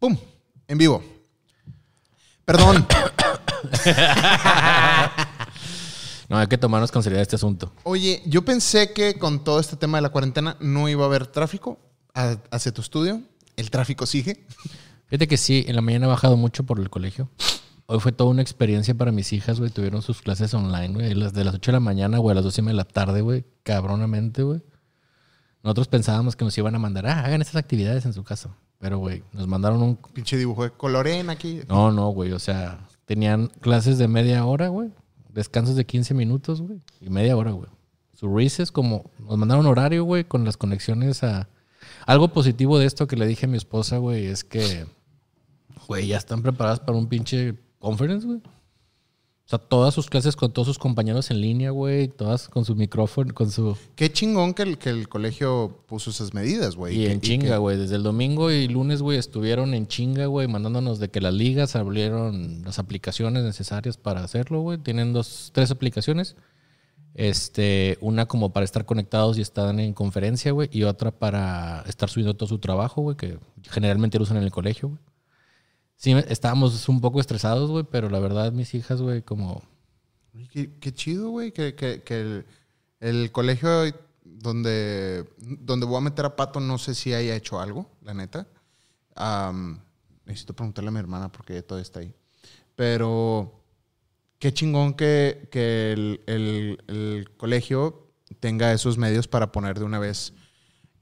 ¡Pum! En vivo. Perdón. No, hay que tomarnos con seriedad este asunto. Oye, yo pensé que con todo este tema de la cuarentena no iba a haber tráfico hacia tu estudio. El tráfico sigue. Fíjate que sí, en la mañana ha bajado mucho por el colegio. Hoy fue toda una experiencia para mis hijas, güey. Tuvieron sus clases online, güey. Las de las 8 de la mañana, güey, a las 12 de la tarde, güey. Cabronamente, güey. Nosotros pensábamos que nos iban a mandar, ah, hagan estas actividades en su casa. Pero, güey, nos mandaron un... Pinche dibujo de colorén aquí. No, no, güey. O sea, tenían clases de media hora, güey. Descansos de 15 minutos, güey. Y media hora, güey. Su recess, como... Nos mandaron horario, güey, con las conexiones a... Algo positivo de esto que le dije a mi esposa, güey, es que... Güey, ya están preparadas para un pinche conference, güey. O sea, todas sus clases con todos sus compañeros en línea, güey. Todas con su micrófono, con su... Qué chingón que el, que el colegio puso esas medidas, güey. Y que- en chinga, güey. Desde el domingo y lunes, güey, estuvieron en chinga, güey, mandándonos de que las ligas abrieron las aplicaciones necesarias para hacerlo, güey. Tienen dos, tres aplicaciones. Este, una como para estar conectados y están en conferencia, güey, y otra para estar subiendo todo su trabajo, güey, que generalmente lo usan en el colegio, güey. Sí, estábamos un poco estresados, güey, pero la verdad, mis hijas, güey, como Qué, chido, güey, que, que- el, el colegio donde, donde voy a meter a Pato no sé si haya hecho algo, la neta. Necesito preguntarle a mi hermana porque ella todavía está ahí. Pero qué chingón que, que el- el colegio tenga esos medios para poner de una vez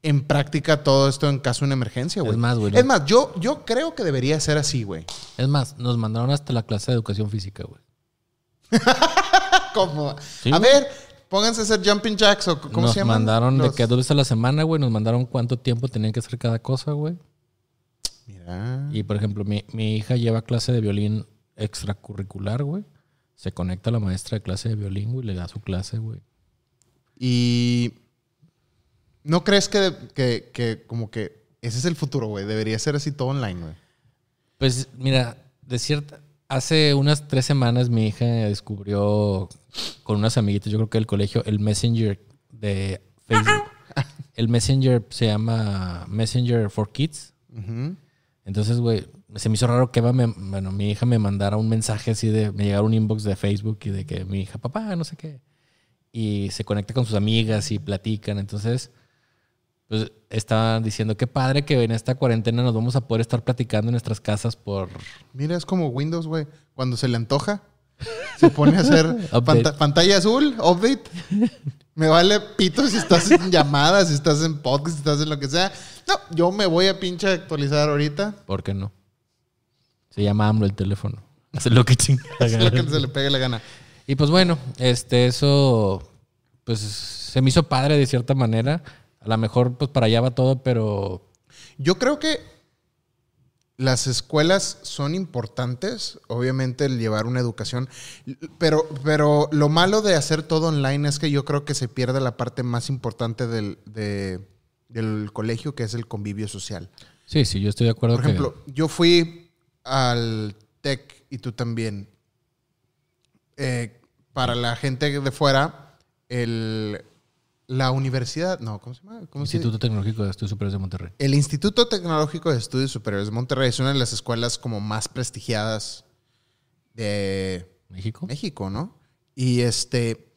en práctica todo esto en caso de una emergencia, güey. Es más, güey, Es más, yo, yo creo que debería ser así, güey. Es más, nos mandaron hasta la clase de educación física, güey. Como, Sí, a güey. ver, pónganse a hacer jumping jacks o cómo nos se llaman. mandaron de que dos veces a la semana, güey. Nos mandaron cuánto tiempo tenían que hacer cada cosa, güey. Mira. Y por ejemplo, mi, mi hija lleva clase de violín extracurricular, güey. Se conecta a la maestra de clase de violín, güey, y le da su clase, güey. Y ¿no crees que, que, que como que ese es el futuro, güey? Debería ser así todo online, güey. Pues mira, de cierta. Hace unas tres semanas mi hija descubrió con unas amiguitas, yo creo que del colegio, el Messenger de Facebook. El Messenger se llama Messenger for Kids. Entonces, güey, se me hizo raro que Eva me- bueno, mi hija me mandara un mensaje así de, me llegara un inbox de Facebook y de que mi hija, papá, no sé qué. Y se conecta con sus amigas y platican. Entonces, pues estaban diciendo, qué padre que en esta cuarentena nos vamos a poder estar platicando en nuestras casas por... Mira, es como Windows, güey. Cuando se le antoja, se pone a hacer pantalla azul, update. Me vale pito si estás en llamadas, si estás en podcast, si estás en lo que sea. No, yo me voy a pinche actualizar ahorita. ¿Por qué no? Se llama AMLO el teléfono. Hace lo que chinga. Es lo que se le pegue la gana. Y pues bueno, este, eso, pues se me hizo padre de cierta manera. A lo mejor, pues para allá va todo, pero Yo creo que las escuelas son importantes, obviamente el llevar una educación, pero, pero lo malo de hacer todo online es que yo creo que se pierde la parte más importante del, de- del colegio, que es el convivio social. sí, sí, yo estoy de acuerdo Por que- ejemplo, yo fui al TEC y tú también. Eh, para la gente de fuera, el, la universidad, no, ¿cómo se llama? ¿Cómo se- Instituto Tecnológico de Estudios Superiores de Monterrey. el Instituto Tecnológico de Estudios Superiores de Monterrey es una de las escuelas como más prestigiadas de ¿México? México, ¿no? Y este.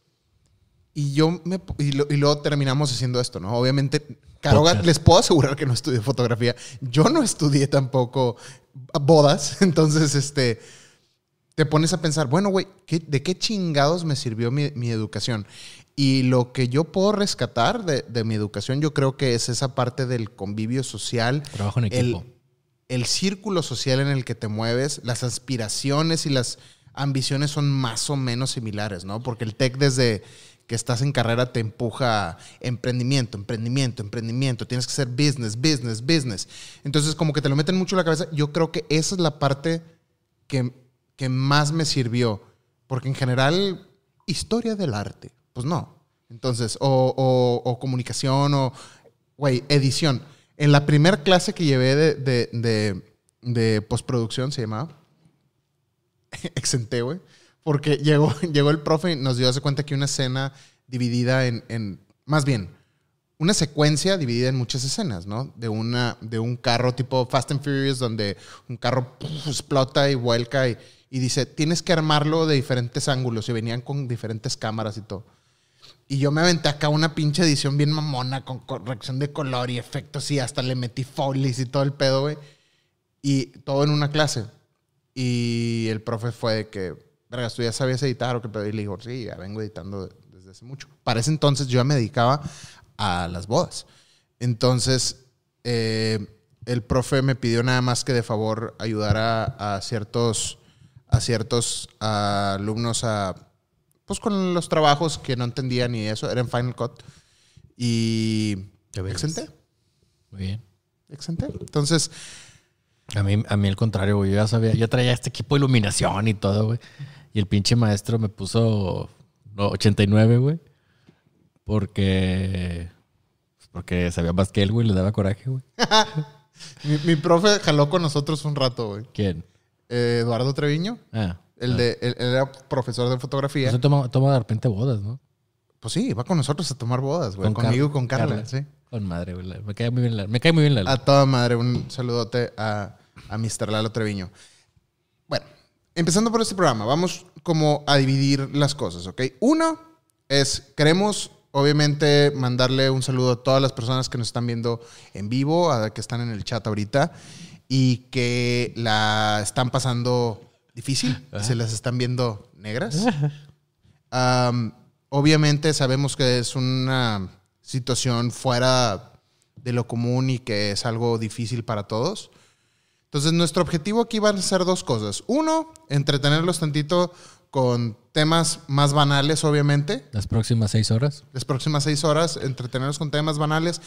Y yo me. Y, lo- y luego terminamos haciendo esto, ¿no? Obviamente, Caroga, les puedo asegurar que no estudié fotografía. Yo no estudié tampoco bodas. Entonces, este. Te pones a pensar, bueno, güey, ¿qué- ¿de qué chingados me sirvió mi, mi educación? Y lo que yo puedo rescatar de, de mi educación, yo creo que es esa parte del convivio social. Trabajo en equipo. el círculo social en el que te mueves, las aspiraciones y las ambiciones son más o menos similares, ¿no? Porque el TEC desde que estás en carrera te empuja a emprendimiento, emprendimiento, emprendimiento, tienes que ser business, business, business. Entonces como que te lo meten mucho en la cabeza. Yo creo que esa es la parte que, que más me sirvió, porque en general, historia del arte, pues no. Entonces, o, o- o comunicación, o, güey, edición. En la primera clase que llevé de, de, de- postproducción, se llamaba, exenté, güey, porque llegó, llegó el profe y nos dio hace cuenta que una escena dividida en, en- más bien, una secuencia dividida en muchas escenas, ¿no? De, una, de un carro tipo Fast and Furious donde un carro explota y vuelca y dice, tienes que armarlo de diferentes ángulos y venían con diferentes cámaras y todo. Y yo me aventé acá una pinche edición bien mamona con corrección de color y efectos y hasta le metí folies y todo el pedo, güey. Y todo en una clase. Y el profe fue de que, vergas, ¿tú ya sabías editar o qué pedo? Y le digo, sí, ya vengo editando desde hace mucho. Para ese entonces yo ya me dedicaba a las bodas. Entonces, eh, el profe me pidió nada más que de favor ayudar a ciertos, a ciertos alumnos a pues con los trabajos que no entendía ni eso, era en Final Cut. Y exenté, Muy bien. exenté. Entonces, A mí, a mí al contrario, güey. Yo ya sabía, yo traía este equipo de iluminación y todo, güey. Y el pinche maestro me puso no, 89, güey. Porque. pues, Porque sabía más que él, güey. Le daba coraje, güey. mi, mi profe jaló con nosotros un rato, güey. ¿Quién? Eh, Eduardo Treviño, Ah. El de, él, él era profesor de fotografía. Eso toma, toma de repente bodas, ¿no? Pues sí, va con nosotros a tomar bodas, güey. Con Conmigo y Carla. con Carla, Carla. sí. Con madre, güey. Me cae muy bien la, me cae muy bien la A toda madre, un saludote a, a Mr. Lalo Treviño. Bueno, empezando por este programa, vamos como a dividir las cosas, ¿ok? Uno es, queremos obviamente mandarle un saludo a todas las personas que nos están viendo en vivo, a que están en el chat ahorita y que la están pasando difícil, se las están viendo negras. Am, obviamente sabemos que es una situación fuera de lo común y que es algo difícil para todos. Entonces, nuestro objetivo aquí van a ser dos cosas. Uno, entretenerlos tantito con temas más banales, obviamente. Las próximas seis horas. Las próximas seis horas, entretenerlos con temas banales.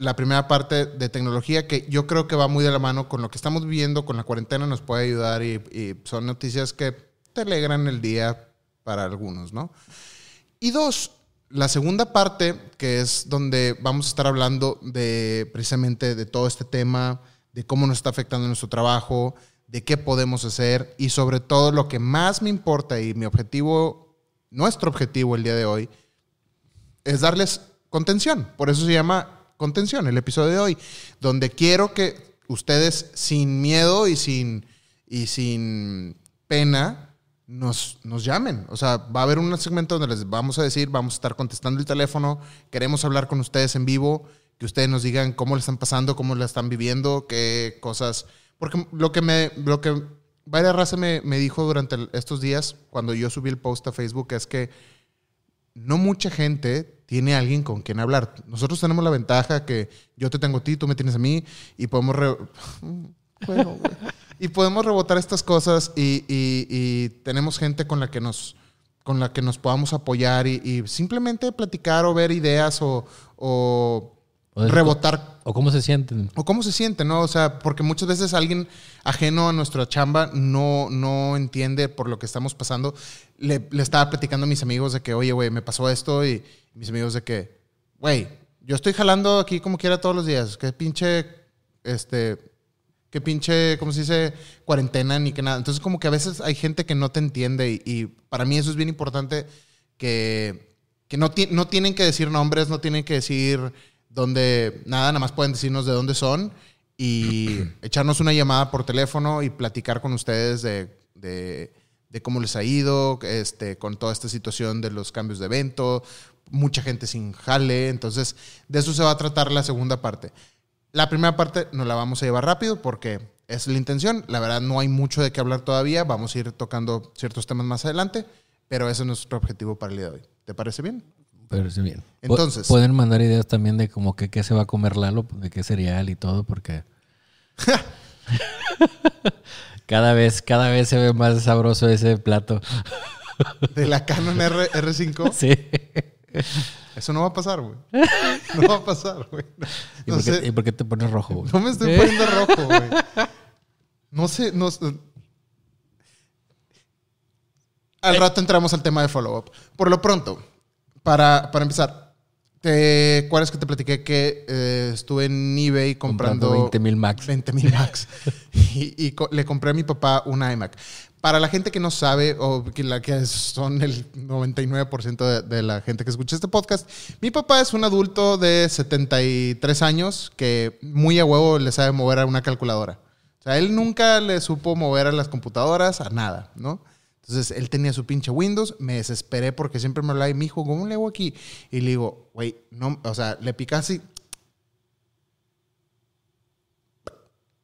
La primera parte de tecnología, que yo creo que va muy de la mano con lo que estamos viviendo, con la cuarentena, nos puede ayudar y, y son noticias que te alegran el día para algunos, ¿no? Y dos, la segunda parte, que es donde vamos a estar hablando de precisamente de todo este tema, de cómo nos está afectando nuestro trabajo, de qué podemos hacer y sobre todo lo que más me importa y mi objetivo, nuestro objetivo el día de hoy, es darles contención. Por eso se llama contención el episodio de hoy, donde quiero que ustedes sin miedo y sin, y sin pena nos, nos llamen. O sea, va a haber un segmento donde les vamos a decir, vamos a estar contestando el teléfono, queremos hablar con ustedes en vivo, que ustedes nos digan cómo le están pasando, cómo la están viviendo, qué cosas. Porque lo que me, lo que varias raza me, me dijo durante estos días, cuando yo subí el post a Facebook, es que no mucha gente tiene alguien con quien hablar. Nosotros tenemos la ventaja que yo te tengo a ti, tú me tienes a mí y podemos... re- y podemos rebotar estas cosas y, y- tenemos gente con la que nos con la que nos podamos apoyar y, simplemente platicar o ver ideas o O rebotar ¿O cómo se sienten? o cómo se siente, ¿no? O sea, porque muchas veces alguien ajeno a nuestra chamba no, no entiende por lo que estamos pasando. Le, le estaba platicando a mis amigos de que, oye, güey, me pasó esto y mis amigos de que, güey, yo estoy jalando aquí como quiera todos los días. Qué pinche, este, qué pinche, ¿cómo se dice? Cuarentena ni que nada. Entonces como que a veces hay gente que no te entiende y, y para mí eso es bien importante que, que no, ti- no tienen que decir nombres, no tienen que decir dónde, nada, nada más pueden decirnos de dónde son y echarnos una llamada por teléfono y platicar con ustedes de, de- de cómo les ha ido, este, con toda esta situación de los cambios de evento, mucha gente sin jale, entonces de eso se va a tratar la segunda parte. La primera parte nos la vamos a llevar rápido porque es la intención. La verdad no hay mucho de qué hablar todavía. Vamos a ir tocando ciertos temas más adelante, pero ese es nuestro objetivo para el día de hoy. ¿Te parece bien? Pero sí, bien. Entonces- Pueden mandar ideas también de como que qué se va a comer Lalo, de qué cereal y todo, porque. cada vez, cada vez se ve más sabroso ese plato. De la Canon R, R5. Sí. Eso no va a pasar, güey. No va a pasar, güey. ¿Y, No, por qué, sé, y por qué te pones rojo, güey? no me estoy poniendo rojo, güey. No sé, no sé. Al rato entramos al tema de follow-up. Por lo pronto, para, para empezar, te, ¿cuál es que te platiqué que eh, estuve en eBay comprando, Comprando 20 mil Max. 20 mil Max. y y co- le compré a mi papá un iMac. Para la gente que no sabe, o que la que son el 99% de, de la gente que escucha este podcast, mi papá es un adulto de 73 años que muy a huevo le sabe mover a una calculadora. O sea, él nunca le supo mover a las computadoras, a nada, ¿no? Entonces, él tenía su pinche Windows, me desesperé porque siempre me hablaba y me dijo, ¿cómo le hago aquí? Y le digo, güey, no, o sea, le picas y...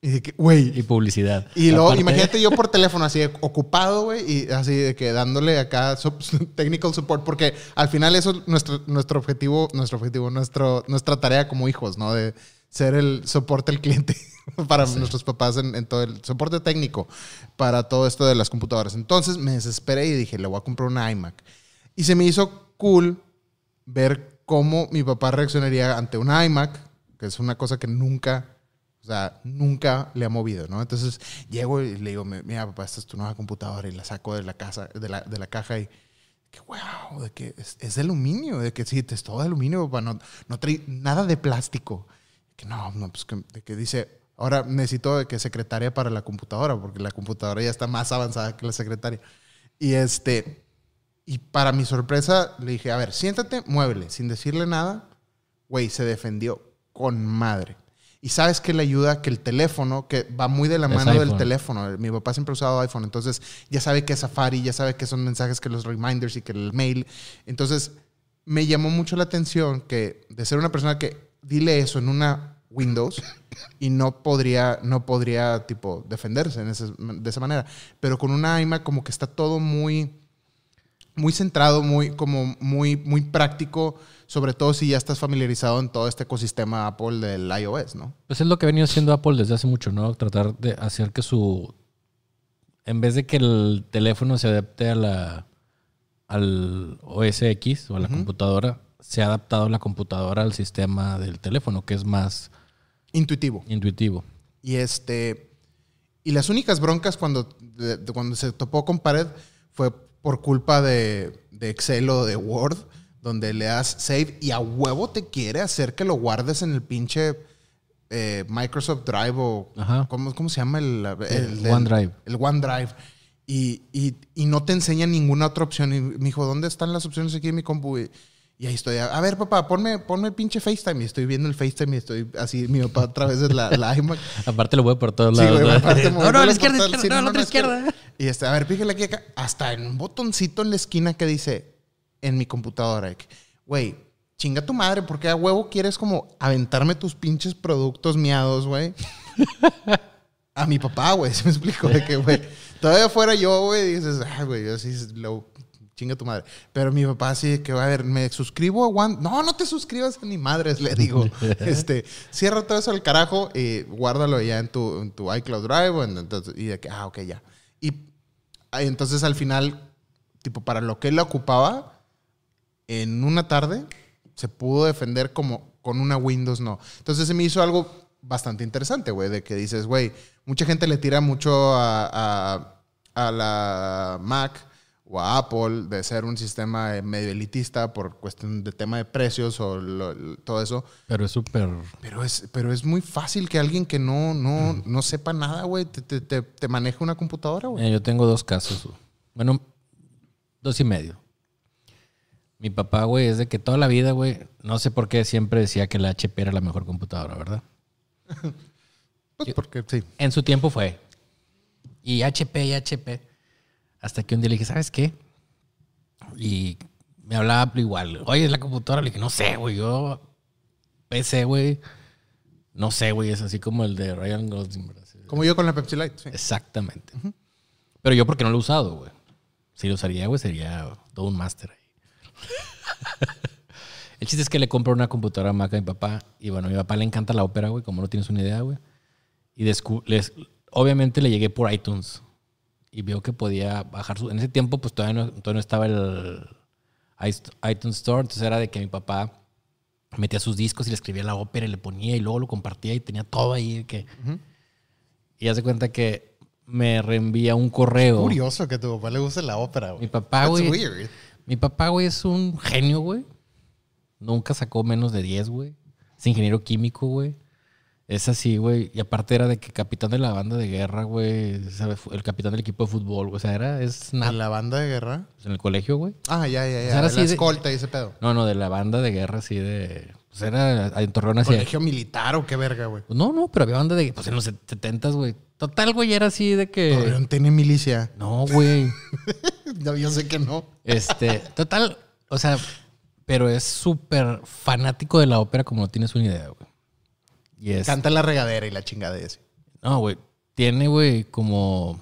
Y dije, güey, Y publicidad. y luego, Aparte- imagínate yo por teléfono, así de ocupado, güey, y así de que dándole acá technical support, porque al final eso es nuestro, nuestro objetivo, nuestro objetivo, nuestro, nuestra tarea como hijos, ¿no? De ser el soporte al cliente para nuestros papás en, en todo el soporte técnico para todo esto de las computadoras. Entonces me desesperé y dije, le voy a comprar una iMac. Y se me hizo cool ver cómo mi papá reaccionaría ante una iMac, que es una cosa que nunca, o sea, nunca le ha movido, ¿no? Entonces llego y le digo, mira, papá, esta es tu nueva computadora y la saco de la casa, de la, de la caja y que wow, de que es, es de aluminio, de que sí, es todo de aluminio, papá, no, no trae nada de plástico. Que no, no, pues que, de que dice, ahora necesito que secretaria para la computadora, porque la computadora ya está más avanzada que la secretaria. Y este, y para mi sorpresa, le dije, a ver, siéntate, muévele, sin decirle nada. Güey, se defendió con madre. Y sabes que le ayuda que el teléfono, que va muy de la Es mano del teléfono. Mi papá siempre ha usado iPhone, entonces ya sabe que es Safari, ya sabe que son mensajes, que los reminders y que el mail. Entonces me llamó mucho la atención que de ser una persona que dile eso en una Windows y no podría, no podría tipo defenderse en ese- de esa manera. Pero con una iMac como que está todo muy muy centrado, muy, como muy, muy práctico, sobre todo si ya estás familiarizado en todo este ecosistema Apple del iOS, ¿no? Pues es lo que ha venido haciendo Apple desde hace mucho, ¿no? Tratar de hacer que su. En vez de que el teléfono se adapte a la, al OS X o a la computadora, se ha adaptado la computadora al sistema del teléfono, que es más Intuitivo. intuitivo. Y este. Y las únicas broncas cuando, de- de cuando se topó con pared fue por culpa de, de Excel o de Word, donde le das save y a huevo te quiere hacer que lo guardes en el pinche eh, Microsoft Drive o. Ajá. ¿cómo, cómo se llama? El, el- El OneDrive. El OneDrive. Y, y, y no te enseña ninguna otra opción. Y me dijo, ¿dónde están las opciones aquí en mi compu? Y, y ahí estoy. A ver, papá, ponme, ponme pinche FaceTime. Y estoy viendo el FaceTime y estoy así, mi papá a través de la, la iMac. Aparte lo voy por todos Sí, lados. güey, ¿no? aparte no, no, a la izquierda, izquierda, sí, no, a la otra izquierda. Y este, a ver, píquele aquí acá. Hasta en un botoncito en la esquina que dice en mi computadora. Güey, chinga tu madre, porque a huevo quieres como aventarme tus pinches productos miados, güey. a mi papá, güey, se me explicó de que, güey, todavía fuera yo, güey, dices, ah, güey, yo sí lo chinga tu madre. Pero mi papá sí que, a ver, me suscribo a One. No, no te suscribas a ni madres, le digo. este, cierra todo eso al carajo y guárdalo ya en tu, en tu iCloud Drive. o en- entonces- y de que, ah, ok, ya. Y ah, entonces al final, tipo, para lo que él ocupaba, en una tarde se pudo defender como con una Windows no. Entonces se me hizo algo bastante interesante, güey, de que dices, güey, mucha gente le tira mucho a, a- a la Mac o a Apple de ser un sistema eh, medio elitista por cuestión de tema de precios o lo- lo- todo eso. Pero es súper. Pero es, pero es muy fácil que alguien que no, no, no sepa nada, güey, te, te, te- te maneje una computadora, güey. Yo tengo dos casos. Bueno, dos y medio. Mi papá, güey, es de que toda la vida, güey, no sé por qué siempre decía que la HP era la mejor computadora, ¿verdad? Pues porque sí. En su tiempo fue. Y HP y HP. Hasta que un día le dije, ¿sabes qué? Y me hablaba igual. Oye, es la computadora. Le dije, no sé, güey. Yo PC, güey. No sé, güey. Es así como el de Ryan Gosling. Como yo con la Pepsi Light. sí. Exactamente. Pero yo porque no lo he usado, güey. Si lo usaría, güey, sería todo un máster ahí. El chiste es que le compro una computadora Mac a mi papá. Y bueno, a mi papá le encanta la ópera, güey, como no tienes una idea, güey. Y les, obviamente le llegué por iTunes. Y vio que podía bajar su. En ese tiempo, pues todavía no, todavía no estaba el iTunes Store. Entonces era de que mi papá metía sus discos y le escribía la ópera y le ponía y luego lo compartía y tenía todo ahí. Que, Y hace cuenta que me reenvía un correo. Curioso que a tu papá le guste la ópera, Mi güey. papá, That's güey. weird. Mi papá, güey, es un genio, güey. Nunca sacó menos de 10, güey. Es ingeniero químico, güey. Es así, güey. Y aparte era de que capitán de la banda de guerra, güey. El capitán del equipo de fútbol, güey. O sea, era, es ¿A nada. la banda de guerra? En el colegio, güey. Ah, ya, ya, ya. O sea, era la así de- escolta y ese pedo. No, no, de la banda de guerra, así de. Pues era en Torreón así. ¿Colegio militar o qué verga, güey? No, no, pero había banda de. Pues en los 70 güey. Total, güey, era así de que. Torreón tiene milicia. No, güey. No, yo sé que no. Este, total, o sea, pero es súper fanático de la ópera como no tienes una idea, güey. Y es... Canta la regadera y la chingada ese. No, güey. Tiene, güey, como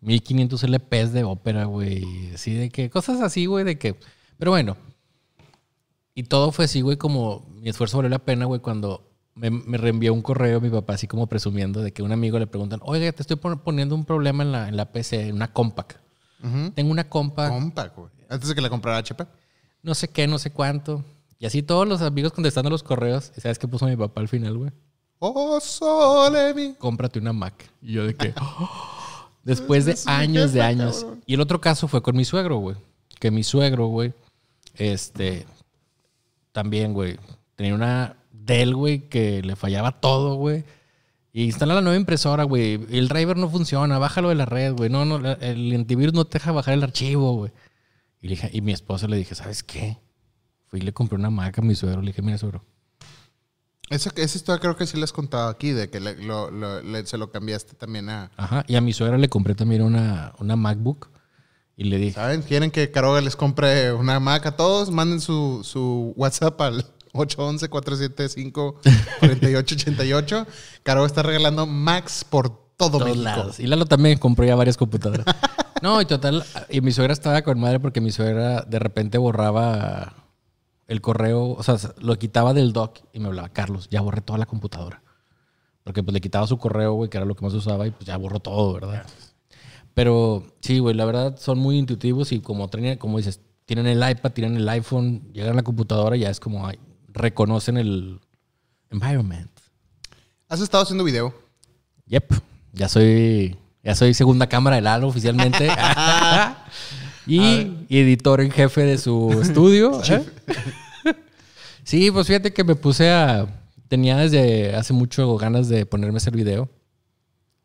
1500 LPs de ópera, güey. Así de que, cosas así, güey, de que... Pero bueno. Y todo fue así, güey, como mi esfuerzo valió la pena, güey, cuando me, me reenvió un correo mi papá, así como presumiendo de que un amigo le preguntan, oiga, te estoy pon- poniendo un problema en la, en la PC, en una compact. Tengo una compact, Compa, güey. Antes de que la comprara HP. no sé qué, no sé cuánto. Y así todos los amigos contestando los correos. ¿Y sabes qué puso mi papá al final, güey? Oh, sole mi. Cómprate una Mac. Y yo de que... Después de años de años. Y el otro caso fue con mi suegro, güey. Que mi suegro, güey, este... También, güey. Tenía una Dell, güey, que le fallaba todo, güey. Y instala la nueva impresora, güey. El driver no funciona. Bájalo de la red, güey. No, no, el antivirus no te deja bajar el archivo, güey. Y mi esposa le dije, ¿sabes qué? Fui y le compré una Mac a mi suegro. Le dije, mira, suegro. Esa, esa historia creo que sí la has contado aquí, de que le- lo- lo- le- se lo cambiaste también a... Ajá. Y a mi suegra le compré también una, una MacBook. Y le dije, ¿Saben? ¿Quieren que Caroga les compre una Mac a todos? Manden su, su WhatsApp al 811-475-4888. Caroga está regalando Macs por todo todos México. lados. Y Lalo también compró ya varias computadoras. no, y total, y mi suegra estaba con madre porque mi suegra de repente borraba el correo, o sea, lo quitaba del doc y me hablaba, Carlos, ya borré toda la computadora. Porque pues le quitaba su correo, güey, que era lo que más usaba y pues ya borró todo, ¿verdad? Pero sí, güey, la verdad son muy intuitivos y como, como dices, tienen el iPad, tienen el iPhone, llegan a la computadora y ya es como, ay, reconocen el environment. ¿Has estado haciendo video? Yep, ya soy, ya soy segunda cámara de Lalo oficialmente. y, y editor en jefe de su estudio. ¿eh? sí, pues fíjate que me puse a. Tenía desde hace mucho ganas de ponerme a hacer video.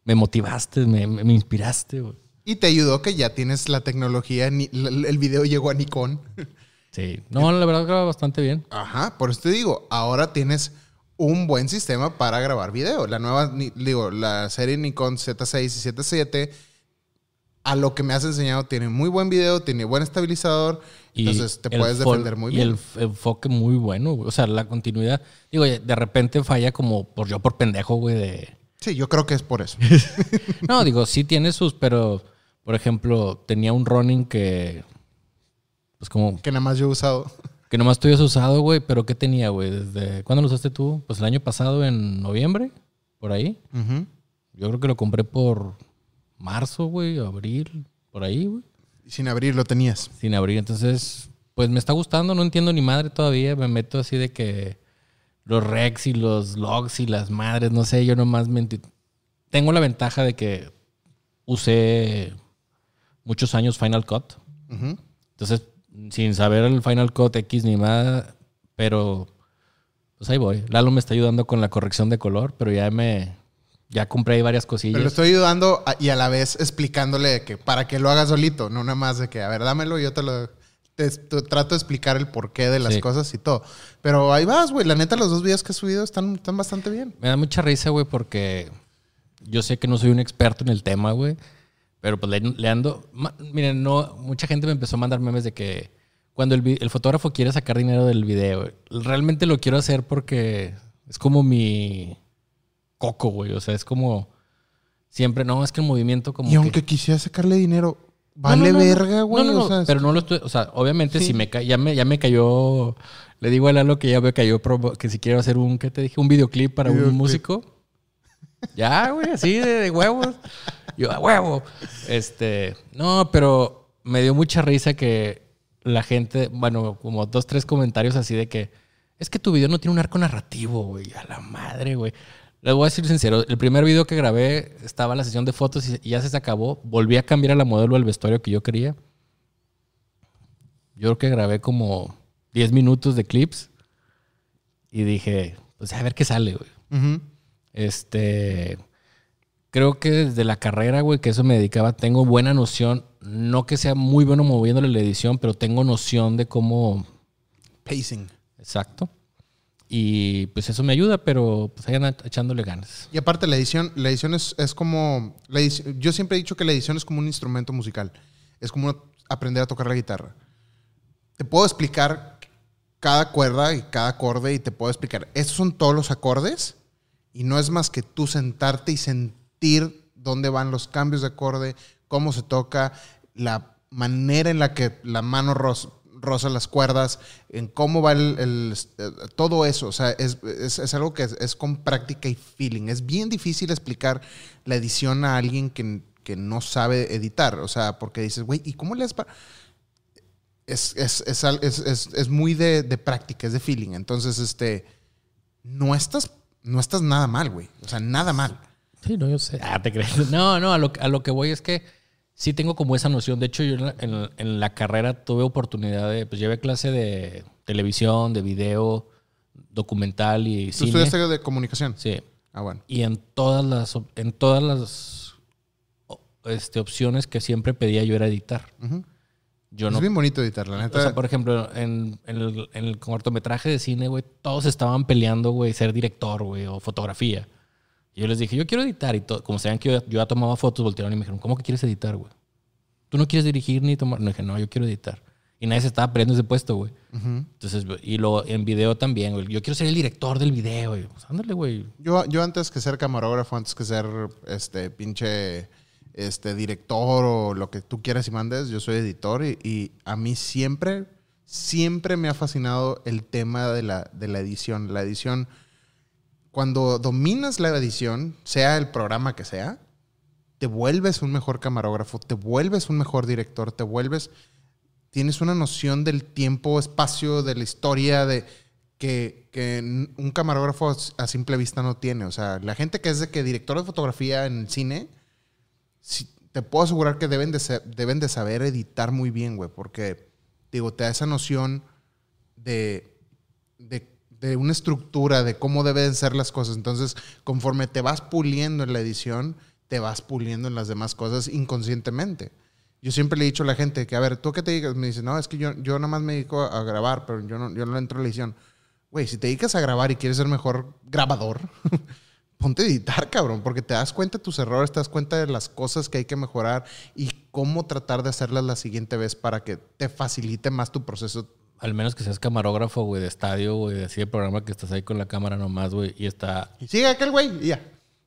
Me motivaste, me, inspiraste. güey. Y te ayudó que ya tienes la tecnología, el video llegó a Nikon. Sí, no, la verdad graba bastante bien. Ajá, por eso te digo, ahora tienes un buen sistema para grabar video. La nueva, digo, la serie Nikon Z6 y Z7, a lo que me has enseñado, tiene muy buen video, tiene buen estabilizador, Y entonces te el puedes defender muy y bien. el f- enfoque muy bueno, güey. O sea, la continuidad. Digo, de repente falla como por yo por pendejo, güey, de... Sí, yo creo que es por eso. No, digo, sí tiene sus, pero, por ejemplo, tenía un running que, pues como, que nada más yo he usado. que nomás tú habías usado, güey, pero ¿qué tenía, güey? ¿Desde cuándo lo usaste tú? Pues el año pasado, en noviembre, por ahí. Yo creo que lo compré por marzo, güey, abril, por ahí, güey. Sin abrir lo tenías. Sin abrir. Entonces, pues me está gustando, no entiendo ni madre todavía. Me meto así de que los recs y los logs y las madres, no sé, yo nomás me Tengo la ventaja de que usé muchos años Final Cut. Entonces, sin saber el Final Cut X ni nada, pero pues ahí voy. Lalo me está ayudando con la corrección de color, pero ya me ya compré ahí varias cosillas. Pero lo estoy ayudando a- y a la vez explicándole que para que lo hagas solito, no nada más de que, a ver, dámelo y yo te lo... Te, te trato de explicar el porqué de las Sí. cosas y todo. Pero ahí vas, güey. La neta, los dos videos que he subido están, están bastante bien. Me da mucha risa, güey, porque yo sé que no soy un experto en el tema, güey. Pero pues le, le ando. ma- Miren, no, mucha gente me empezó a mandar memes de que cuando el, fotógrafo quiere sacar dinero del video, realmente lo quiero hacer porque es como mi coco, güey. O sea, es como siempre, no, es que el movimiento como. y que- aunque quisiera sacarle dinero, vale no, no, no. verga, güey. No, no, no, o sea, pero no lo estoy, o sea, obviamente Sí. si me ca- ya me ya me cayó le digo a Lalo que ya me cayó que si quiero hacer un ¿qué te dije? un videoclip para Videoclip. un músico. Ya, güey, así de, de huevos. Yo a huevo. Este, no, pero me dio mucha risa que la gente, bueno, como dos tres comentarios así de que es que tu video no tiene un arco narrativo, güey, a la madre, güey. Les voy a decir sincero, el primer video que grabé estaba la sesión de fotos y ya se acabó. Volví a cambiar a la modelo al vestuario que yo quería. Yo creo que grabé como 10 minutos de clips y dije, pues a ver qué sale, güey. Ujú. Este. Creo que desde la carrera, güey, que eso me dedicaba, tengo buena noción. No que sea muy bueno moviéndole la edición, pero tengo noción de cómo. Pacing. Exacto. Y pues eso me ayuda, pero pues andan echándole ganas. Y aparte, la edición, la edición es, es como. la edición- yo siempre he dicho que la edición es como un instrumento musical. Es como aprender a tocar la guitarra. Te puedo explicar cada cuerda y cada acorde y te puedo explicar. Estos son todos los acordes y no es más que tú sentarte y sentir dónde van los cambios de acorde, cómo se toca, la manera en la que la mano ros- roza las cuerdas, en cómo va el, el- eh, todo eso. O sea, es, es- es algo que es, es con práctica y feeling. Es bien difícil explicar la edición a alguien que, que no sabe editar. O sea, porque dices, güey, ¿y cómo le es- es- es muy de, de práctica, es de feeling. Entonces, este, no estás, no estás nada mal, güey. O sea, nada mal. Sí, no, yo sé. Ah, te crees. No, no, a lo, a lo que voy es que sí tengo como esa noción. De hecho, yo en la, en- en la carrera tuve oportunidad de, pues llevé clase de televisión, de video, documental y ¿Tú cine. estudiaste de comunicación? Sí. Ah, bueno. Y en todas las, en todas las este, opciones que siempre pedía yo era editar. Ujú. Yo es no bien bonito editar, la neta. O sea, por ejemplo, en, en el, en el cortometraje de cine, güey, todos estaban peleando, güey, ser director, güey, o fotografía. Y yo les dije, yo quiero editar. Y como sabían que yo, yo ya tomaba fotos, voltearon y me dijeron, ¿cómo que quieres editar, güey? ¿Tú no quieres dirigir ni tomar? No dije, no, yo quiero editar. Y nadie se estaba peleando ese puesto, güey. Entonces, y luego en video también, güey. Yo quiero ser el director del video, güey. Pues ándale, güey. Yo, yo antes que ser camarógrafo, antes que ser este pinche este director o lo que tú quieras y mandes, yo soy editor y, y a mí siempre, siempre me ha fascinado el tema de la, de la edición. La edición, cuando dominas la edición, sea el programa que sea, te vuelves un mejor camarógrafo, te vuelves un mejor director, te vuelves, tienes una noción del tiempo, espacio, de la historia, de que, que un camarógrafo a simple vista no tiene. O sea, la gente que es de que director de fotografía en el cine, te puedo asegurar que deben de, deben de saber editar muy bien, güey, porque, digo, te da esa noción de, de, de una estructura, de cómo deben ser las cosas. Entonces, conforme te vas puliendo en la edición, te vas puliendo en las demás cosas inconscientemente. Yo siempre le he dicho a la gente que, a ver, ¿tú qué te digas? Me dice, no, es que yo, yo nada más me dedico a, a grabar, pero yo no, yo no entro a la edición. Güey, si te dedicas a grabar y quieres ser mejor grabador, ponte a editar, cabrón, porque te das cuenta de tus errores, te das cuenta de las cosas que hay que mejorar y cómo tratar de hacerlas la siguiente vez para que te facilite más tu proceso. Al menos que seas camarógrafo, güey, de estadio, güey, así de programa que estás ahí con la cámara nomás, güey, y está Y sigue aquel güey y ya.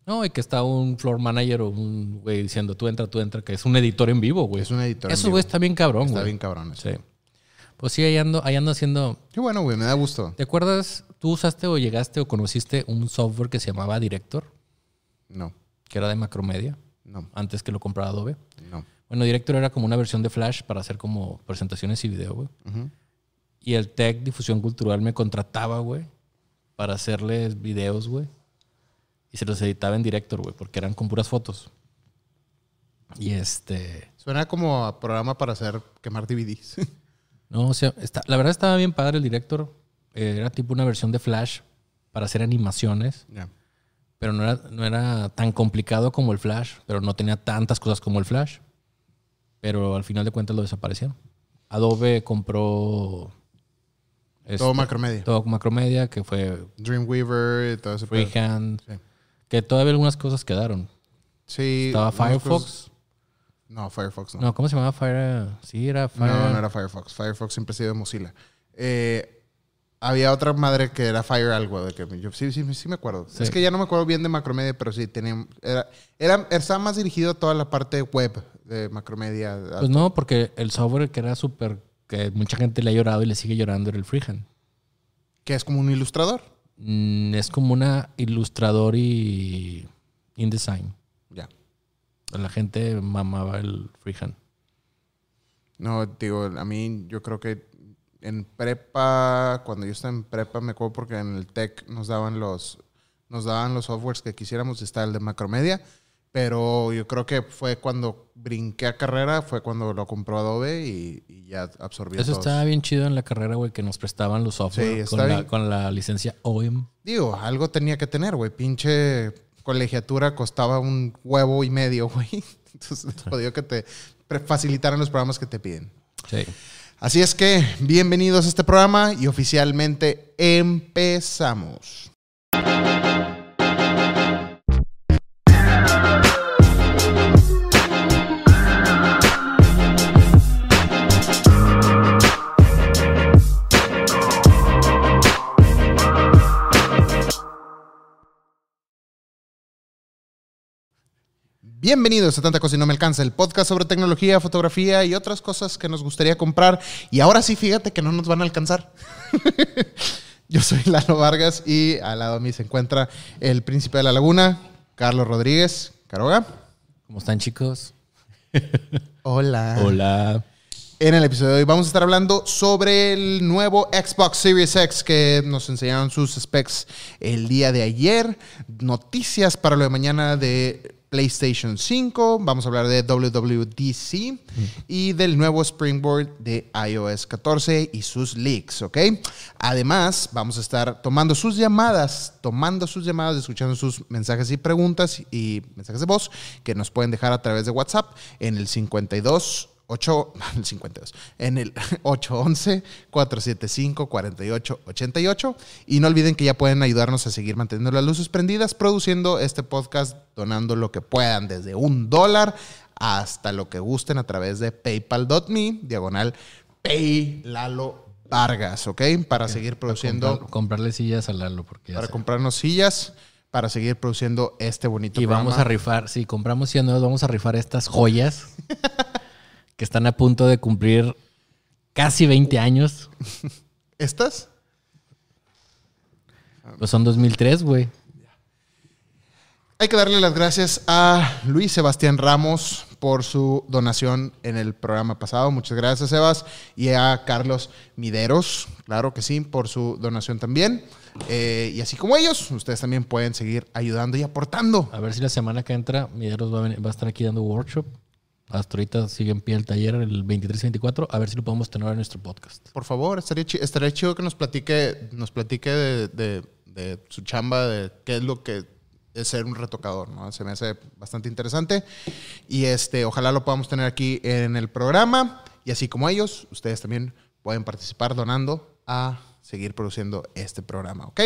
No, y que está un floor manager o un güey diciendo tú entra, tú entra, que es un editor en vivo, güey. Es un editor en Eso, vivo. güey, está bien cabrón, Está güey. bien cabrón. eso. Sí. Pues sí, ahí ando, ahí ando haciendo. Qué bueno, güey, me da gusto. ¿Te acuerdas? ¿Tú usaste o llegaste o conociste un software que se llamaba Director? No, Que era de Macromedia, no, antes que lo comprara Adobe. no. Bueno, Director era como una versión de Flash para hacer como presentaciones y video, güey. Ujú. Y el Tech Difusión Cultural me contrataba, güey, para hacerles videos, güey. Y se los editaba en Director, güey, porque eran con puras fotos. Y este. Suena como a programa para hacer quemar DVDs. No, o sea, está- la verdad estaba bien padre el Director. Eh, era tipo una versión de Flash para hacer animaciones, Ya. pero no era, no era tan complicado como el Flash, pero no tenía tantas cosas como el Flash. Pero al final de cuentas lo desaparecieron. Adobe compró. Este, Todo Macromedia. todo Macromedia, que fue Dreamweaver y todo eso. Freehand. Sí. Que todavía algunas cosas quedaron. Sí. Estaba cosas- Firefox. No, Firefox no. No, ¿cómo se llamaba Fire? Sí, era Fire. No, no era Firefox. Firefox siempre ha sido Mozilla. Eh, había otra madre que era Fire algo. De que yo, sí, sí, sí me acuerdo. Sí. Es que ya no me acuerdo bien de Macromedia, pero sí, tenía, era, era, estaba más dirigido a toda la parte web de Macromedia. Pues no, porque el software que era súper. Que mucha gente le ha llorado y le sigue llorando era el Freehand. que es como un ilustrador. Mm, es como una ilustrador y InDesign. Ya. La gente mamaba el Freehand. No, digo, a mí yo creo que en prepa, cuando yo estaba en prepa, me acuerdo porque en el tech nos daban los, nos daban los softwares que quisiéramos, está el de Macromedia, Pero yo creo que fue cuando brinqué a carrera, fue cuando lo compró Adobe y, y ya absorbió Eso todos. estaba bien chido en la carrera, güey, que nos prestaban los software Sí, con, la, con la licencia OEM. Digo, algo tenía que tener, güey. Pinche colegiatura costaba un huevo y medio, güey. Entonces, jodió que te facilitaran los programas que te piden. Sí. Así es que, bienvenidos a este programa y oficialmente empezamos. Bienvenidos a Tanta Cosa y No Me Alcanza, el podcast sobre tecnología, fotografía y otras cosas que nos gustaría comprar. Y ahora sí, fíjate que no nos van a alcanzar. Yo soy Lalo Vargas y al lado de mí se encuentra el príncipe de la laguna, Carlos Rodríguez. Caroga. ¿Cómo están, chicos? Hola. Hola. En el episodio de hoy vamos a estar hablando sobre el nuevo Xbox Series X que nos enseñaron sus specs el día de ayer. Noticias para lo de mañana de PlayStation 5. Vamos a hablar de WWDC y del nuevo Springboard de iOS 14 y sus leaks, ¿ok? Además, vamos a estar tomando sus llamadas, tomando sus llamadas, escuchando sus mensajes y preguntas y mensajes de voz que nos pueden dejar a través de WhatsApp en el 52 8, el 52, en el 811-475-4888. Y no olviden que ya pueden ayudarnos a seguir manteniendo las luces prendidas, produciendo este podcast, donando lo que puedan, desde un dólar hasta lo que gusten a través de paypal.me, diagonal paylalo Vargas, ¿ok? Para seguir produciendo, Comprar- comprarle sillas a Lalo, porque ya para sé. comprarnos sillas, para seguir produciendo este bonito Y vamos a rifar, si compramos 100 nuevos, vamos a rifar estas joyas que están a punto de cumplir casi 20 años. ¿Estas? Pues son 2003, güey. Hay que darle las gracias a Luis Sebastián Ramos por su donación en el programa pasado. Muchas gracias, Sebas. Y a Carlos Mideros, claro que sí, por su donación también. Eh, y así como ellos, ustedes también pueden seguir ayudando y aportando. A ver si la semana que entra Mideros va a, venir- va a estar aquí dando workshop. Hasta ahorita sigue en pie el taller el 23-24. A ver si lo podemos tener en nuestro podcast. Por favor, estaría, chi- estaría chido que nos platique, nos platique de, de- de su chamba, de qué es lo que es ser un retocador, ¿no? Se me hace bastante interesante. Y este, ojalá lo podamos tener aquí en el programa. Y así como ellos, ustedes también pueden participar donando a seguir produciendo este programa, ¿ok?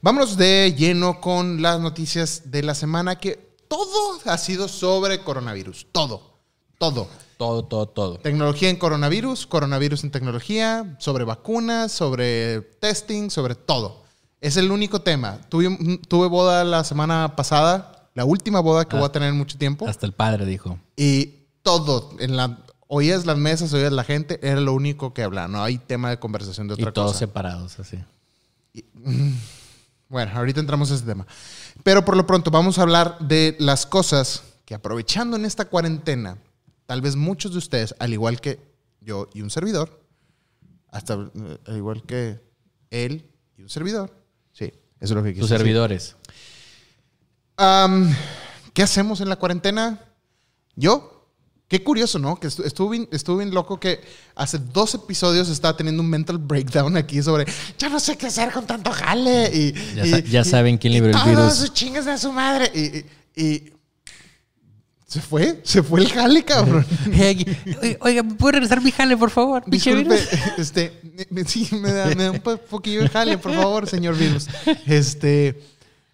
Vámonos de lleno con las noticias de la semana, que todo ha sido sobre coronavirus. Todo. Todo. Todo, todo, todo. Tecnología en coronavirus, coronavirus en tecnología, sobre vacunas, sobre testing, sobre todo. Es el único tema. Tuve, tuve boda la semana pasada, la última boda que Ah. voy a tener en mucho tiempo. Hasta el padre dijo. Y todo, en la, oías las mesas, oías la gente, era lo único que hablaba. No hay tema de conversación de Y otra todos cosa. separados, así. Bueno, ahorita entramos a ese tema. Pero por lo pronto vamos a hablar de las cosas que aprovechando en esta cuarentena, tal vez muchos de ustedes, al igual que yo y un servidor, hasta eh, al igual que él y un servidor, sí, eso es lo que quise Sus decir. servidores. ¿Qué hacemos en la cuarentena? Yo. Qué curioso, ¿no? Que estu- estuvo bien, estuvo bien loco que hace dos episodios estaba teniendo un mental breakdown aquí sobre ya no sé qué hacer con tanto jale. Y, Ya y- sa- ya y- saben quién libró el todos virus. sus chingas de su madre. Y- se fue, se fue el jale, cabrón. Oiga, ¿me puede regresar mi jale, por favor? Disculpe, este, me- sí, me da, me da un po- poquillo de jale, por favor, señor virus. Este,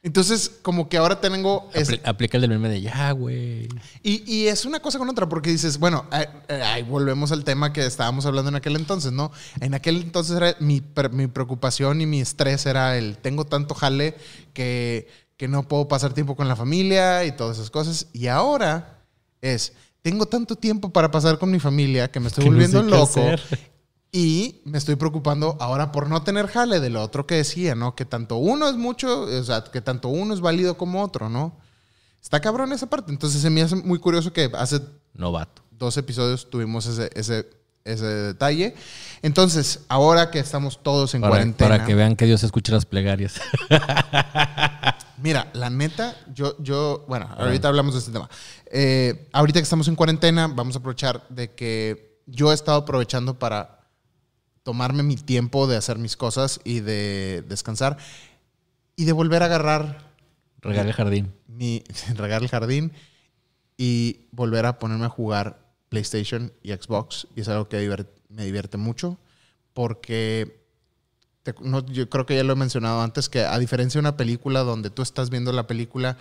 entonces, como que ahora tengo Apli- Aplica el del meme de ya, güey. y, y es una cosa con otra, porque dices, bueno, ahí, volvemos al tema que estábamos hablando en aquel entonces, ¿no? En aquel entonces era mi, mi preocupación y mi estrés era el, tengo tanto jale que, que no puedo pasar tiempo con la familia y todas esas cosas. Y ahora es, tengo tanto tiempo para pasar con mi familia que me estoy Que no volviendo sé qué loco. hacer. Y me estoy preocupando ahora por no tener jale de lo otro que decía, ¿no? Que tanto uno es mucho, o sea, que tanto uno es válido como otro, ¿no? Está cabrón esa parte. Entonces se me hace muy curioso que hace Novato. dos episodios tuvimos ese, ese, ese detalle. Entonces, ahora que estamos todos en Para, cuarentena. para que vean que Dios escucha las plegarias. Mira, la neta, yo, yo, bueno, ahorita hablamos de este tema. Eh, ahorita que estamos en cuarentena, vamos a aprovechar de que yo he estado aprovechando para tomarme mi tiempo de hacer mis cosas y de descansar y de volver a agarrar Regar el jardín. mi regar el jardín y volver a ponerme a jugar PlayStation y Xbox y es algo que me divierte mucho porque te- no, yo creo que ya lo he mencionado antes que a diferencia de una película donde tú estás viendo la película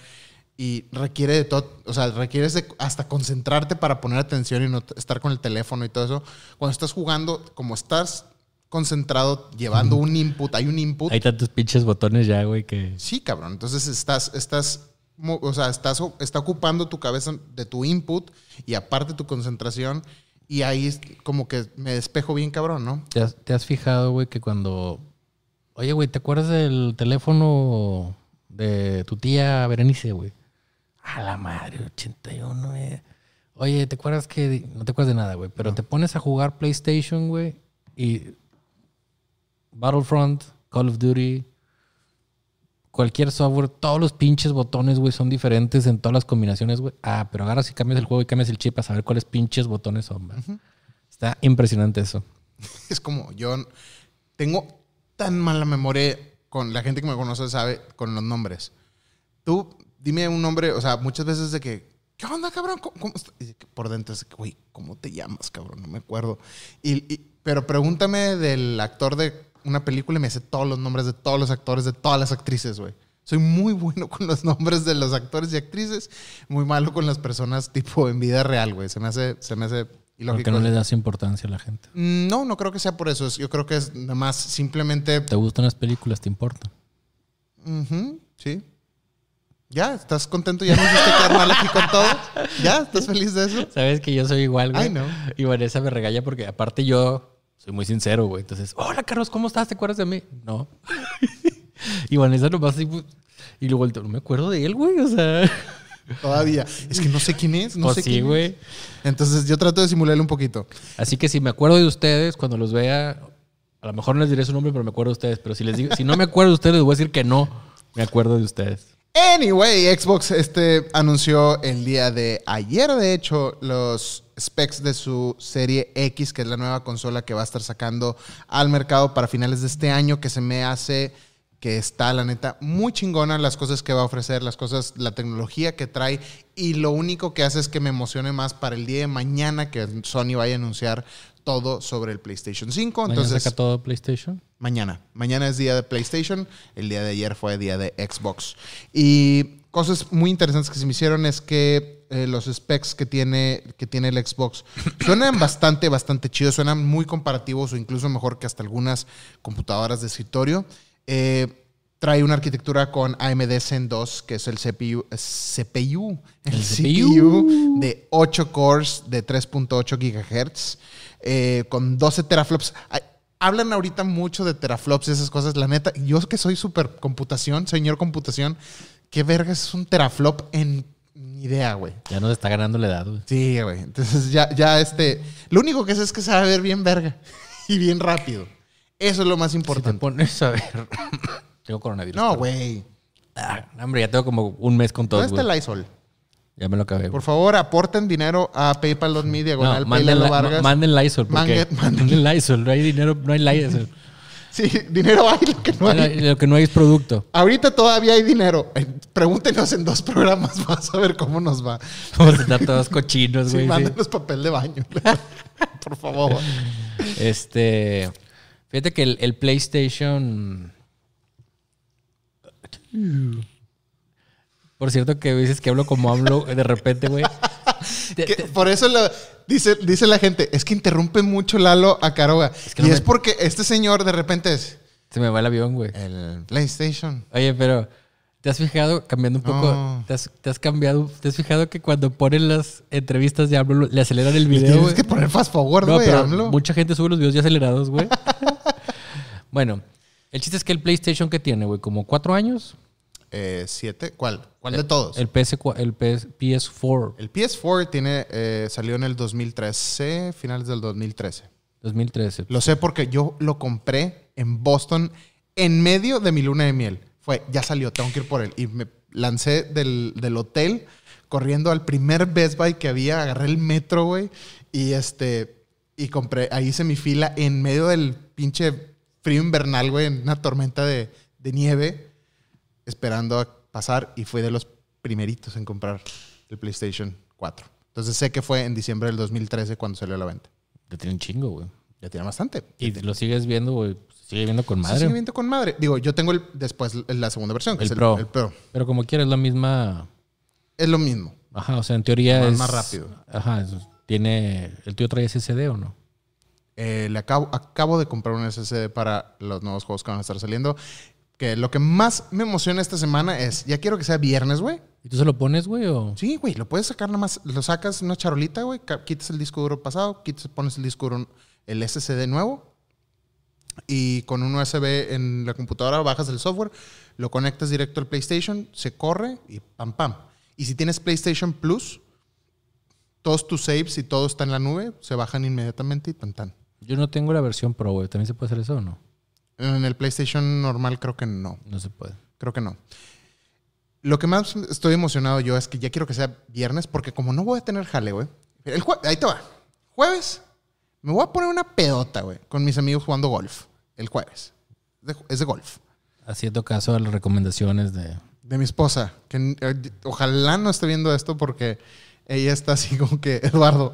y requiere de todo, o sea, requieres de hasta concentrarte para poner atención y no estar con el teléfono y todo eso. Cuando estás jugando, como estás concentrado llevando un input, hay un input Hay tantos pinches botones ya, güey, que. Sí, cabrón. Entonces estás, estás, o sea, estás, está ocupando tu cabeza de tu input y aparte tu concentración. Y ahí como que me despejo bien, cabrón, ¿no? ¿Te has, te has fijado, güey, que cuando. Oye, güey, ¿te acuerdas del teléfono de tu tía Berenice, güey? A la madre, 81, eh. Oye, ¿te acuerdas que.? No te acuerdas de nada, güey, pero te pones a jugar PlayStation, güey, y. Battlefront, Call of Duty, cualquier software, todos los pinches botones, güey, son diferentes en todas las combinaciones, güey. Ah, pero agarras y cambias el juego y cambias el chip a saber cuáles pinches botones son, güey. Está impresionante eso. Es como yo tengo tan mala memoria con la gente que me conoce, sabe, con los nombres. Tú dime un nombre, o sea, muchas veces de que, ¿qué onda, cabrón? ¿Cómo, cómo está?" Y por dentro es que, güey, ¿cómo te llamas, cabrón? No me acuerdo. Y, y- pero pregúntame del actor de una película y me sé todos los nombres de todos los actores, de todas las actrices, güey. Soy muy bueno con los nombres de los actores y actrices, muy malo con las personas tipo en vida real, güey. Se me hace, se me hace Porque no le das importancia a la gente. Mm, No, no creo que sea por eso. Es- Yo creo que es nada más simplemente. ¿Te gustan las películas? ¿Te importa? Sí. ¿Ya? ¿Estás contento? ¿Ya no hiciste quedar mal aquí con todo? ¿Ya? ¿Estás feliz de eso? Sabes que yo soy igual, güey. Ay, no. Y Vanessa me regaña porque aparte yo soy muy sincero, güey. Entonces, hola Carlos, ¿cómo estás? ¿Te acuerdas de mí? No. y Vanessa nomás así, pues, y luego no me acuerdo de él, güey. O sea, Todavía. Es que no sé quién es. No pues sé sí, quién es. güey. Entonces yo trato de simularle un poquito. Así que si me acuerdo de ustedes, cuando los vea, a lo mejor no les diré su nombre, pero me acuerdo de ustedes. Pero si les digo, si no me acuerdo de ustedes, les voy a decir que no me acuerdo de ustedes. Anyway, Xbox este, anunció el día de ayer, de hecho, los specs de su serie X, que es la nueva consola que va a estar sacando al mercado para finales de este año, que se me hace que está, la neta, muy chingona las cosas que va a ofrecer, las cosas, la tecnología que trae, y lo único que hace es que me emocione más para el día de mañana que Sony vaya a anunciar todo sobre el PlayStation 5. Mañana Entonces, saca todo PlayStation. Mañana. Mañana es día de PlayStation. El día de ayer fue día de Xbox. Y cosas muy interesantes que se me hicieron es que eh, los specs que tiene, que tiene el Xbox suenan bastante, bastante chidos. Suenan muy comparativos o incluso mejor que hasta algunas computadoras de escritorio. Eh, trae una arquitectura con AMD Zen 2, que es el CPU, CPU, el, El CPU, CPU. de 8 cores de 3.8 GHz, eh, con 12 teraflops. Ay, Hablan ahorita mucho de teraflops y esas cosas. La neta, yo que soy súper computación, señor computación, ¿qué verga es un teraflop en ni idea, güey? Ya nos está ganando la edad, güey. Sí, güey. Entonces ya, ya este. Lo único que sé es que sabe ver bien verga y bien rápido. Eso es lo más Si te importante. pones a ver. tengo coronavirus. No, güey. Ah, hombre, ya tengo como un mes con todo. ¿Dónde está el Lysol? Ya me lo acabé. Por favor, aporten dinero a PayPal.me, diagonal No, manden, la- Vargas. manden Lysol. Porque manden- manden Lysol. No hay dinero, no hay Lysol. Sí, dinero hay, lo que no hay. Lo que no hay es producto. Ahorita todavía hay dinero. Eh, Pregúntenos en dos programas más a ver cómo nos va. Vamos a estar todos cochinos, Sí, güey. sí. mándenos papel de baño. Por favor. Este. Fíjate que el, el PlayStation. Por cierto, que dices que hablo como hablo de repente, güey. Por eso lo- dice, dice la gente, es que interrumpe mucho Lalo a Caroga. que y no es porque este señor de repente es Se me va el avión, güey. el PlayStation. Oye, pero ¿te has fijado, cambiando un poco, No. te, has, te has cambiado, te has fijado que cuando ponen las entrevistas de AMLO le aceleran el video? tienes que poner fast forward, güey, mucha gente sube los videos ya acelerados, güey. bueno, el chiste es que el PlayStation que tiene, güey, como cuatro años. Eh, ¿Siete? ¿Cuál? ¿Cuál de todos? El, PS, el PS, PS4 El PS4 tiene, eh, salió en el 2013, finales del 2013. 2013. Lo sé porque yo lo compré en Boston en medio de mi luna de miel. Fue, ya salió, tengo que ir por él. Y me lancé del, del hotel corriendo al primer Best Buy que había, agarré el metro, güey, y este, y compré, ahí hice mi fila en medio del pinche frío invernal, güey, en una tormenta de, de nieve, esperando a pasar, y fui de los primeritos en comprar el PlayStation 4. Entonces sé que fue en diciembre del 2013 cuando salió a la venta. Te tiene un chingo, güey. Ya tiene bastante. Y lo sigues viendo, güey. Sigue viendo con Sí, madre. sigue viendo con madre. Digo, yo tengo el, después la segunda versión, que El es el Pro. el Pro. Pero como quieras, la misma. Es lo mismo. Ajá, o sea, en teoría Más- es. más rápido. Ajá, tiene. ¿El tuyo trae SSD o no? Eh, le acabo, acabo de comprar un SSD para los nuevos juegos que van a estar saliendo. Que lo que más me emociona esta semana es, ya quiero que sea viernes, güey. ¿Y tú se lo pones, güey? O... Sí, güey, lo puedes sacar nada más, lo sacas en una charolita, güey, quitas el disco duro pasado, quitas, pones el disco duro, el SSD nuevo y con un USB en la computadora bajas el software, lo conectas directo al PlayStation, se corre y pam, pam. Y si tienes PlayStation Plus, todos tus saves y todo está en la nube, se bajan inmediatamente y tan tan. Yo no tengo la versión Pro, güey. ¿También se puede hacer eso o no? En el PlayStation normal creo que no. No se puede. Creo que no. Lo que más estoy emocionado yo es que ya quiero que sea viernes porque como no voy a tener jale, güey. Ahí te va. Jueves me voy a poner una pedota, güey, con mis amigos jugando golf. El jueves. Es de, es de golf. Haciendo caso a las recomendaciones de. De mi esposa. Que eh, ojalá no esté viendo esto porque ella está así como que, Eduardo.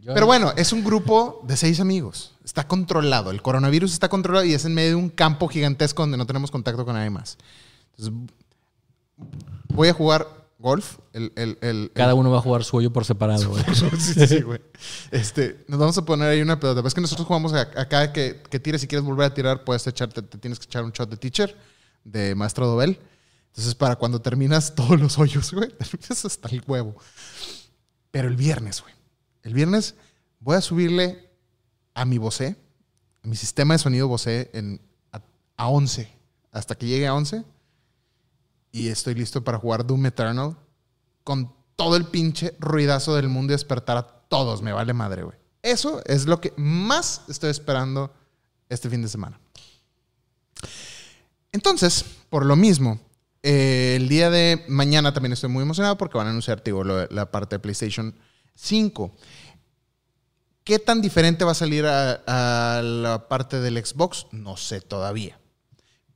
Yo- Pero bueno, es un grupo de seis amigos. Está controlado. El coronavirus está controlado y es en medio de un campo gigantesco donde no tenemos contacto con nadie más. Entonces, voy a jugar golf. El, el- el- Cada uno va a jugar su hoyo por separado, güey. sí, sí, güey. Este, nos vamos a poner ahí una pelota. Es que nosotros jugamos acá que, que tires. Si quieres volver a tirar, puedes echarte, te tienes que echar un shot de teacher, de maestro Dobel. Entonces, para cuando terminas todos los hoyos, güey, terminas hasta el huevo. Pero el viernes, güey. El viernes voy a subirle a mi Bose, a mi sistema de sonido Bose en, a, a 11. Hasta que llegue a 11. Y estoy listo para jugar Doom Eternal con todo el pinche ruidazo del mundo y despertar a todos. Me vale madre, güey. Eso es lo que más estoy esperando este fin de semana. Entonces, por lo mismo, eh, el día de mañana también estoy muy emocionado porque van a anunciar, lo- la parte de PlayStation 5. ¿Qué tan diferente va a salir a la parte del Xbox? No sé todavía.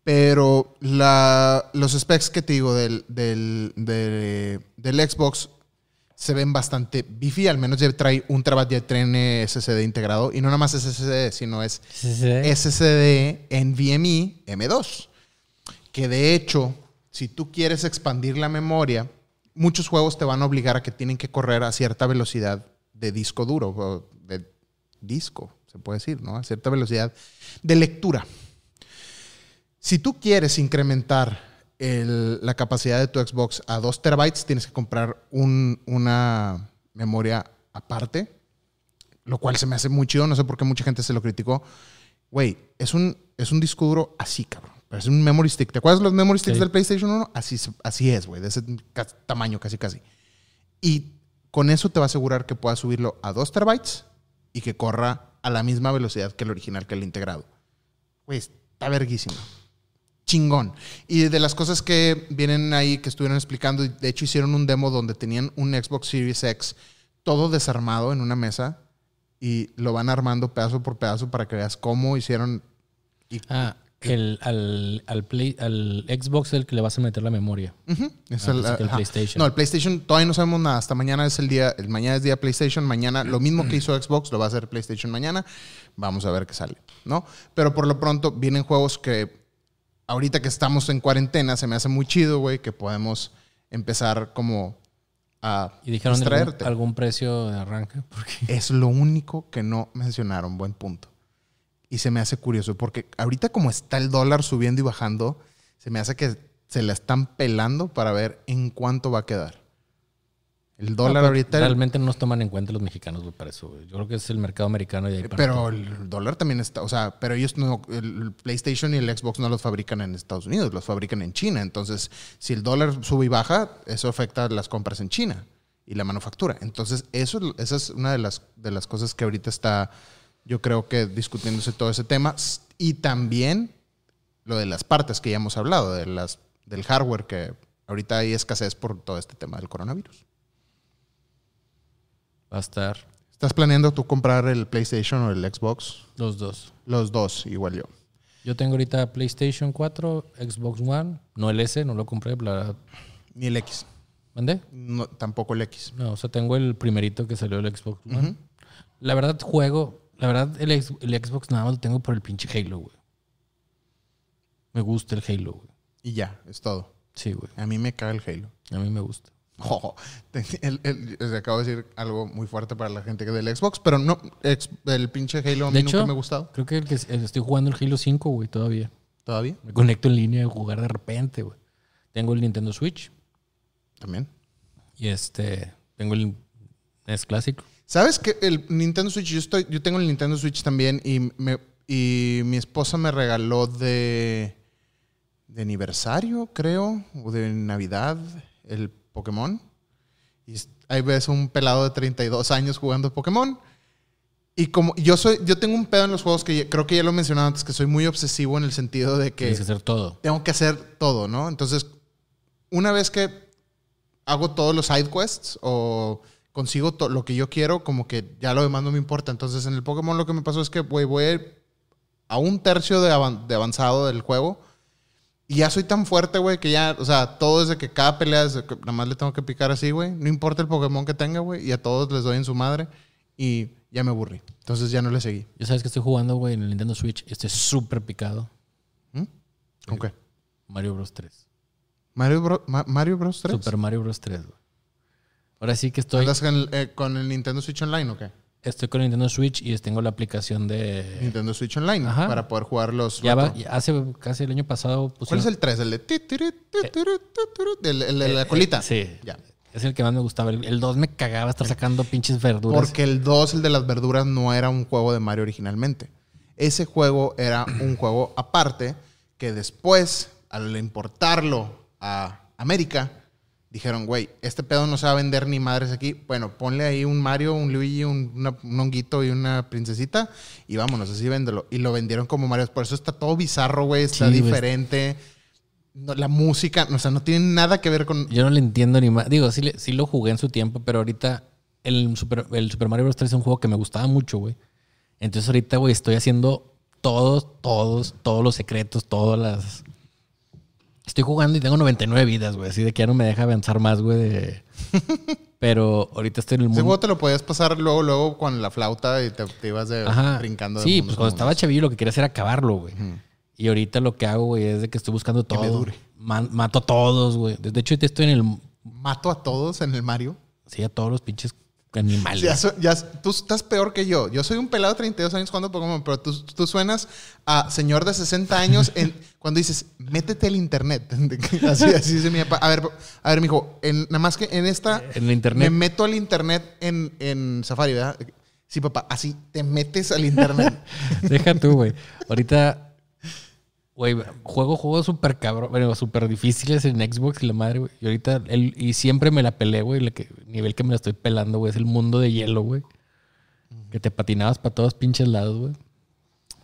Pero la- los specs que te digo del, del, de- del Xbox se ven bastante beefy. Al menos ya trae un terabyte, ya trae SSD integrado. Y no nada más SSD, sino es SSD NVMe M2. Que de hecho, si tú quieres expandir la memoria, muchos juegos te van a obligar a que tienen que correr a cierta velocidad de disco duro, o de disco, se puede decir, ¿no? A cierta velocidad de lectura. Si tú quieres incrementar el- la capacidad de tu Xbox a 2 terabytes, tienes que comprar un- una memoria aparte, lo cual se me hace muy chido. No sé por qué mucha gente se lo criticó. Güey, es un, es un disco duro así, cabrón. Es un memory stick. ¿Te acuerdas los memory sticks Sí. del PlayStation 1? Así, así es, güey. De ese tamaño, casi, casi. Y con eso te va a asegurar que puedas subirlo a 2 terabytes y que corra a la misma velocidad que el original, que el integrado. Güey, está verguísimo. Chingón. Y de las cosas que vienen ahí, que estuvieron explicando, de hecho hicieron un demo donde tenían un Xbox Series X todo desarmado en una mesa y lo van armando pedazo por pedazo para que veas cómo hicieron. Y, Ah, el, al, al, Play, al Xbox es el que le vas a meter la memoria. Es Ah, el. PlayStation. No, el PlayStation todavía no sabemos nada. Hasta mañana es el día. El mañana es día PlayStation. Mañana lo mismo que hizo Xbox lo va a hacer PlayStation mañana. Vamos a ver qué sale, ¿no? Pero por lo pronto vienen juegos que ahorita que estamos en cuarentena se me hace muy chido, güey, que podemos empezar como a ¿Y dijeron algún, distraerte. algún precio de arranque? Porque Es lo único que no mencionaron, buen punto. Y se me hace curioso, porque ahorita como está el dólar subiendo y bajando, se me hace que se la están pelando para ver en cuánto va a quedar. El dólar No, pero ahorita... Realmente no nos toman en cuenta los mexicanos, güey, para eso, güey. Yo creo que es el mercado americano y ahí para pero todo. el dólar también está, o sea, pero ellos no, el PlayStation y el Xbox no los fabrican en Estados Unidos, los fabrican en China. Entonces, si el dólar sube y baja, eso afecta las compras en China y la manufactura. Entonces, eso, esa es una de las, de las cosas que ahorita está, yo creo que discutiéndose todo ese tema. Y también lo de las partes que ya hemos hablado, de las, del hardware que ahorita hay escasez por todo este tema del coronavirus. Va a estar ¿Estás planeando tú comprar el PlayStation o el Xbox? los dos. Los dos, igual yo. Yo tengo ahorita PlayStation 4, Xbox One, no el S, no lo compré, la verdad. Ni el X. ¿Mandé? No, tampoco el X. No, o sea, tengo el primerito que salió el Xbox One. La verdad, juego. La verdad, el, el Xbox nada más lo tengo por el pinche Halo, güey. Me gusta el Halo, güey. Y ya, es todo. Sí, güey. A mí me caga el Halo. A mí me gusta. Oh, el- acabo de decir algo muy fuerte para la gente que del Xbox, pero no, ex- el pinche Halo a mí De nunca hecho, me ha gustado. creo que, el que estoy jugando el Halo 5, güey, todavía. ¿Todavía? Me conecto en línea a jugar de repente, güey. Tengo el Nintendo Switch También. y este. Tengo el NES clásico. ¿Sabes que el Nintendo Switch, yo, estoy, yo tengo el Nintendo Switch también y, me, y mi esposa me regaló de, de aniversario, creo, o de Navidad, el Pokémon. Y ahí ves un pelado de 32 años jugando Pokémon. Y como yo soy, yo tengo un pedo en los juegos que creo que ya lo he mencionado antes, que soy muy obsesivo en el sentido de que Tienes que hacer todo. tengo que hacer todo, ¿no? Entonces, una vez que hago todos los side quests o consigo lo que yo quiero, como que ya lo demás no me importa. Entonces, en el Pokémon lo que me pasó es que, güey, voy a ir a un tercio de avanzado del juego y ya soy tan fuerte, güey, que ya, o sea, todo desde que cada pelea, es de que nada más le tengo que picar así, güey. No importa el Pokémon que tenga, güey, y a todos les doy en su madre y ya me aburrí. Entonces ya no le seguí. Yo sabes que estoy jugando, güey, en el Nintendo Switch. Estoy súper picado. ¿Mm? ¿Con qué? Mario Bros 3. Mario, Bro- Ma- Mario Bros. 3. Super Mario Bros 3, güey. Ahora sí que estoy, ¿Andas con eh, con el Nintendo Switch Online o qué? Estoy con Nintendo Switch y tengo la aplicación de... Nintendo Switch Online Ajá. para poder jugar los. Ya va, hace casi el año pasado ¿Cuál es el 3? El de. ti, tiri, ti, tiri, ti, tiri, el, el de la Eh, colita. Sí. Ya. Es el que más me gustaba. El, el 2 me cagaba estar sacando pinches verduras. Porque el 2, el de las verduras, no era un juego de Mario originalmente. Ese juego era un juego aparte que después, al importarlo a América, dijeron, güey, este pedo no se va a vender ni madres aquí. Bueno, ponle ahí un Mario, un Luigi, un, una- un honguito y una princesita y vámonos, así véndelo. Y lo vendieron como Mario. Por eso está todo bizarro, güey, está Sí, diferente. No, la música, o sea, no tiene nada que ver con... Yo no le entiendo ni más. Digo, sí, le- sí lo jugué en su tiempo, pero ahorita el Super, el Super Mario Bros. 3 es un juego que me gustaba mucho, güey. Entonces ahorita, güey, estoy haciendo todos, todos, todos los secretos, todas las... Estoy jugando y tengo 99 vidas, güey. Así de que ya no me deja avanzar más, güey. de- Pero ahorita estoy en el mundo... juego te lo podías pasar luego, luego con la flauta y te, te ibas de, Ajá. brincando. de Sí, pues cuando estaba chavillo lo que quería hacer era acabarlo, güey. Y ahorita lo que hago, güey, es de que estoy buscando todo. me dure. Man- mato a todos, güey. De hecho, ahorita estoy en el... Mato a todos en el Mario. Sí, a todos los pinches animales. Ya, so- ya- tú estás peor que yo. Yo soy un pelado de 32 años jugando Pokémon, pero tú, tú suenas a señor de 60 años en, cuando dices, métete al internet. así, así dice mi papá. A ver, a ver, mijo, en, nada más que en esta... En el internet. Me meto al internet en, en Safari, ¿verdad? Sí, papá, así te metes al internet. Deja tú, güey. Ahorita, güey, juego juegos súper cabrón, bueno, súper difíciles en Xbox y la madre, güey. Y ahorita, el, y siempre me la pelé, güey. El que, nivel que me la estoy pelando, güey, es el mundo de hielo, güey. Que te patinabas para todos pinches lados, güey.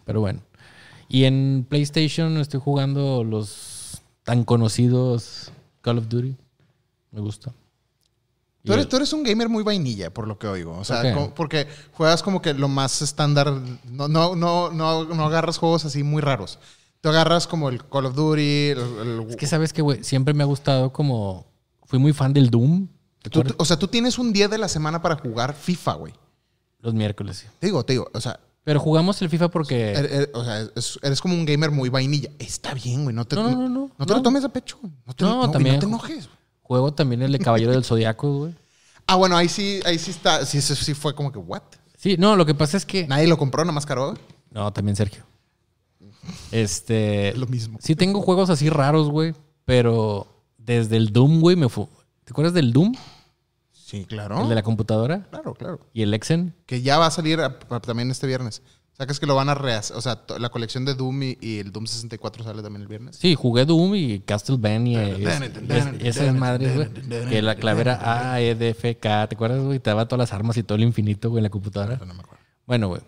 Pero bueno. Y en PlayStation estoy jugando los tan conocidos Call of Duty. Me gusta. Tú eres, tú eres un gamer muy vainilla, por lo que oigo. O sea, porque juegas como que lo más estándar. No, no, no, no, no agarras juegos así muy raros. Tú agarras como el Call of Duty. el- el- Es que sabes que, güey, siempre me ha gustado como... Fui muy fan del Doom. O sea, tú tienes un día de la semana para jugar FIFA, güey. Los miércoles, sí. Te digo, te digo. O sea, Pero jugamos el FIFA porque... er- er- o sea, es- eres como un gamer muy vainilla. Está bien, güey. No te, No, no, no, no. no te lo tomes a pecho. güey. No te, No, también. no te enojes. güey. Juego también el de Caballero del Zodiaco, güey. Ah, bueno, ahí sí, ahí sí está. Sí, sí, sí fue como que, ¿what? Sí, no, lo que pasa es que... Nadie lo compró, nada más caro. güey. No, también Sergio. Este... Es lo mismo. Sí tengo juegos así raros, güey. Pero desde el Doom, güey, me fue... ¿Te acuerdas del Doom? Sí, claro. El de la computadora. Claro, claro. Y el Exen. Que ya va a salir a- a- también este viernes. Sacas que lo van a rehacer. O sea, to- la colección de Doom y, y el Doom 64 sale también el viernes. Sí, jugué Doom y Castlevania. y es- es- esas madres, güey. Que la clave era A, E, D, F, K. ¿Te acuerdas, güey? Te daba todas las armas y todo el infinito, güey, en la computadora. No me acuerdo. Bueno, güey.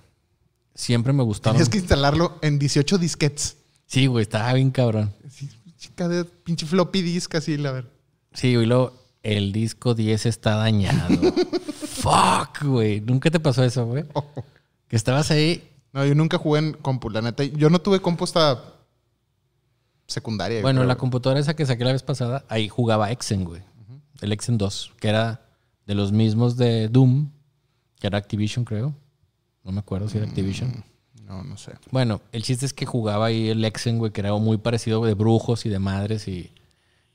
Siempre me gustaron. Tienes que instalarlo en 18 disquets. Sí, güey, estaba bien cabrón. Así, chica de pinche floppy disk así, la ver. Sí, güey, luego el disco 10 está dañado. Fuck, güey. ¿Nunca te pasó eso, güey? Que estabas ahí. No, yo nunca jugué en compu, la neta. Yo no tuve compu hasta secundaria. Bueno, la computadora esa que saqué la vez pasada, ahí jugaba Exen, güey. El Exen 2, que era de los mismos de Doom, que era Activision, creo. No me acuerdo si era Activision. No, no sé. Bueno, el chiste es que jugaba ahí el Exen, güey, que era muy parecido de brujos y de madres y...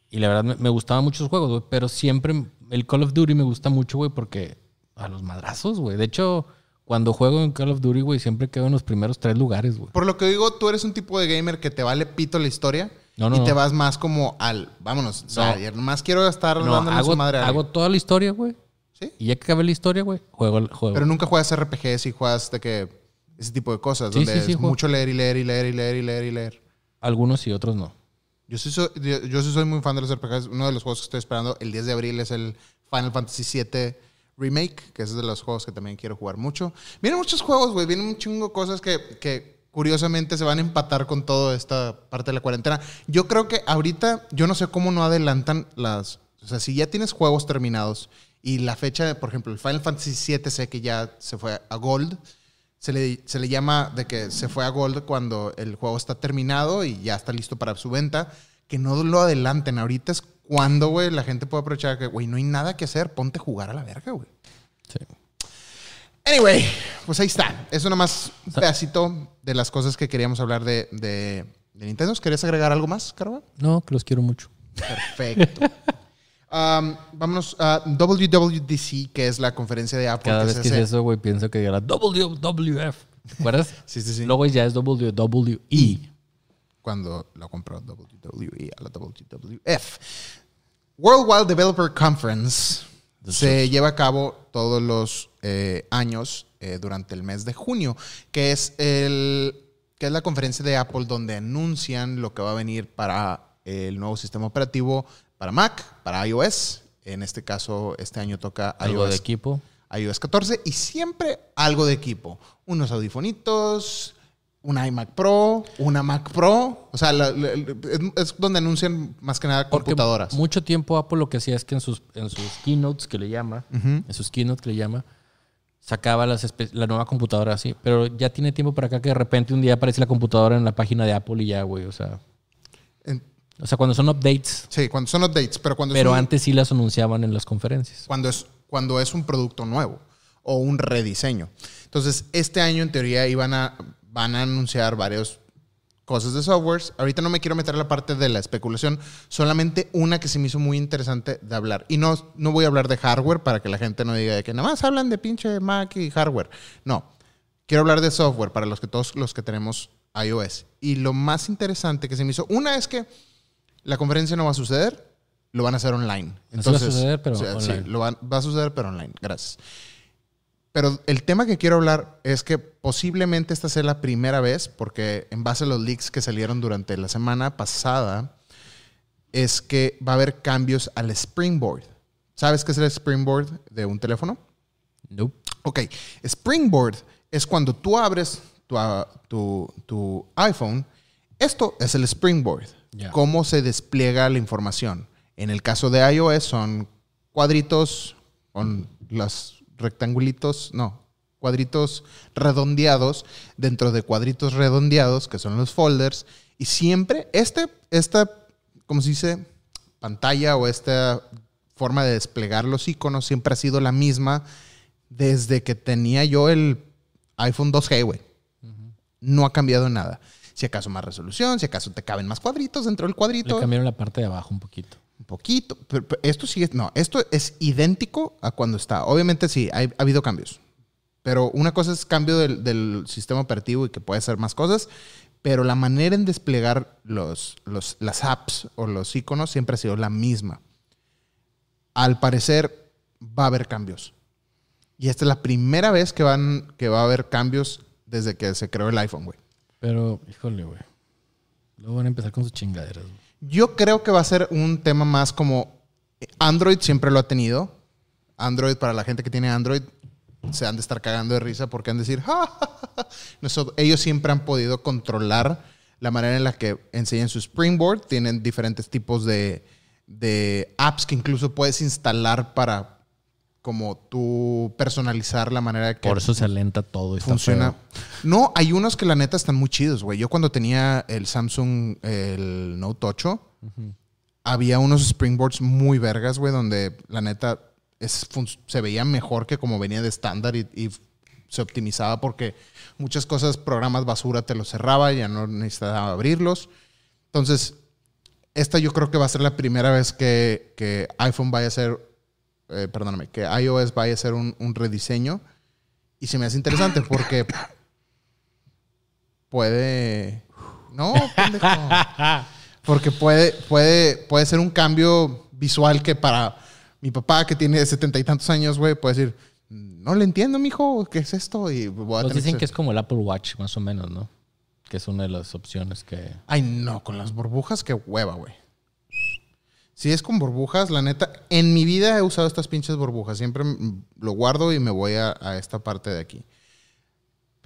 Y la verdad me, me gustaban muchos juegos, güey. Pero siempre el Call of Duty me gusta mucho, güey, porque a los madrazos, güey. De hecho, cuando juego en Call of Duty, güey, siempre quedo en los primeros tres lugares, güey. Por lo que digo, tú eres un tipo de gamer que te vale pito la historia No, no, y no. te vas más como al, vámonos, o sea, nomás quiero estar No, dándole hago, su madre a hago toda la historia, güey. ¿Sí? Y ya que acabé la historia, güey, juego el juego. Pero nunca juegas RPGs y juegas de que ese tipo de cosas, Sí, donde sí, sí, es juego. mucho leer y leer y leer y leer y leer y leer. Algunos y otros no. Yo sí, soy, yo, yo sí soy muy fan de los RPGs. Uno de los juegos que estoy esperando el 10 de abril es el Final Fantasy VII Remake, que es de los juegos que también quiero jugar mucho. Vienen muchos juegos, güey. Vienen un chingo de cosas que, que curiosamente se van a empatar con toda esta parte de la cuarentena. Yo creo que ahorita, yo no sé cómo no adelantan las... O sea, si ya tienes juegos terminados y la fecha, por ejemplo, el Final Fantasy VII sé que ya se fue a Gold. Se le, se le llama de que se fue a Gold cuando el juego está terminado y ya está listo para su venta. Que no lo adelanten. Ahorita es cuando, güey, la gente puede aprovechar que, güey, no hay nada que hacer. Ponte a jugar a la verga, güey. Sí. Anyway, pues ahí está. Eso nomás un pedacito de las cosas que queríamos hablar de, de, de Nintendo. ¿Querías agregar algo más, Carva? No, que los quiero mucho. Perfecto. Um, vámonos a WWDC, que es la conferencia de Apple. Cada que vez se que es eso, güey, pienso que era WWF. ¿Te acuerdas? Sí, sí, sí. Luego ya es WWE. cuando lo compró WWE a la WWF. World Wide Developer Conference se lleva a cabo todos los eh, años eh, durante el mes de junio, que es, el, que es la conferencia de Apple donde anuncian lo que va a venir para el nuevo sistema operativo para Mac, para iOS. En este caso, este año toca Algo iOS de equipo. iOS 14 y siempre algo de equipo. Unos audifonitos, un iMac Pro, una Mac Pro. O sea, la- la- es, donde anuncian más que nada Porque computadoras. Mucho tiempo Apple lo que hacía es que en sus, en sus keynotes que le llama, en sus keynotes que le llama, sacaba las la nueva computadora así. Pero ya tiene tiempo para acá que de repente un día aparece la computadora en la página de Apple y ya, güey. O sea, o sea, cuando son updates. sí, cuando son updates, pero cuando, Pero un, antes sí las anunciaban en las conferencias. cuando, es, cuando es un producto nuevo o un rediseño. Entonces, este año en teoría iban a, van a anunciar varias cosas de softwares. Ahorita no me quiero meter a la parte de la especulación, solamente una que se me hizo muy interesante de hablar. Y no, no voy a hablar de hardware para que la gente no diga de que nada más hablan de pinche Mac y hardware. No, quiero hablar de software para los que todos los que tenemos iOS. Y lo más interesante que se me hizo, una es que la conferencia no va a suceder, lo van a hacer online. Así va a suceder, pero sí, online. lo van- va a suceder, pero online. Gracias. Pero el tema que quiero hablar es que posiblemente esta sea la primera vez, porque en base a los leaks que salieron durante la semana pasada, es que va a haber cambios al Springboard. ¿Sabes qué es el Springboard de un teléfono? Nope. Ok, Springboard es cuando tú abres tu, tu- tu iPhone. Esto es el Springboard. Cómo se despliega la información. En el caso de iOS son cuadritos con los rectangulitos, no, cuadritos redondeados dentro de cuadritos redondeados que son los folders. Y siempre este, esta, ¿cómo se dice? Pantalla o esta forma de desplegar los iconos siempre ha sido la misma desde que tenía yo el iPhone 2G, güey. No ha cambiado nada. Si acaso más resolución, si acaso te caben más cuadritos dentro del Le cuadrito. cambiaron la parte de abajo un poquito. Un poquito. Pero, pero esto sigue. No, esto es idéntico a cuando está. Obviamente sí, hay- ha habido cambios. Pero una cosa es cambio del, del sistema operativo y que puede hacer más cosas. Pero la manera en desplegar los, los- las apps o los iconos siempre ha sido la misma. Al parecer va a haber cambios. Y esta es la primera vez que, van, que va a haber cambios desde que se creó el iPhone, güey. Pero, híjole, güey. Luego van a empezar con sus chingaderas. Yo creo que va a ser un tema más como Android siempre lo ha tenido. Android, para la gente que tiene Android, se han de estar cagando de risa porque han de decir, ellos siempre han podido controlar la manera en la que enseñan su Springboard. Tienen diferentes tipos de apps que incluso puedes instalar para como tú personalizar la manera que Por eso se alenta todo y funciona. No, hay unos que la neta están muy chidos, güey. Yo cuando tenía el Samsung, el Note 8, había unos springboards muy vergas, güey, donde la neta es, se veía mejor que como venía de estándar y, y se optimizaba porque muchas cosas, programas basura te los cerraba, ya no necesitaba abrirlos. Entonces, esta yo creo que va a ser la primera vez que, que iPhone vaya a hacer, eh, perdóname, que iOS vaya a hacer un, un rediseño. Y se me hace interesante porque puede... No, pendejo. Porque puede, puede, puede ser un cambio visual que para mi papá que tiene setenta y tantos años, güey, puede decir, no le entiendo, mijo, ¿qué es esto? Y voy a Nos tener dicen que es como el Apple Watch, más o menos, ¿no? Que es una de las opciones que... Ay, no, con las burbujas, qué hueva, güey. Si es con burbujas, la neta, en mi vida he usado estas pinches burbujas. Siempre lo guardo y me voy a, a esta parte de aquí.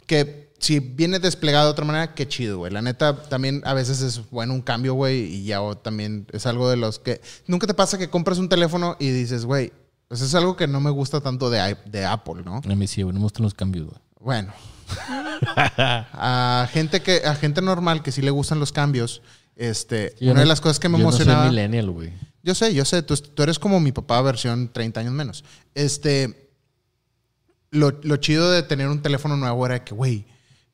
Que si viene desplegado de otra manera, qué chido, güey. La neta, también a veces es bueno un cambio, güey, y ya o también es algo de los que... Nunca te pasa que compras un teléfono y dices, güey, eso es algo que no me gusta tanto de Apple, ¿no? A mí sí, güey, no me gustan los cambios, güey. Bueno. a gente que a gente normal que sí le gustan los cambios, este, una no- de las cosas que me yo emocionaba. No soy millennial, güey. yo sé, yo sé, tú, tú eres como mi papá versión 30 años menos. Este lo, lo chido de tener un teléfono nuevo era que, güey,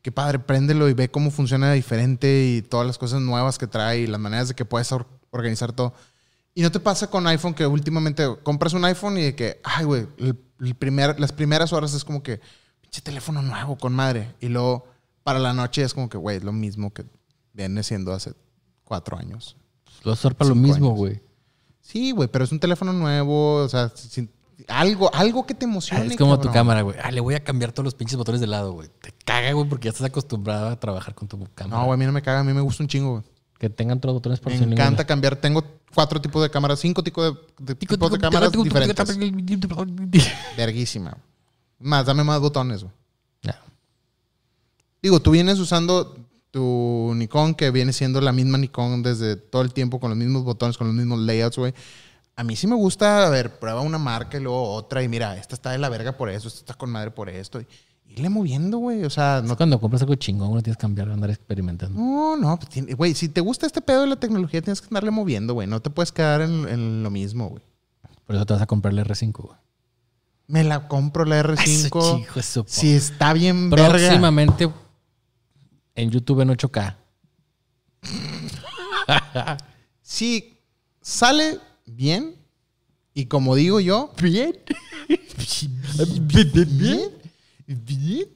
qué padre, préndelo y ve cómo funciona diferente y todas las cosas nuevas que trae y las maneras de que puedes or- organizar todo. Y no te pasa con iPhone que últimamente compras un iPhone y de que, ay, güey, el- el primer, las primeras horas es como que, pinche teléfono nuevo con madre. Y luego para la noche es como que, güey, es lo mismo que viene siendo hace cuatro años. Lo vas a usar para lo mismo, güey. Sí, güey, pero es un teléfono nuevo, o sea, sin- algo, algo que te emocione. Es como tu cámara, güey. Ah, le voy a cambiar todos los pinches botones de lado, güey. Te caga, güey, porque ya estás acostumbrado a trabajar con tu cámara. No, güey, a mí no me caga, a mí me gusta un chingo, güey. Que tengan todos los botones para Me encanta cambiar. Tengo cuatro tipos de cámaras, cinco tipos de, de tipos de cámaras diferentes. Verguísima. Más, dame más botones, güey. Ya. Digo, tú vienes usando tu Nikon, que viene siendo la misma Nikon desde todo el tiempo, con los mismos botones, con los mismos layouts, güey. A mí sí me gusta, a ver, prueba una marca y luego otra, y mira, esta está de la verga por eso, esta está con madre por esto. Y irle moviendo, güey. O sea, No cuando compras algo chingón, no tienes que cambiar, andar experimentando. No, no, pues güey, si te gusta este pedo de la tecnología, tienes que andarle moviendo, güey. No te puedes quedar en, en lo mismo, güey. Por eso te vas a comprar el R5, güey. Me la compro la Eso, R5. chico, eso, po. Si está bien verga. En YouTube en 8K. Si sale bien, y como digo yo, bien, bien, bien,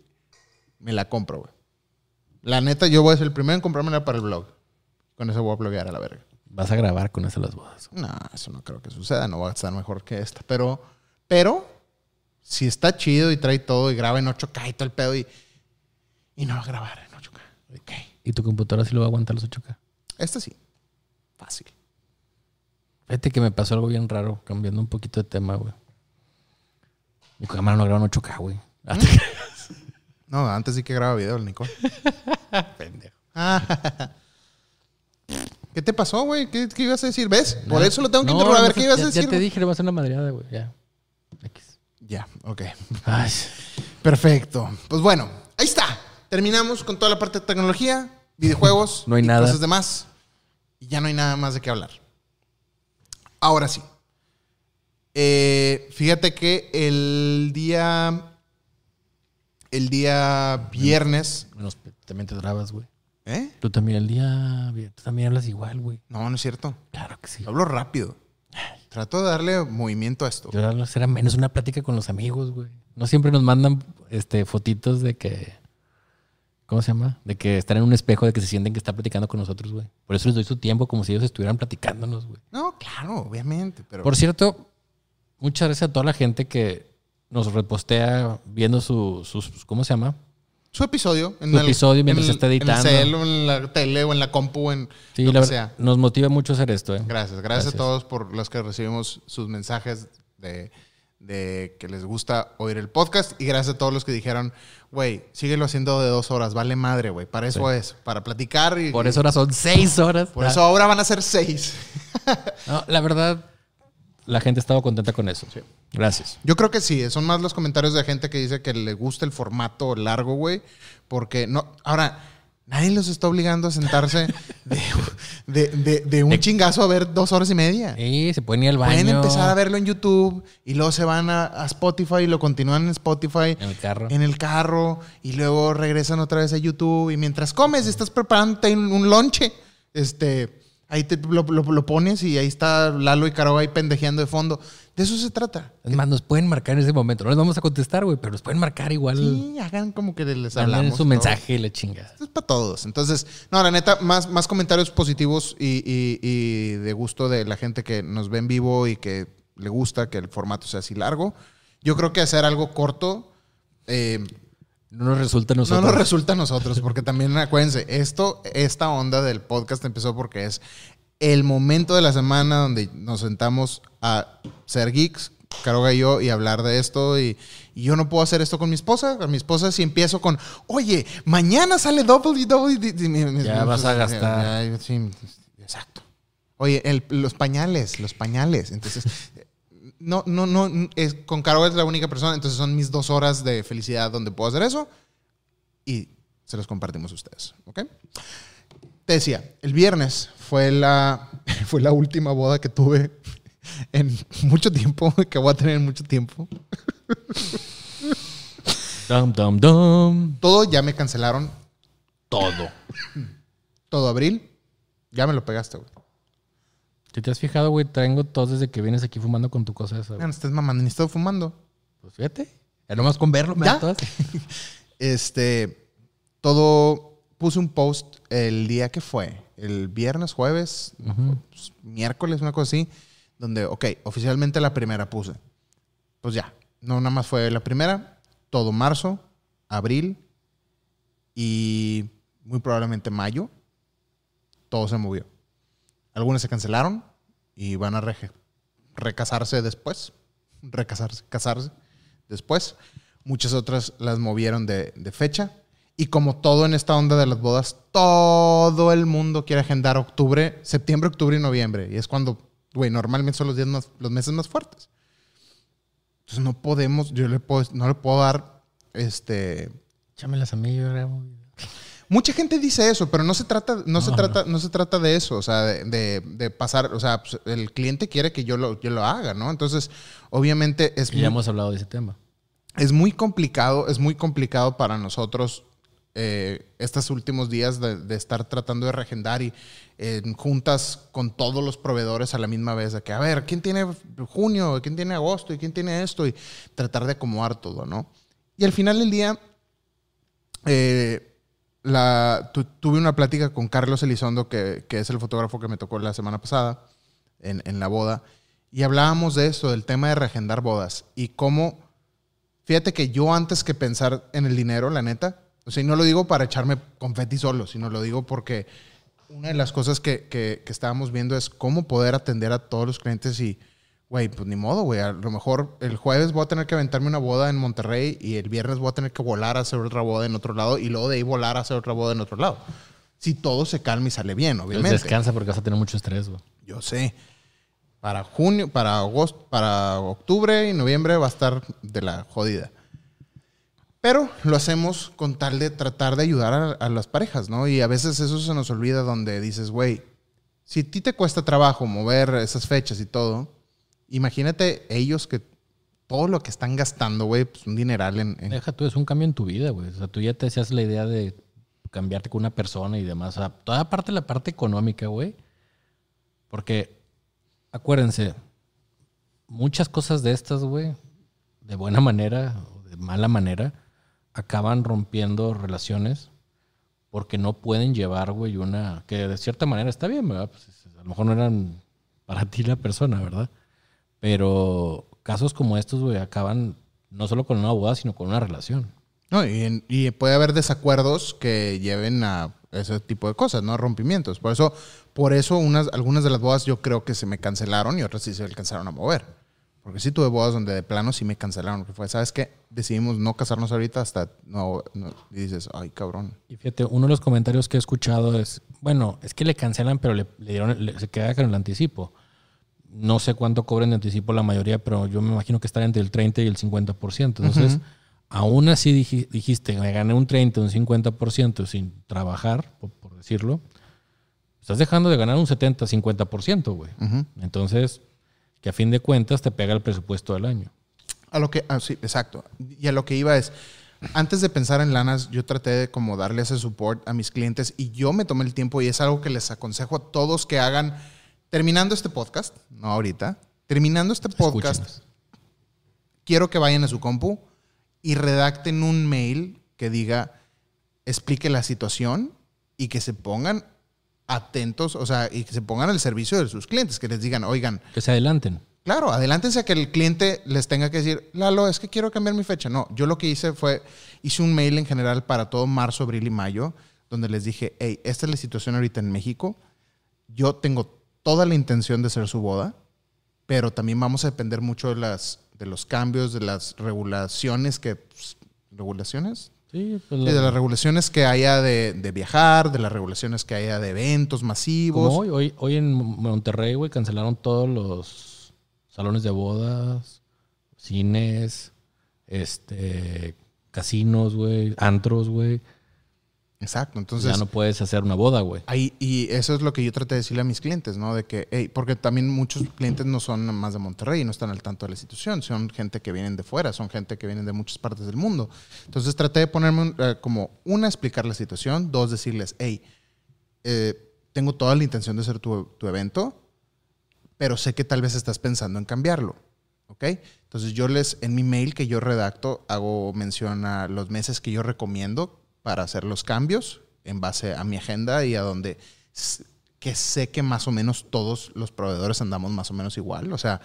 me la compro, güey. La neta, yo voy a ser el primero en comprármela para el blog. Con eso voy a bloguear a la verga. Vas a grabar con eso las bodas. No, eso no creo que suceda. No va a estar mejor que esta. Pero, pero, si está chido y trae todo y graba en 8K y todo el pedo y, y no va a grabar en 8K. Ok. ¿Y tu computadora sí lo va a aguantar los 8K? Esta sí. Fácil. Fíjate que me pasó algo bien raro, cambiando un poquito de tema, güey. Mi cámara no graba en 8K, güey. No, antes sí que graba video el Nicole. Pendejo. ¿Qué te pasó, güey? ¿Qué, qué ibas a decir? ¿Ves? Por eso lo tengo que No, interrogar. A ver, ¿qué ibas ya, a decir? Ya te dije, le va a hacer una madreada, güey. Ya. X. Ya, ok. Ay, Perfecto. Pues bueno, ahí está. Terminamos con toda la parte de tecnología, videojuegos No hay y nada. cosas demás. Y ya no hay nada más de qué hablar. Ahora sí. Eh, fíjate que el día. El día viernes. menos también te trabas, güey. ¿Eh? Tú también el día. Tú también hablas igual, güey. No, no es cierto. Claro que sí. Hablo rápido. Trato de darle movimiento a esto. Yo era menos una plática con los amigos, güey. No siempre nos mandan este fotitos de que. ¿Cómo se llama? De que están en un espejo, de que se sienten que están platicando con nosotros, güey. Por eso les doy su tiempo como si ellos estuvieran platicándonos, güey. No, claro, obviamente. Pero Por cierto, muchas gracias a toda la gente que nos repostea viendo su- sus. ¿Cómo se llama? su episodio. En Su episodio mientras en se está editando. En el cel, o en la tele, o en la compu, o en Sí, lo la que sea. nos motiva mucho hacer esto, ¿eh? Gracias, gracias, Gracias. a todos por los que recibimos sus mensajes de, de que les gusta oír el podcast. Y gracias a todos los que dijeron, güey, síguelo haciendo de dos horas, vale madre, güey. Para eso es, para platicar. Y, Por eso ahora son seis horas. Por eso ahora van a ser seis. No, la verdad, la gente estaba contenta con eso. Gracias. Yo creo que sí, son más los comentarios de gente que dice que le gusta el formato largo, güey. Porque no. Ahora, nadie los está obligando a sentarse de, de- de- de un chingazo a ver dos horas y media. Sí, se pueden ir al baño. Pueden empezar a verlo en YouTube y luego se van a, a Spotify y lo continúan en Spotify. En el carro. En el carro y luego regresan otra vez a YouTube y mientras comes estás preparándote un, un lonche, este, ahí te, lo, lo- lo pones y ahí está Lalo y Caro ahí pendejeando de fondo. De eso se trata. Es más, nos pueden marcar en ese momento. No les vamos a contestar, güey, pero nos pueden marcar igual. Sí, hagan como que les hablamos. su todo. mensaje y la chinga. Esto es para todos. Entonces, no, la neta, más, más comentarios positivos y, y- y de gusto de la gente que nos ve en vivo y que le gusta que el formato sea así largo. Yo creo que hacer algo corto eh, No nos resulta a no nosotros. nos resulta a nosotros, porque también acuérdense, esto, esta onda del podcast empezó porque es el momento de la semana donde nos sentamos a ser geeks, Caroga y yo, y hablar de esto. Y, y yo no puedo hacer esto con mi esposa. Con mi esposa, si empiezo con, oye, mañana sale WWE. Ya vas a gastar. Exacto. Oye, el- los pañales, los pañales. Entonces, no, no, no, es, con Caro es la única persona, entonces son mis dos horas de felicidad donde puedo hacer eso y se los compartimos a ustedes, ¿ok? Te decía, el viernes fue la, fue la última boda que tuve en mucho tiempo, que voy a tener en mucho tiempo. Dum, dum, dum. Todo ya me cancelaron, Todo. todo abril, ya me lo pegaste, güey. Si te has fijado, güey, tengo tos desde que vienes aquí fumando con tu cosa esa. Ya güey. no estés mamando, ni estoy fumando. Pues fíjate. Ya nomás con verlo me ¿Ya? da tos. Este, todo, puse un post el día que fue, el viernes, jueves, pues, miércoles, una cosa así, donde, ok, oficialmente la primera puse. Pues ya, no nada más fue la primera, todo marzo, abril y muy probablemente mayo, todo se movió. Algunas se cancelaron y van a reje- recasarse después, recasarse, casarse después. Muchas otras las movieron de, de fecha. Y como todo en esta onda de las bodas, todo el mundo quiere agendar octubre, septiembre, octubre y noviembre. Y es cuando, güey, normalmente son los días más, los meses más fuertes. Entonces no podemos, yo le puedo, no le puedo dar, este, Échamelas a mí, yo grabo. Mucha gente dice eso, pero no se trata, no, se trata, no. se trata de eso, o sea, de, de- de pasar, o sea, pues, el cliente quiere que yo lo, yo lo haga, ¿no? Entonces, obviamente es Y muy, ya hemos hablado de ese tema. es muy complicado, es muy complicado para nosotros eh, estos últimos días de, de estar tratando de reagendar y en juntas con todos los proveedores a la misma vez, de que, a ver, ¿quién tiene junio? ¿Quién tiene agosto? ¿Y quién tiene esto? Y tratar de acomodar todo, ¿no? Y al final del día, eh, la, tu- tuve una plática con Carlos Elizondo, que, que es el fotógrafo que me tocó la semana pasada en, en la boda, y hablábamos de eso, del tema de reagendar bodas y cómo, fíjate que yo antes que pensar en el dinero, la neta, o sea, y no lo digo para echarme confeti solo, sino lo digo porque una de las cosas que, que- que estábamos viendo es cómo poder atender a todos los clientes y, güey, pues ni modo, güey. A lo mejor el jueves voy a tener que aventarme una boda en Monterrey y el viernes voy a tener que volar a hacer otra boda en otro lado y luego de ahí volar a hacer otra boda en otro lado. Si todo se calma y sale bien, Pues obviamente. descansa porque vas a tener mucho estrés, güey. Yo sé. Para junio, para agosto, para octubre y noviembre va a estar de la jodida. Pero lo hacemos con tal de tratar de ayudar a, a las parejas, ¿no? Y a veces eso se nos olvida donde dices, güey, si a ti te cuesta trabajo mover esas fechas y todo, imagínate ellos que todo lo que están gastando, güey, pues un dineral en... en- Deja tú, es un cambio en tu vida, güey. O sea, tú ya te hacías la idea de cambiarte con una persona y demás. O sea, toda parte la parte económica, güey. Porque, acuérdense, muchas cosas de estas, güey, de buena manera o de mala manera, acaban rompiendo relaciones porque no pueden llevar, güey, una... Que de cierta manera está bien, ¿verdad? Pues, a lo mejor no eran para ti la persona, ¿verdad? Pero casos como estos, güey, acaban no solo con una boda, sino con una relación. No, y, puede haber desacuerdos que lleven a ese tipo de cosas, ¿no? Rompimientos. Por eso, por eso unas, algunas de las bodas yo creo que se me cancelaron y otras sí se alcanzaron a mover. Porque sí tuve bodas donde de plano sí me cancelaron. Que fue, ¿sabes qué? Decidimos no casarnos ahorita hasta no, no- y dices, ay, cabrón. Y fíjate, uno de los comentarios que he escuchado es, bueno, es que le cancelan, pero le, le dieron, le- se queda con el anticipo. No sé cuánto cobren de anticipo la mayoría, pero yo me imagino que estará entre el 30 y el 50%. Entonces, aún así diji- dijiste, me gané un 30, un 50% sin trabajar, por, por decirlo. Estás dejando de ganar un 70, 50%, güey. Entonces, que a fin de cuentas te pega el presupuesto del año. A lo que, ah, sí, exacto. Y a lo que iba es, antes de pensar en lanas, yo traté de como darle ese support a mis clientes y yo me tomé el tiempo y es algo que les aconsejo a todos que hagan, terminando este podcast, no ahorita, terminando este podcast, Escúchenos. quiero que vayan a su compu y redacten un mail que diga, explique la situación y que se pongan atentos, o sea, y que se pongan al servicio de sus clientes, que les digan, oigan, Que se adelanten. Claro, adelántense a que el cliente les tenga que decir, Lalo, es que quiero cambiar mi fecha. No, yo lo que hice fue, hice un mail en general para todo marzo, abril y mayo, donde les dije, hey, esta es la situación ahorita en México. Yo tengo toda la intención de hacer su boda, pero también vamos a depender mucho de, las, de los cambios, de las regulaciones que... pues, ¿Regulaciones? Sí, pues de las regulaciones que haya de, de viajar, de las regulaciones que haya de eventos masivos. Como hoy, hoy, hoy en Monterrey, güey, cancelaron todos los salones de bodas, cines, este, casinos, güey, antros, güey. Exacto, entonces... ya no puedes hacer una boda, güey. Ahí, y eso es lo que yo traté de decirle a mis clientes, ¿no? De que, hey, porque también muchos clientes no son más de Monterrey, no están al tanto de la institución, son gente que vienen de fuera, son gente que vienen de muchas partes del mundo. Entonces traté de ponerme un- eh, como, una, explicar la situación, dos, decirles, hey, eh, tengo toda la intención de hacer tu, tu evento, pero sé que tal vez estás pensando en cambiarlo, ¿ok? Entonces yo les, en mi mail que yo redacto, hago mención a los meses que yo recomiendo para hacer los cambios en base a mi agenda y a donde que sé que más o menos todos los proveedores andamos más o menos igual. O sea,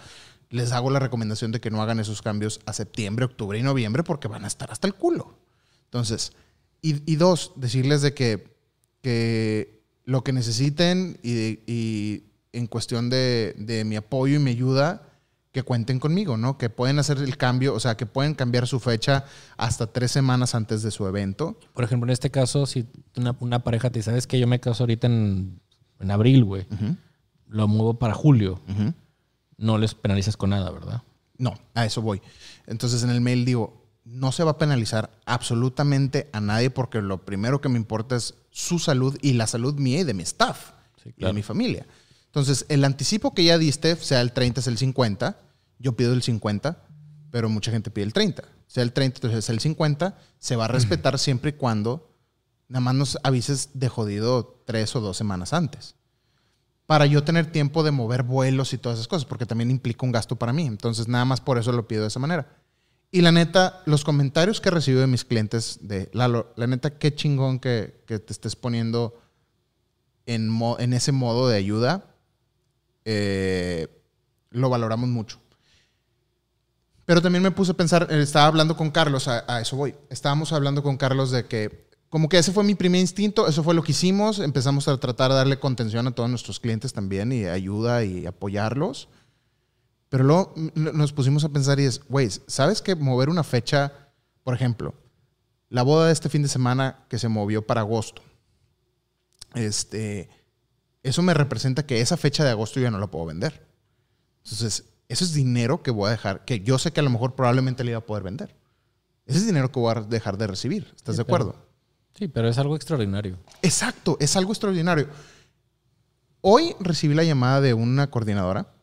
les hago la recomendación de que no hagan esos cambios a septiembre, octubre y noviembre porque van a estar hasta el culo. Entonces, y, dos, decirles de que, que lo que necesiten y en cuestión de, de mi apoyo y mi ayuda, que cuenten conmigo, ¿no? Que pueden hacer el cambio, o sea, que pueden cambiar su fecha hasta tres semanas antes de su evento. Por ejemplo, en este caso, si una, una pareja te dice, ¿sabes que Yo me caso ahorita en, en abril, güey. Lo muevo para julio. No les penalizas con nada, ¿verdad? No, a eso voy. Entonces en el mail digo, no se va a penalizar absolutamente a nadie porque lo primero que me importa es su salud y la salud mía y de mi staff Sí, y de mi familia. Entonces el anticipo que ya diste, sea el 30, es el 50, yo pido el 50, pero mucha gente pide el 30. Sea el 30, entonces es el 50, se va a respetar siempre y cuando nada más nos avises de jodido tres o dos semanas antes para yo tener tiempo de mover vuelos y todas esas cosas, porque también implica un gasto para mí. Entonces, nada más por eso lo pido de esa manera. Y la neta, los comentarios que recibo de mis clientes de Lalo, la neta, qué chingón que, que te estés poniendo en, mo- en ese modo de ayuda, eh, lo valoramos mucho. Pero también me puse a pensar, eh, estaba hablando con Carlos, a, a eso voy. Estábamos hablando con Carlos de que, como que ese fue mi primer instinto, eso fue lo que hicimos. Empezamos a tratar de darle contención a todos nuestros clientes también y ayuda y apoyarlos. Pero luego nos pusimos a pensar y es, güey, ¿sabes que mover una fecha, por ejemplo, la boda de este fin de semana que se movió para agosto, este, eso me representa que esa fecha de agosto yo ya no la puedo vender. Entonces, eso es dinero que voy a dejar, que yo sé que a lo mejor probablemente le iba a poder vender. Ese es dinero que voy a dejar de recibir. ¿Estás Sí, de pero- acuerdo? Sí, pero es algo extraordinario. Exacto, es algo extraordinario. Hoy recibí la llamada de una coordinadora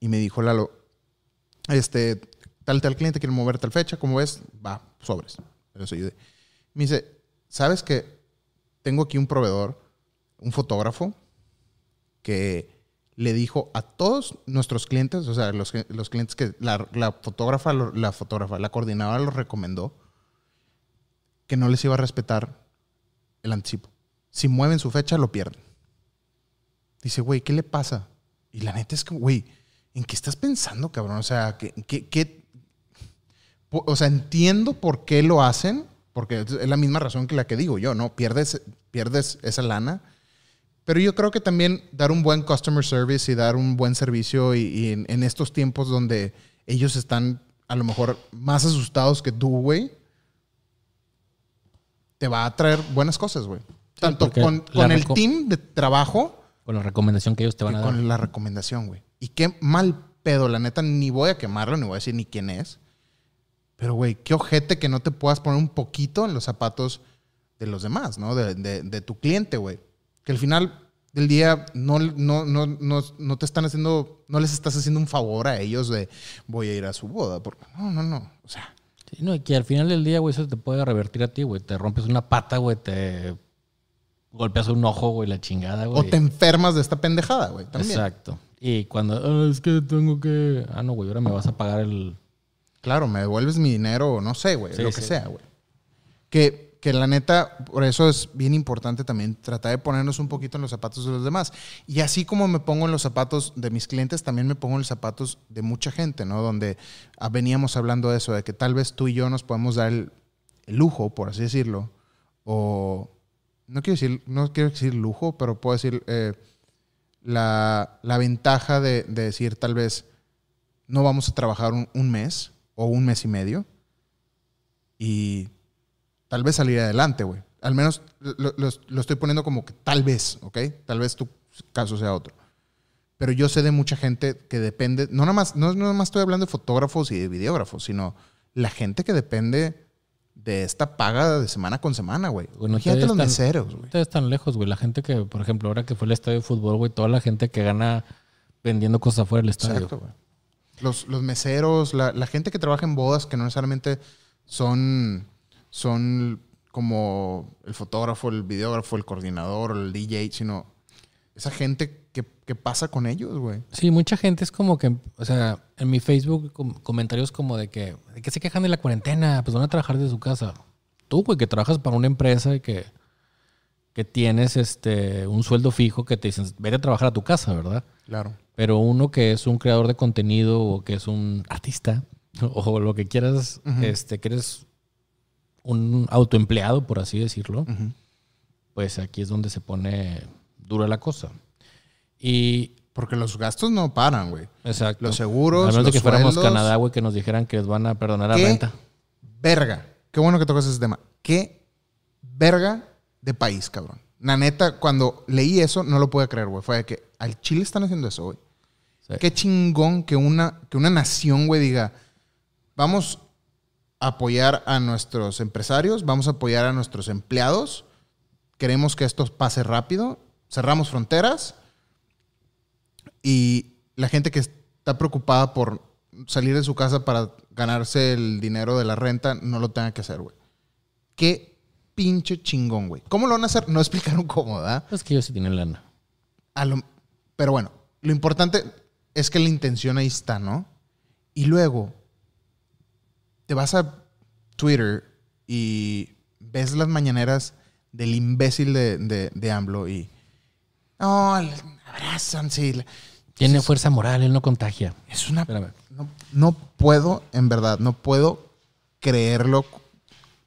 y me dijo, Lalo, este, tal, tal cliente quiere mover tal fecha, ¿cómo ves? Va, sobres. Pero. Me dice, ¿sabes que tengo aquí un proveedor, un fotógrafo, que le dijo a todos nuestros clientes, o sea, los, los clientes que la, fotógrafa, la fotógrafa, la coordinadora los recomendó, que no les iba a respetar el anticipo. Si mueven su fecha, lo pierden. Dice, güey, ¿qué le pasa? Y la neta es que, güey, ¿en qué estás pensando, cabrón? O sea, ¿qué, qué, qué- O sea, entiendo por qué lo hacen, porque es es la misma razón que la que digo yo, ¿no? Pierdes, pierdes esa lana, Pero yo creo que también dar un buen customer service y dar un buen servicio y, y en, en estos tiempos donde ellos están a lo mejor más asustados que tú, güey, te va a traer buenas cosas, güey. Tanto con, el team de trabajo Con la recomendación que ellos te van a dar. con la recomendación, güey. Y qué mal pedo, la neta, ni voy a quemarlo, ni voy a decir ni quién es. Pero, güey, qué ojete que no te puedas poner un poquito en los zapatos de los demás, ¿no? De, de- de tu cliente, güey. Que al final del día no, no, no, no, no te están haciendo, no les estás haciendo un favor a ellos de voy a ir a su boda. Porque, no, no, no. O sea, Sí, no, y que al final del día, güey, eso te puede revertir a ti, güey. Te rompes una pata, güey, te golpeas un ojo, güey, la chingada, güey. o te enfermas de esta pendejada, güey. También. Exacto. Y cuando, "Ah, es que tengo que. Ah, no, güey, ahora me vas a pagar el. Claro, me devuelves mi dinero o no sé, güey, Sí, lo que sí. sea, güey. Que, que la neta, por eso es bien importante también tratar de ponernos un poquito en los zapatos de los demás. Y así como me pongo en los zapatos de mis clientes, también me pongo en los zapatos de mucha gente, ¿no? Donde ah, veníamos hablando de eso, de que tal vez tú y yo nos podemos dar el, lujo, por así decirlo, o no quiero decir, no quiero decir lujo, pero puedo decir eh, la, la ventaja de, de decir tal vez no vamos a trabajar un, un mes o un mes y medio y tal vez salir adelante, güey. Al menos lo, lo- lo estoy poniendo como que tal vez, ¿ok? Tal vez tu caso sea otro. Pero yo sé de mucha gente que depende, no nada más, no, no nada más estoy hablando de fotógrafos y de videógrafos, sino la gente que depende de esta paga de semana con semana, güey. Bueno, Imagínate los meseros, güey. Ustedes están lejos, güey. La gente que, por ejemplo, ahora que fue el estadio de fútbol, güey, toda la gente que gana vendiendo cosas afuera del estadio. Exacto, güey. Los, los meseros, la, la gente que trabaja en bodas que no necesariamente son, son como el fotógrafo, el videógrafo, el coordinador, el DJ, sino esa gente que, que pasa con ellos, güey. Sí, mucha gente es como que, o sea, en mi Facebook com- comentarios como de que, de que se quejan de la cuarentena, pues van a trabajar de su casa. Tú, güey, que trabajas para una empresa y que, que tienes este un sueldo fijo que te dicen, vete a trabajar a tu casa, ¿verdad? Claro. Pero uno que es un creador de contenido o que es un artista o lo que quieras, este, que eres un autoempleado, por así decirlo, pues aquí es donde se pone dura la cosa. Y Porque los gastos no paran, güey. Exacto. Los seguros, A menos de que fuéramos. Canadá, güey, que nos dijeran que les van a perdonar la renta. Verga. Qué bueno que tocas ese tema. Qué verga de país, cabrón. La neta, cuando leí eso, no lo pude creer, güey. Fue de que al Chile están haciendo eso, güey. Sí. Qué chingón que una, que una nación, güey, diga, vamos apoyar a nuestros empresarios, vamos a apoyar a nuestros empleados, queremos que esto pase rápido, cerramos fronteras y la gente que está preocupada por salir de su casa para ganarse el dinero de la renta no lo tenga que hacer, güey. Qué pinche chingón, güey. ¿Cómo lo van a hacer? No explicaron cómo, ¿verdad? Es que ellos sí tienen lana. A lo- pero bueno, lo importante es que la intención ahí está, ¿no? Y luego te vas a Twitter y ves las mañaneras del imbécil de, de, de AMLO y. Abrazanse. y la- Tiene fuerza moral, él no contagia. Es una. No, no puedo, en verdad, no puedo creerlo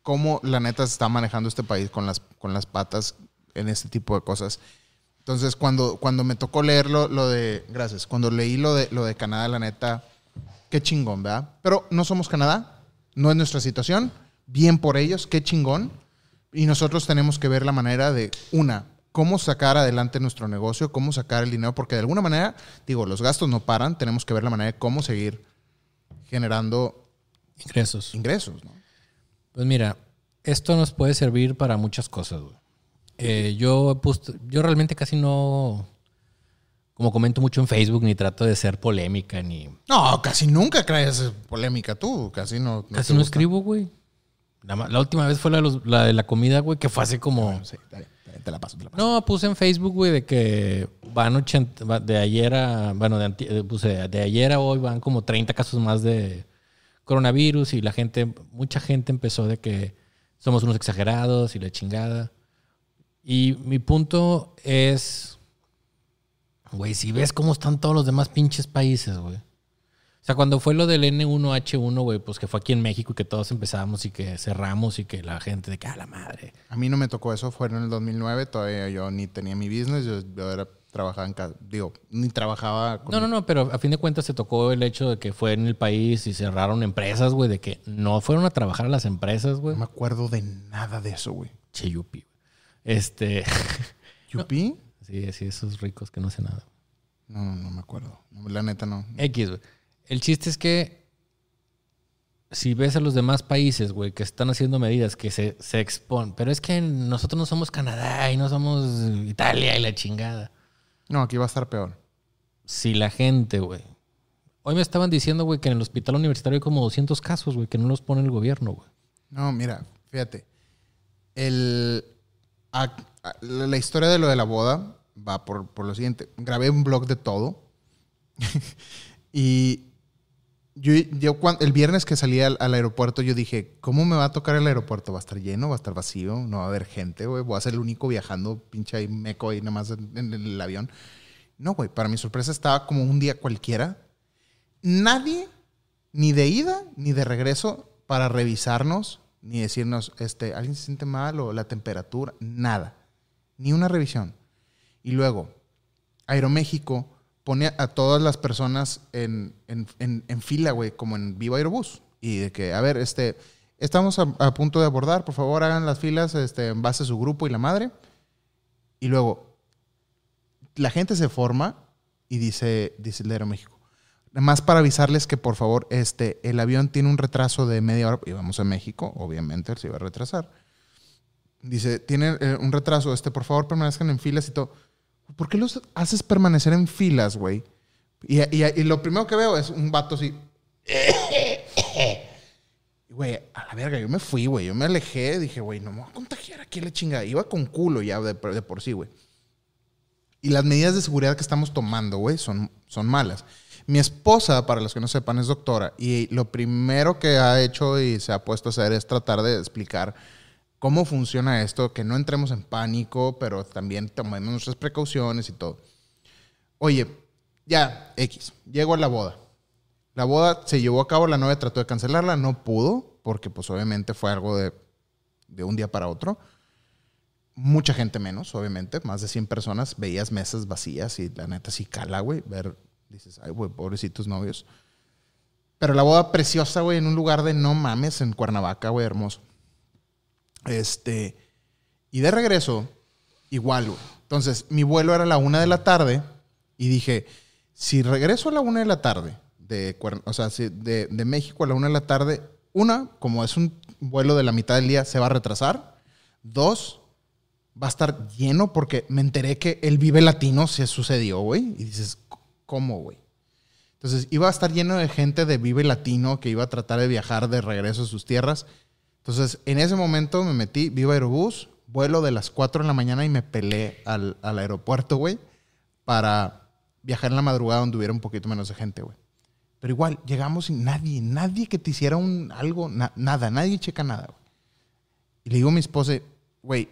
cómo la neta se está manejando este país con las, con las patas en este tipo de cosas. Entonces, cuando, cuando me tocó leerlo, lo de. Gracias. Cuando leí lo de, lo de Canadá, la neta, qué chingón, ¿verdad? Pero no somos Canadá, no es nuestra situación. Bien por ellos, qué chingón. Y nosotros tenemos que ver la manera de, una, cómo sacar adelante nuestro negocio, cómo sacar el dinero, porque de alguna manera, digo, los gastos no paran, tenemos que ver la manera de cómo seguir generando Ingresos. ingresos, ¿no? Pues mira, esto nos puede servir para muchas cosas, güey. Eh, yo, pus- yo realmente casi no, como comento mucho en Facebook, ni trato de ser polémica, ni... No, casi nunca crees polémica tú, casi no. casi no gusta. escribo, güey. La, ma- la última vez fue la de, los- la de la comida, güey, que fue hace como... Sí, dale, dale, te la paso, te la paso. No, puse en Facebook, güey, de que van 80, va- de ayer a, bueno, de, eh, puse de ayer a hoy van como 30 casos más de coronavirus y la gente, mucha gente empezó de que somos unos exagerados y la chingada. Y mi punto es, güey, si ves cómo están todos los demás pinches países, güey. O sea, cuando fue lo del N1H1, güey, pues que fue aquí en México y que todos empezamos y que cerramos y que la gente de que, a la madre. A mí no me tocó eso, fue en el 2009, todavía yo ni tenía mi business, yo, yo era, trabajaba en casa, digo, ni trabajaba con... No, no, no, pero a fin de cuentas se tocó el hecho de que fue en el país y cerraron empresas, güey, de que no fueron a trabajar a las empresas, güey. No me acuerdo de nada de eso, güey. Che, yupi. Este. ¿Yupi? Sí, sí, esos ricos que no hacen nada. No, no, no me acuerdo. La neta no. X, güey. El chiste es que si ves a los demás países, güey, que están haciendo medidas que se, se exponen, pero es que nosotros no somos Canadá y no somos Italia y la chingada. No, aquí va a estar peor. Si la gente, güey. Hoy me estaban diciendo, güey, que en el hospital universitario hay como 200 casos, güey, que no los pone el gobierno, güey. No, mira, fíjate. El, a- a- la historia de lo de la boda va por, por lo siguiente. Grabé un blog de todo. y yo, yo cuan- el viernes que salí al, aeropuerto, yo dije, ¿cómo me va a tocar el aeropuerto? ¿Va a estar lleno? ¿Va a estar vacío? ¿No va a haber gente, güey? ¿Voy a ser el único viajando, pinche ahí meco ahí nada más en, en el avión? No, güey. Para mi sorpresa estaba como un día cualquiera. Nadie, ni de ida, ni de regreso, para revisarnos, ni decirnos, este, alguien se siente mal o la temperatura, nada. Ni una revisión. Y luego, Aeroméxico pone a todas las personas en, en- en- fila, güey, como en Viva Aerobús. Y de que, a ver, este, estamos a, punto de abordar, por favor hagan las filas este, en base a su grupo y la madre. Y luego, la gente se forma y dice, dice el de Aeroméxico. Más para avisarles que, por favor, este, el avión tiene un retraso de media hora. Y vamos a México, obviamente, se iba a retrasar. Dice, tiene eh, un retraso, este, por favor, permanezcan en filas y todo. ¿Por qué los haces permanecer en filas, güey? Y, y- y lo primero que veo es un vato así. Güey, a la verga, yo me fui, güey. Yo me alejé, dije, güey, no me voy a contagiar aquí la chingada. Iba con culo ya de, de por sí, güey. Y las medidas de seguridad que estamos tomando, güey, son, son malas. Mi esposa, para los que no sepan, es doctora. Y lo primero que ha hecho y se ha puesto a hacer es tratar de explicar cómo funciona esto, que no entremos en pánico, pero también tomemos nuestras precauciones y todo. Oye, ya, X, llego a la boda. La boda se llevó a cabo, la novia trató de cancelarla, no pudo, porque pues obviamente fue algo de, de un día para otro. Mucha gente menos, obviamente, más de 100 personas, veías mesas vacías y la neta sí cala, güey, ver, dices, ay, güey, pobrecitos novios. Pero la boda preciosa, güey, en un lugar de no mames, en Cuernavaca, güey, hermoso. Este, y de regreso, igual, güey. Entonces, mi vuelo era a la una de la tarde y dije, si regreso a la una de la tarde, de, o sea, si de, de México a la una de la tarde, una, como es un vuelo de la mitad del día, se va a retrasar. Dos, va a estar lleno porque me enteré que el Vive Latino se sucedió, güey. Y dices, ¿cómo, güey? Entonces, iba a estar lleno de gente de Vive Latino que iba a tratar de viajar de regreso a sus tierras. Entonces, en ese momento me metí, Viva Aerobús, vuelo de las 4 de la mañana y me pelé al, al aeropuerto, güey, para viajar en la madrugada donde hubiera un poquito menos de gente, güey. Pero igual, llegamos sin nadie, nadie que te hiciera un algo, na- nada, nadie checa nada, güey. Y le digo a mi esposa, güey,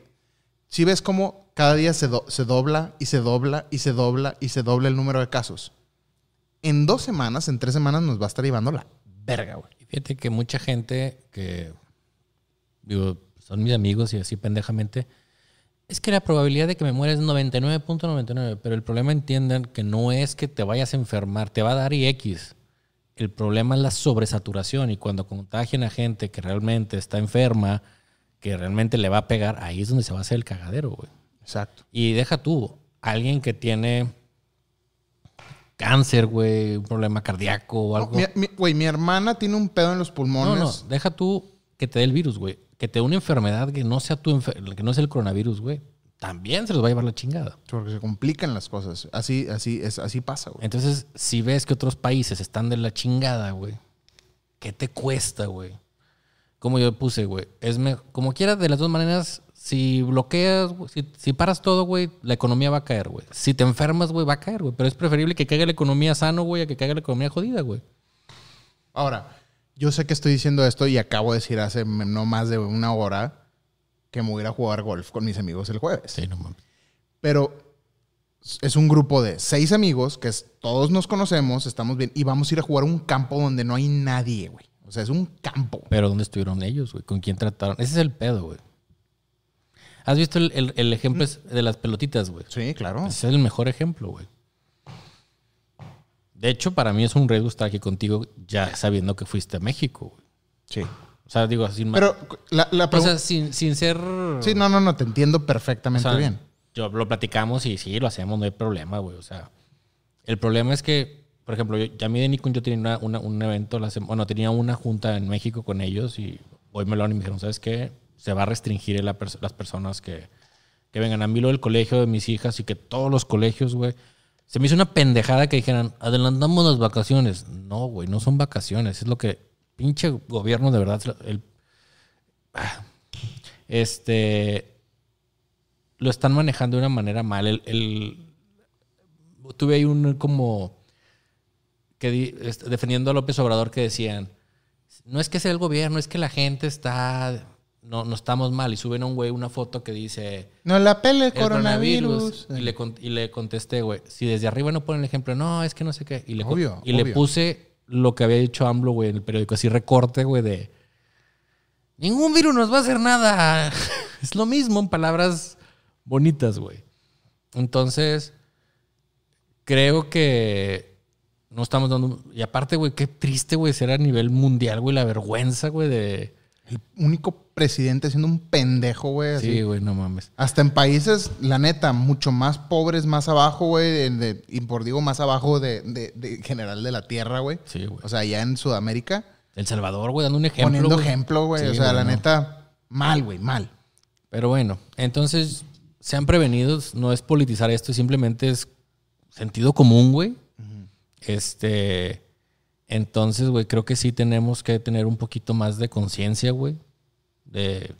si ves cómo cada día se, do- se dobla y se dobla y se dobla y se dobla el número de casos. En dos semanas, en tres semanas nos va a estar llevando la verga, güey. Y Fíjate que mucha gente que, digo, son mis amigos y así pendejamente, es que la probabilidad de que me muera es 99.99, pero el problema entiendan que no es que te vayas a enfermar, te va a dar y X. El problema es la sobresaturación y cuando contagian a gente que realmente está enferma, que realmente le va a pegar, ahí es donde se va a hacer el cagadero, güey. Exacto. Y deja tú, alguien que tiene cáncer, güey, un problema cardíaco o algo. Mi- mi- Güey, mi, hermana tiene un pedo en los No, pulmones. no, deja tú que te dé el virus, güey. Que te dé una enfermedad que no sea tu que no sea el coronavirus, güey. También se los va a llevar la chingada. Porque se complican las cosas. Así, así, es, así pasa, güey. Entonces, si ves que otros países están de la chingada, güey, ¿qué te cuesta, güey? Como yo puse, güey, es como quieras, de las dos maneras, si bloqueas, si, si paras todo, güey, la economía va a caer, güey. Si te enfermas, güey, va a caer, güey. Pero es preferible que caiga la economía sano, güey, a que caiga la economía jodida, güey. Ahora, yo sé que estoy diciendo esto y acabo de decir hace no más de una hora que me voy a ir a jugar golf con mis amigos el jueves. Sí, no mames. Pero es un grupo de seis amigos que es- todos nos conocemos, estamos bien, y vamos a ir a jugar a un campo donde no hay nadie, güey. O sea, es un campo. Pero ¿dónde estuvieron ellos, güey? ¿Con quién trataron? Ese es el pedo, güey. ¿Has visto el, el- el ejemplo es de las pelotitas, güey? Sí, claro. Ese es el mejor ejemplo, güey. De hecho, para mí es un riesgo estar aquí contigo ya sabiendo que fuiste a México, güey. Sí. O sea, digo así. Pero la, la o sea, sin, sin ser... sí, no, no, no, te entiendo o perfectamente sea, bien. Yo lo platicamos y sí, lo hacemos, no hay problema, güey. O sea, el problema es que, por ejemplo, yo, ya mi de Nico yo tenía una- una- un evento, la bueno, tenía una junta en México con ellos y hoy me lo han y me dijeron, ¿sabes qué? Se va a restringir la pers- las personas que, que vengan a mí lo del colegio de mis hijas y que todos los colegios, güey. Se me hizo una pendejada que dijeran, adelantamos las vacaciones. No, güey, no son vacaciones. Es lo que pinche gobierno de verdad. El, ah, este lo están manejando de una manera mal. El, tuve ahí un como que este, defendiendo a López Obrador que decían, no es que sea el gobierno, es que la gente está, no, no estamos mal. Y suben a un güey una foto que dice, No la pele el el coronavirus. coronavirus. Y le, y le contesté, güey, si desde arriba no ponen el ejemplo, no, es que no sé qué. Y le, Obvio, y le puse lo que había dicho AMLO, güey, en el periódico, así recorte, güey, de... Ningún virus nos va a hacer nada. es lo mismo en palabras bonitas, güey. Entonces, creo que no estamos dando... Y aparte, güey, qué triste, güey, ser a nivel mundial, güey, la vergüenza, güey, de... El único presidente siendo un pendejo, güey. Sí, güey, no mames. Hasta en países, la neta, mucho más pobres, más abajo, güey. Y por digo, más abajo de, de- de general de la tierra, güey. Sí, güey. O sea, allá en Sudamérica. El Salvador, güey, dando un ejemplo. poniendo güey. ejemplo, güey. Sí, o sea, la no. neta, mal, güey, mal. Pero bueno, entonces sean prevenidos, no es politizar esto, simplemente es sentido común, güey. Este, entonces, güey, creo que sí tenemos que tener un poquito más de conciencia, güey, de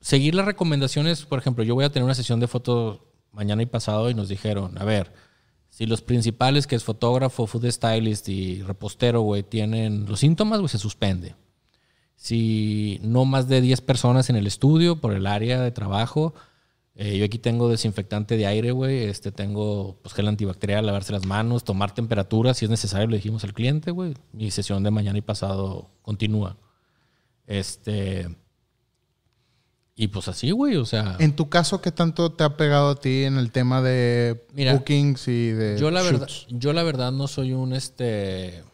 seguir las recomendaciones. Por ejemplo, yo voy a tener una sesión de fotos mañana y pasado y nos dijeron, a ver, si los principales, que es fotógrafo, food stylist y repostero, güey, tienen los síntomas, güey, se suspende. Si no más de 10 personas en el estudio por el área de trabajo, eh, yo aquí tengo desinfectante de aire, güey. Este, tengo pues, gel antibacterial, lavarse las manos, tomar temperatura si es necesario, le dijimos al cliente, güey. Mi sesión de mañana y pasado continúa. Este. Y pues así, güey, o sea. En tu caso, ¿qué tanto te ha pegado a ti en el tema de Mira, bookings y de Yo la, verdad, yo la verdad no soy un este.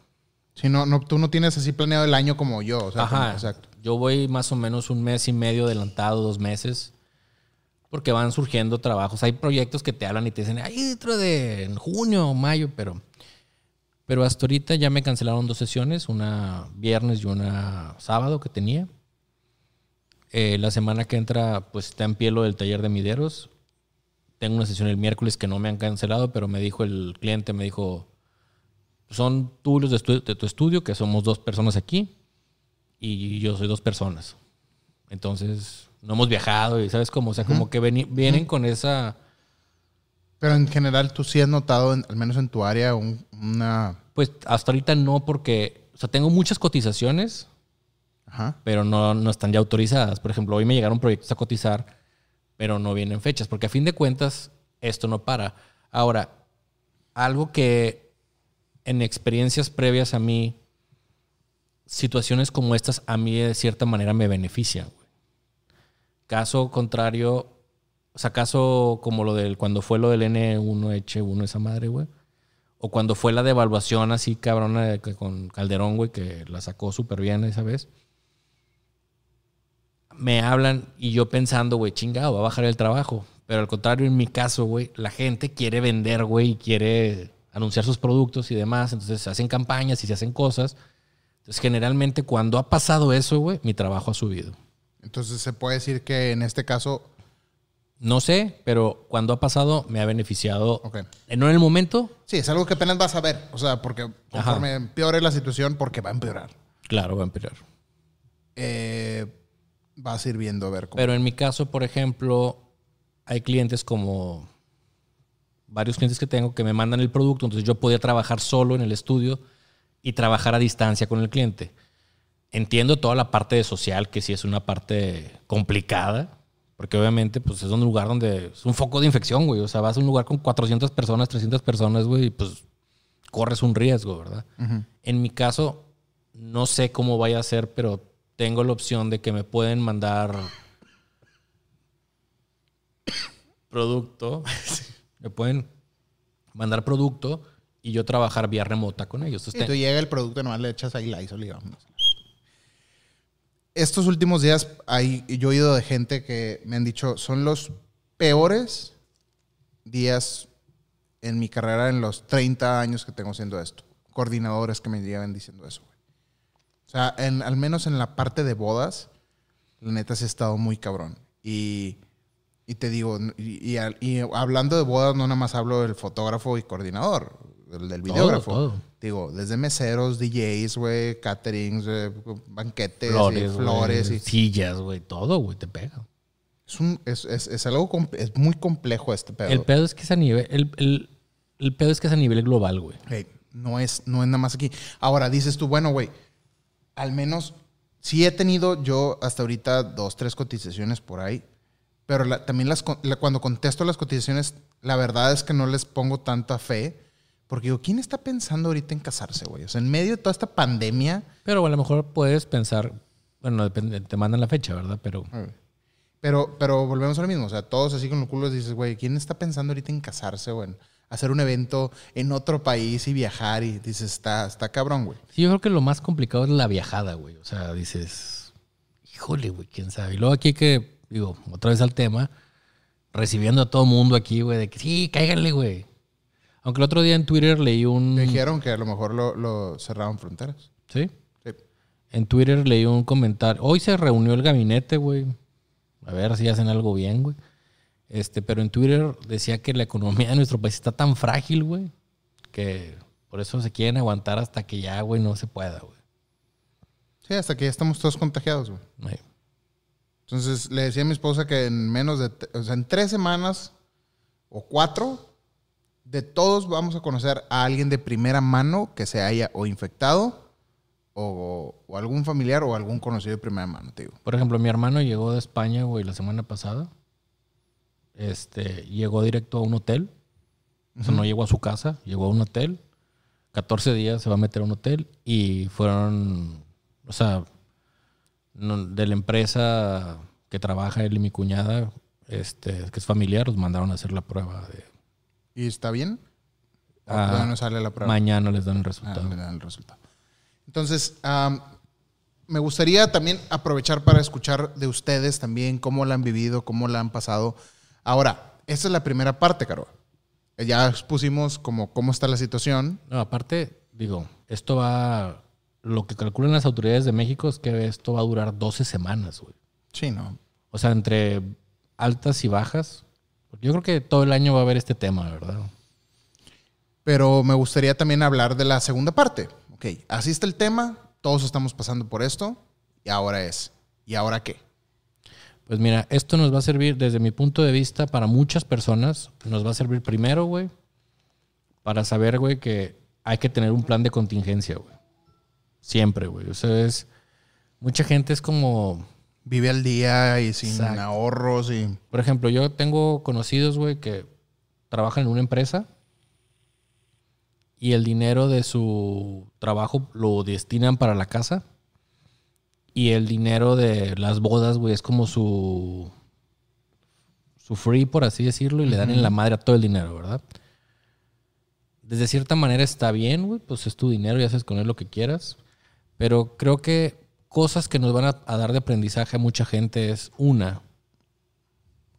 Si no, no, tú no tienes así planeado el año como yo. O sea, Ajá. como- exacto. Yo voy más o menos un mes y medio adelantado, dos meses. Porque van surgiendo trabajos. Hay proyectos que te hablan y te dicen, ay, dentro de junio o mayo, pero. Pero hasta ahorita ya me cancelaron dos sesiones, una viernes y una sábado que tenía. Eh, la semana que entra, pues está en pie lo del taller de mideros. Tengo una sesión el miércoles que no me han cancelado, pero me dijo el cliente, me dijo, son tú los de, estu- de tu estudio, que somos dos personas aquí, y yo soy dos personas. Entonces, no hemos viajado y sabes cómo, o sea, como que vienen con esa... Pero en general, tú sí has notado, en- al menos en tu área, un- una. Pues hasta ahorita no, porque, o sea, tengo muchas cotizaciones, Ajá. pero no, no están ya autorizadas. Por ejemplo, hoy me llegaron proyectos a cotizar, pero no vienen fechas, porque a fin de cuentas esto no para. Ahora, algo que en experiencias previas a mí, situaciones como estas a mí de cierta manera me benefician. Caso contrario, o sea, caso como lo del cuando fue lo del N1H1 esa madre, güey. O cuando fue la devaluación así cabrona con Calderón, güey, que la sacó súper bien esa vez. Me hablan y yo pensando, güey, chingado, va a bajar el trabajo. Pero al contrario, en mi caso, güey, la gente quiere vender, güey, y quiere anunciar sus productos y demás. Entonces se hacen campañas y se hacen cosas. Entonces, generalmente, cuando ha pasado eso, güey, mi trabajo ha subido. Entonces, se puede decir que en este caso. No sé, pero cuando ha pasado, me ha beneficiado. Ok. Eh, No en el momento, Sí, es algo que apenas vas a ver. O sea, porque conforme empeore la situación, porque va a empeorar. claro, va a empeorar. Eh, vas a ir viendo a ver cómo. Pero en mi caso, por ejemplo, hay clientes como varios clientes que tengo que me mandan el producto, entonces yo podía trabajar solo en el estudio y trabajar a distancia con el cliente. Entiendo toda la parte de social, que sí es una parte complicada, Porque obviamente, pues es un lugar donde es un foco de infección, güey. O sea, vas a un lugar con 400 personas, 300 personas, güey, y pues corres un riesgo, ¿verdad? En mi caso, no sé cómo vaya a ser, pero tengo la opción de que me pueden mandar producto. me pueden mandar producto y yo trabajar vía remota con ellos. Y Entonces, tú llega el producto, nomás le echas ahí la y. Estos últimos días hay, yo he oído de gente que me han dicho, son los peores días en mi carrera en los 30 años que tengo haciendo esto. Coordinadores que me llevan diciendo eso. güey. O sea, en, al menos en la parte de bodas, la neta sí ha estado muy cabrón. Y, y te digo, y, y y hablando de bodas, no nada más hablo del fotógrafo y coordinador, del, del Todo, videógrafo. todo. Digo, desde meseros, DJs, güey, caterings, güey, banquetes, flores, y flores. güey, y- sillas, güey, todo, güey, te pega. es, un- es, es- es algo, es muy complejo este pedo. El pedo es que es a nivel, el, el- el pedo es que es a nivel global, güey. Hey, no, es, no es nada más aquí. Ahora dices tú, bueno, güey, al menos sí he tenido yo hasta ahorita dos, tres cotizaciones por ahí, pero la- también las, la- cuando contesto las cotizaciones, la verdad es que no les pongo tanta fe, porque digo, ¿quién está pensando ahorita en casarse, güey? O sea, en medio de toda esta pandemia, Pero a lo mejor puedes pensar, bueno, depende, te mandan la fecha, ¿verdad? Pero pero, pero volvemos a lo mismo, o sea, todos así con los culos dices, güey, ¿quién está pensando ahorita en casarse o en hacer un evento en otro país y viajar? Y dices, está, está cabrón, güey. sí, yo creo que lo más complicado es la viajada, güey. O sea, dices, híjole, güey, quién sabe. Y luego aquí que, digo, otra vez al tema, recibiendo a todo mundo aquí, güey, de que sí, cáiganle, güey. Aunque el otro día en Twitter leí un... Dijeron que a lo mejor lo, lo cerraron fronteras. ¿Sí? Sí. En Twitter leí un comentario. Hoy se reunió el gabinete, güey. A ver si hacen algo bien, güey. Este, pero en Twitter decía que la economía de nuestro país está tan frágil, güey, que por eso se quieren aguantar hasta que ya, güey, no se pueda, güey. Sí, hasta que ya estamos todos contagiados, güey. Entonces le decía a mi esposa que en menos de, o sea, en tres semanas o cuatro, de todos vamos a conocer a alguien de primera mano que se haya o infectado o, o algún familiar o algún conocido de primera mano, te digo. Por ejemplo, mi hermano llegó de España, güey, la semana pasada. Este, llegó directo a un hotel. O sea, no llegó a su casa, llegó a un hotel. 14 días se va a meter a un hotel y fueron, o sea, no- de la empresa que trabaja él y mi cuñada, este, que es familiar, los mandaron a hacer la prueba de ¿Y está bien? ¿O Ah, todavía no sale la prueba? mañana les dan el Ah, resultado. le dan el resultado. Entonces, am, me gustaría también aprovechar para escuchar de ustedes también cómo la han vivido, cómo la han pasado. Ahora, esta es la primera parte, Caro. Ya expusimos como cómo está la situación. No, aparte, digo, esto va, lo que calculan las autoridades de México es que esto va a durar 12 semanas, güey. Sí, ¿no? O sea, entre altas y bajas. Yo creo que todo el año va a haber este tema, ¿verdad? Pero me gustaría también hablar de la segunda parte. Ok, así está el tema, todos estamos pasando por esto y ahora es. ¿Y ahora qué? Pues mira, esto nos va a servir desde mi punto de vista para muchas personas. Nos va a servir primero, güey, para saber, güey, que hay que tener un plan de contingencia, güey. Siempre, güey. O sea, es... Mucha gente es como... Vive al día y sin Exacto. ahorros y... Por ejemplo, yo tengo conocidos, güey, que trabajan en una empresa y el dinero de su trabajo lo destinan para la casa y el dinero de las bodas, güey, es como su su free, por así decirlo, y le dan en la madre a todo el dinero, ¿verdad? Desde cierta manera está bien, güey, pues es tu dinero y haces con él lo que quieras, pero creo que cosas que nos van a, dar de aprendizaje a mucha gente es una,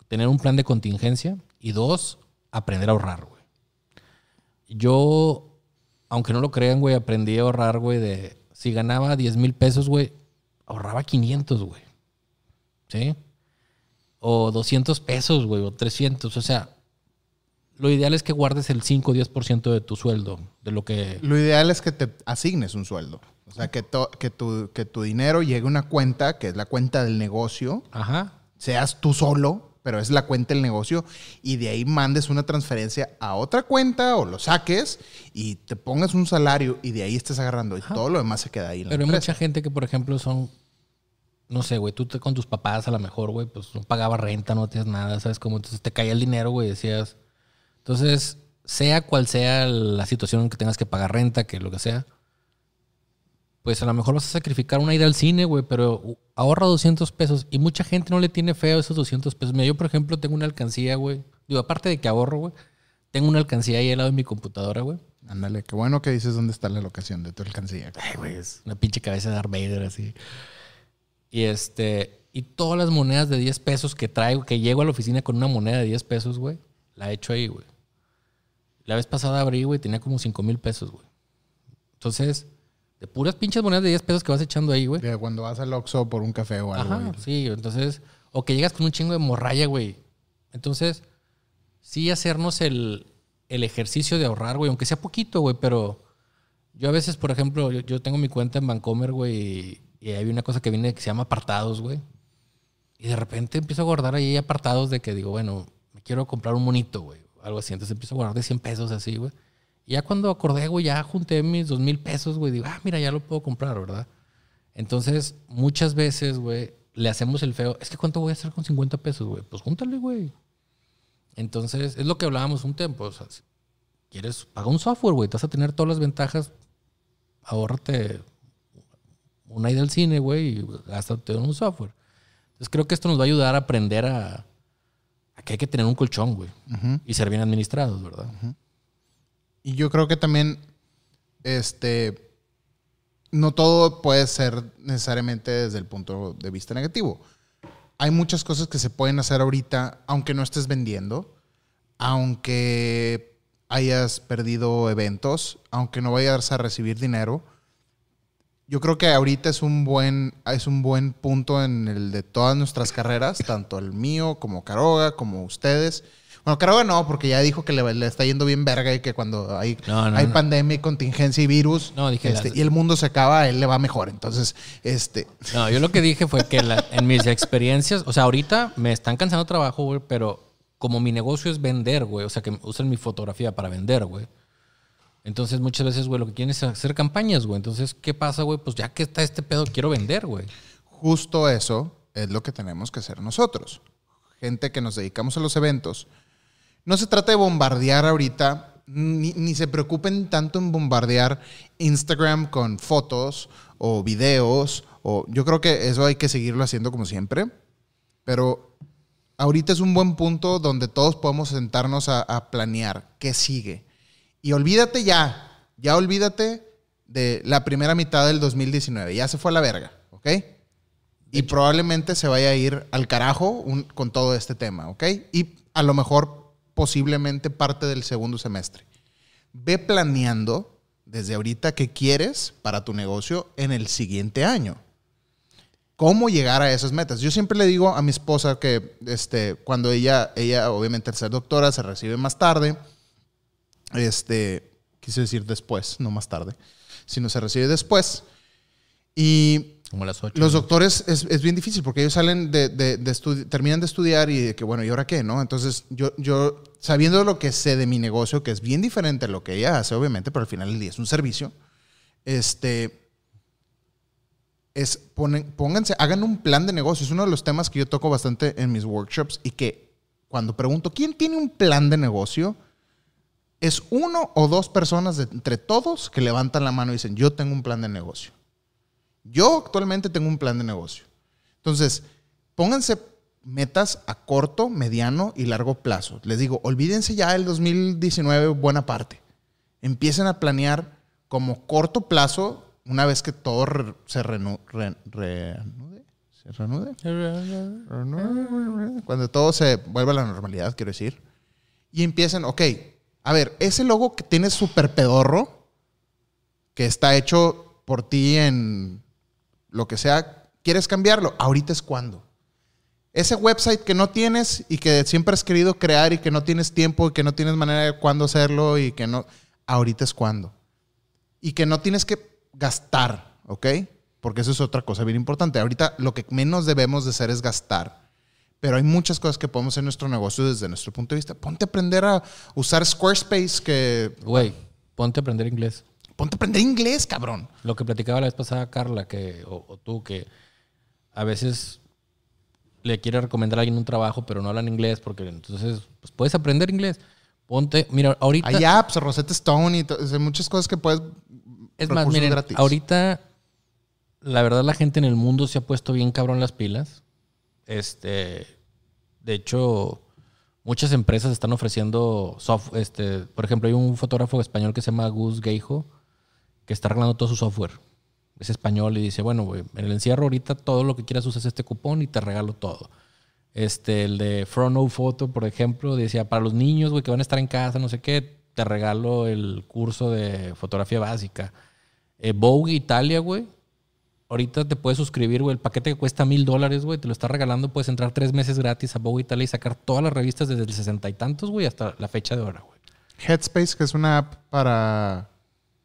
tener un plan de contingencia y dos, aprender a ahorrar, güey. Yo, aunque no lo crean, güey, aprendí a ahorrar, güey, de si ganaba 10 mil pesos, güey, ahorraba 500, güey. ¿Sí? O 200 pesos, güey, o 300. O sea, lo ideal es que guardes el 5 o 10% de tu sueldo, de lo que... Lo ideal es que te asignes un sueldo. O sea, que, to- que, tu, que tu dinero llegue a una cuenta, que es la cuenta del negocio, Ajá. seas tú solo, pero es la cuenta del negocio, y de ahí mandes una transferencia a otra cuenta o lo saques y te pongas un salario y de ahí estés agarrando y todo lo demás se queda ahí. En la Pero hay empresa. mucha gente que, por ejemplo, son no sé, güey, tú te- con tus papás a lo mejor, güey, pues no pagabas renta, no tienes nada, ¿sabes? Como entonces te caía el dinero, güey, decías. Entonces, sea cual sea la situación en que tengas que pagar renta, que lo que sea, pues a lo mejor vas a sacrificar una ida al cine, güey, pero ahorra 200 pesos. Y mucha gente no le tiene feo esos 200 pesos. Mira, yo, por ejemplo, tengo una alcancía, güey. Digo, aparte de que ahorro, güey, tengo una alcancía ahí al lado de mi computadora, güey. Ándale, qué bueno que dices dónde está la locación de tu alcancía. Ay, güey, es una pinche cabeza de Darth Vader así. Y este, y todas las monedas de 10 pesos que traigo, que llego a la oficina con una moneda de 10 pesos, güey, la he hecho ahí, güey. La vez pasada abrí, güey, tenía como 5 mil pesos, güey. Entonces, de puras pinches monedas de 10 pesos que vas echando ahí, güey. De cuando vas al Oxxo por un café o algo. Ajá, güey. sí, entonces, o que llegas con un chingo de morralla, güey. Entonces, sí hacernos el, el ejercicio de ahorrar, güey, aunque sea poquito, güey, pero yo a veces, por ejemplo, yo, yo tengo mi cuenta en Vancomer, güey, y, y hay una cosa que viene que se llama apartados, güey. Y de repente empiezo a guardar ahí apartados de que digo, bueno, me quiero comprar un monito, güey, algo así. Entonces empiezo a guardar de 100 pesos así, güey. Y ya cuando acordé, güey, ya junté mis dos mil pesos, güey, digo, ah, mira, ya lo puedo comprar, ¿verdad? Entonces, muchas veces, güey, le hacemos el feo. Es que ¿cuánto voy a hacer con 50 pesos, güey? Pues júntale, güey. Entonces, es lo que hablábamos un tiempo. O sea, si quieres, paga un software, güey. Te vas a tener todas las ventajas. Ahórrate una ida al cine, güey, y gástate en un software. Entonces, creo que esto nos va a ayudar a aprender a, a que hay que tener un colchón, güey. Y ser bien administrados, ¿verdad? Y yo creo que también, este, no todo puede ser necesariamente desde el punto de vista negativo. Hay muchas cosas que se pueden hacer ahorita, aunque no estés vendiendo, aunque hayas perdido eventos, aunque no vayas a recibir dinero. Yo creo que ahorita es un buen, es un buen punto en el de todas nuestras carreras, tanto el mío como Caroga, como ustedes. Bueno, Caroga no, porque ya dijo que le, le está yendo bien verga y que cuando hay, No, no, hay no. pandemia y contingencia y virus No, dije este, las- y el mundo se acaba, a él le va mejor. Entonces, este, No, yo lo que dije fue que la- en mis experiencias, o sea, ahorita me están cansando trabajo, güey, pero como mi negocio es vender, güey, o sea, que usan mi fotografía para vender, güey. Entonces, muchas veces, güey, lo que quieren es hacer campañas, güey. Entonces, ¿qué pasa, güey? Pues ya que está este pedo, quiero vender, güey. justo eso es lo que tenemos que hacer nosotros. Gente que nos dedicamos a los eventos. No se trata de bombardear ahorita, ni, ni se preocupen tanto en bombardear Instagram con fotos o videos. O, yo creo que eso hay que seguirlo haciendo como siempre. Pero ahorita es un buen punto donde todos podemos sentarnos a, a planear qué sigue. Y olvídate ya, ya olvídate de la primera mitad del 2019. Ya se fue a la verga, ¿ok? Y probablemente se vaya a ir al carajo un- con todo este tema, ¿ok? Y a lo mejor posiblemente parte del segundo semestre. Ve planeando desde ahorita qué quieres para tu negocio en el siguiente año. ¿Cómo llegar a esas metas? Yo siempre le digo a mi esposa que este, cuando ella, ella obviamente al ser doctora se recibe más tarde, este, quise decir después, no más tarde, sino se recibe después. Y Como las ocho. los doctores es, es bien difícil porque ellos salen de, de- de terminan de estudiar y de que, bueno, ¿y ahora qué? ¿No? Entonces, yo, yo, sabiendo lo que sé de mi negocio, que es bien diferente a lo que ella hace, obviamente, pero al final del día es un servicio, este, es, ponen, pónganse, hagan un plan de negocio. Es uno de los temas que yo toco bastante en mis workshops y que cuando pregunto, ¿quién tiene un plan de negocio? Es uno o dos personas de- entre todos que levantan la mano y dicen, yo tengo un plan de negocio. Yo actualmente tengo un plan de negocio. Entonces, pónganse metas a corto, mediano y largo plazo. Les digo, olvídense ya el 2019 buena parte. Empiecen a planear como corto plazo una vez que todo re- se renu- re- reanude. ¿Se reanude? Cuando todo se vuelva a la normalidad, quiero decir. Y empiecen, ok, a ver, ese logo que tienes súper pedorro, que está hecho por ti en lo que sea, ¿quieres cambiarlo? Ahorita es cuando. Ese website que no tienes y que siempre has querido crear y que no tienes tiempo y que no tienes manera de cuándo hacerlo y que no, ahorita es cuando. Y que no tienes que gastar, ¿ok? Porque eso es otra cosa bien importante. Ahorita lo que menos debemos de hacer es gastar. Pero hay muchas cosas que podemos hacer en nuestro negocio desde nuestro punto de vista. Ponte a aprender a usar Squarespace, que... Güey, ponte a aprender inglés. Ponte a aprender inglés, cabrón. Lo que platicaba la vez pasada Carla, que, o, o tú, que a veces le quiere recomendar a alguien un trabajo, pero no hablan inglés, porque entonces pues puedes aprender inglés. Ponte, mira, ahorita. Hay apps, Rosetta Stone y muchas cosas que puedes. Es más, miren, gratis. ahorita la verdad la gente en el mundo se ha puesto bien cabrón las pilas. Este, de hecho, muchas empresas están ofreciendo software. Este, por ejemplo, hay un fotógrafo español que se llama Gus Geijo que está arreglando todo su software. Es español y dice, bueno, güey, en el encierro ahorita todo lo que quieras usas este cupón y te regalo todo. Este, el de Front No Photo, por ejemplo, decía, para los niños, güey, que van a estar en casa, no sé qué, te regalo el curso de fotografía básica. Eh, Vogue Italia, güey. Ahorita te puedes suscribir, güey. El paquete que cuesta mil dólares, güey. Te lo está regalando. Puedes entrar tres meses gratis a Vogue Italia y sacar todas las revistas desde el sesenta y tantos, güey, hasta la fecha de ahora, güey. Headspace, que es una app para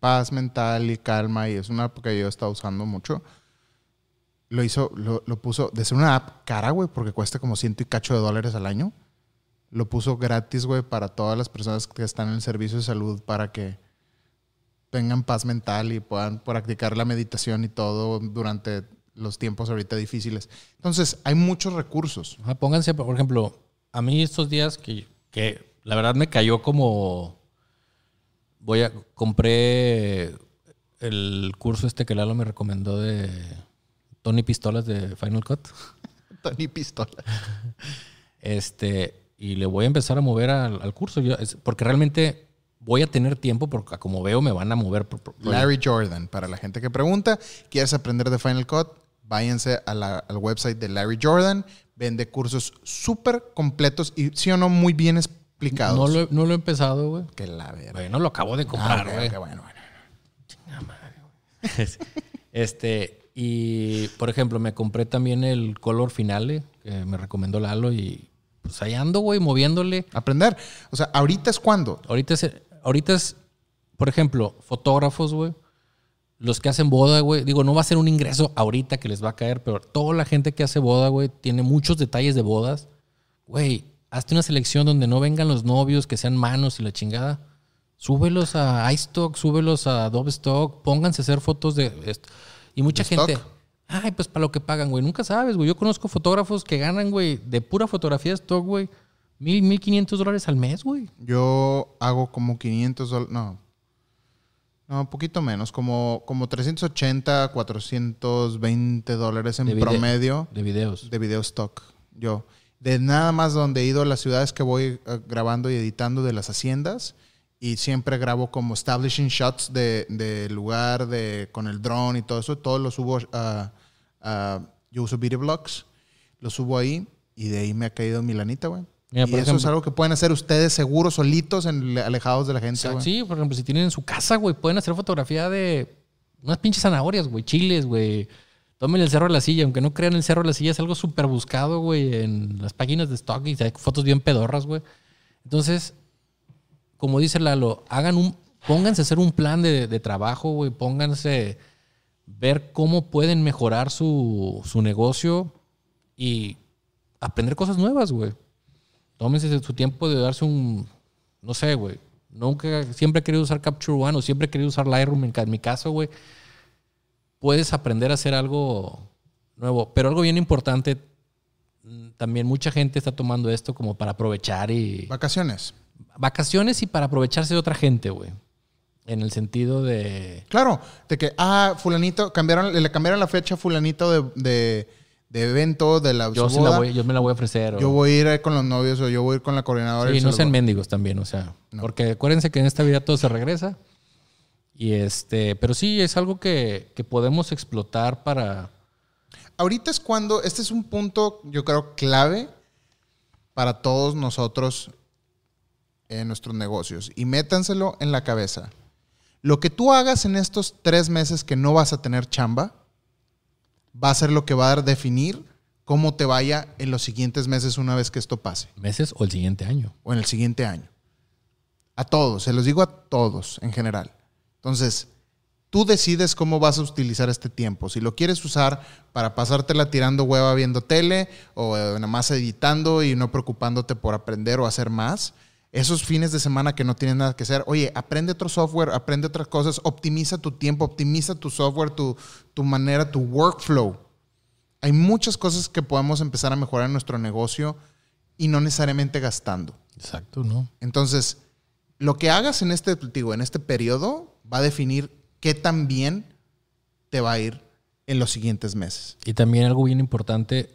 paz mental y calma, y es una app que yo he estado usando mucho. Lo hizo, lo, lo puso, de ser una app cara, güey, porque cuesta como ciento y cacho de dólares al año. Lo puso gratis, güey, para todas las personas que están en el servicio de salud para que tengan paz mental y puedan practicar la meditación y todo durante los tiempos ahorita difíciles. Entonces, hay muchos recursos. Pónganse, por ejemplo, a mí estos días que, que la verdad me cayó como. Voy a. Compré el curso este que Lalo me recomendó de Tony Pistolas de Final Cut. Tony Pistola. Este, y le voy a empezar a mover al, al curso. Yo- es- porque realmente voy a tener tiempo, porque como veo, me van a mover. por- por- Larry Jordan, para la gente que pregunta, ¿quieres aprender de Final Cut? Váyanse a la- al website de Larry Jordan. Vende cursos súper completos y, sí o no, muy bien explicados. no, lo, he- no lo he empezado, güey. Que la verga. Bueno, lo acabo de Ah, comprar, güey. ok, bueno, bueno. Este, y por ejemplo, me compré también el Color Finale, que me recomendó Lalo, y pues ahí ando, güey, moviéndole. Aprender. O sea, ahorita es cuando. Ahorita es, ahorita es, por ejemplo, fotógrafos, güey. Los que hacen boda, güey. Digo, no va a ser un ingreso ahorita que les va a caer, pero toda la gente que hace boda, güey, tiene muchos detalles de bodas. Güey, hazte una selección donde no vengan los novios, que sean manos y la chingada. Súbelos a iStock, súbelos a Adobe Stock, pónganse a hacer fotos de esto. Y mucha ¿De gente, stock? ay, pues para lo que pagan, güey. Nunca sabes, güey. Yo conozco fotógrafos que ganan, güey, de pura fotografía de stock, güey, mil, mil quinientos dólares al mes, güey. Yo hago como 500 dólares. No. No, un poquito menos. Como, como 380, 420 dólares en De promedio. De videos. de video stock. Yo. De nada más donde he ido a las ciudades que voy eh, grabando y editando de las haciendas. Y siempre grabo como establishing shots de, de lugar, de, con el drone y todo eso. Todo lo subo a... a- yo uso video blogs. Lo subo ahí y de ahí me ha caído mi lanita, güey. Y eso es algo que pueden hacer ustedes seguros, solitos, en- alejados de la gente, O sea, güey. sí, por ejemplo, si tienen en su casa, güey, pueden hacer fotografía de unas pinches zanahorias, güey, chiles, güey. Tomen el Cerro de la Silla, aunque no crean el Cerro de la Silla, es algo súper buscado, güey, en las páginas de stock y hay fotos bien pedorras, güey. Entonces, como dice Lalo, hagan un, pónganse a hacer un plan de, trabajo, güey, pónganse ver cómo pueden mejorar su, su negocio y aprender cosas nuevas, güey. Tómense su tiempo de darse un, no sé, güey. Nunca, siempre he querido usar Capture One o siempre he querido usar Lightroom. En mi caso, güey, puedes aprender a hacer algo nuevo. Pero algo bien importante, mm, también mucha gente está tomando esto como para aprovechar y... Vacaciones. Vacaciones y para aprovecharse de otra gente, güey. En el sentido de... Claro, de que, ah, fulanito, cambiaron, le cambiaron la fecha a fulanito de, de, de evento, de la Yo, sí la boda. voy- yo me la voy a ofrecer. o- Yo voy a ir con los novios o yo voy a ir con la coordinadora. y Sí, se no sean mendigos también, o sea. Porque acuérdense que en esta vida todo se regresa. Y este, pero sí, es algo que, que podemos explotar para. Ahorita es cuando, este es un punto, yo creo, clave para todos nosotros en nuestros negocios. Y métanselo en la cabeza. Lo que tú hagas en estos tres meses que no vas a tener chamba, va a ser lo que va a definir cómo te vaya en los siguientes meses una vez que esto pase. meses o el siguiente año. o en el siguiente año. A todos, se los digo a todos en general. Entonces, tú decides cómo vas a utilizar este tiempo. Si lo quieres usar para pasártela tirando hueva viendo tele o eh, nada más editando y no preocupándote por aprender o hacer más. Esos fines de semana que no tienes nada que hacer, oye, aprende otro software, aprende otras cosas, optimiza tu tiempo, optimiza tu software, tu, tu manera, tu workflow. Hay muchas cosas que podemos empezar a mejorar en nuestro negocio y no necesariamente gastando. Exacto, ¿no? Entonces, lo que hagas en este, digo, en este periodo va a definir qué tan bien te va a ir en los siguientes meses. Y también algo bien importante,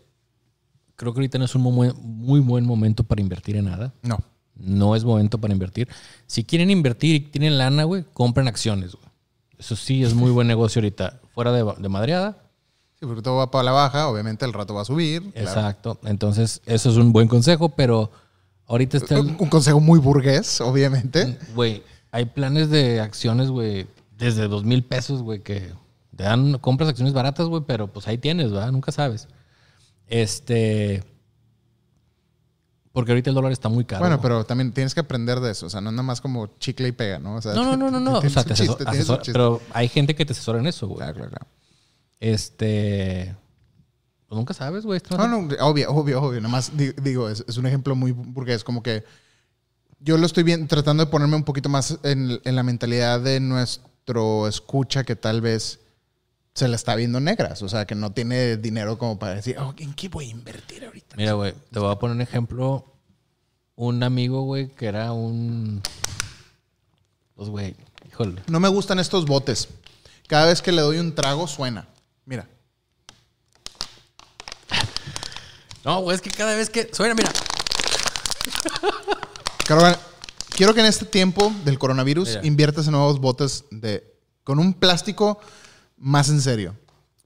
creo que ahorita no es un muy, muy buen momento para invertir en nada. No. No es momento para invertir. Si quieren invertir y tienen lana, güey, compren acciones, güey. Eso sí es muy buen negocio ahorita. Fuera de, de madreada. Sí, porque todo va para la baja, obviamente el rato va a subir. claro. Exacto. Entonces, eso es un buen consejo, pero ahorita está el- un consejo muy burgués, obviamente. Güey, hay planes de acciones, güey, desde dos mil pesos, güey, que te dan, compras acciones baratas, güey, pero pues ahí tienes, ¿verdad? Nunca sabes. Este. Porque ahorita el dólar está muy caro. Bueno, pero también tienes que aprender de eso. O sea, no es nada más como chicle y pega, ¿no? O sea, No, no, no, no, no. O sea, te asesor- pero hay gente que te asesora en eso, güey. Claro, claro, claro. Este. Pues nunca sabes, güey. No No, no, obvio, obvio, obvio. Nada más di- digo, es, es un ejemplo muy burgués. Como que yo lo estoy bien, tratando de ponerme un poquito más en, en la mentalidad de nuestro escucha que tal vez se la está viendo negras. O sea, que no tiene dinero como para decir, oh, ¿en qué voy a invertir ahorita? Mira, güey, te voy a poner un ejemplo. Un amigo, güey, que era un. Pues, güey, híjole. No me gustan estos botes. Cada vez que le doy un trago suena. Mira. No, güey, es que cada vez que. Suena, mira. Caroline, quiero que en este tiempo del coronavirus Mira. inviertas en nuevos botes de con un plástico más en serio.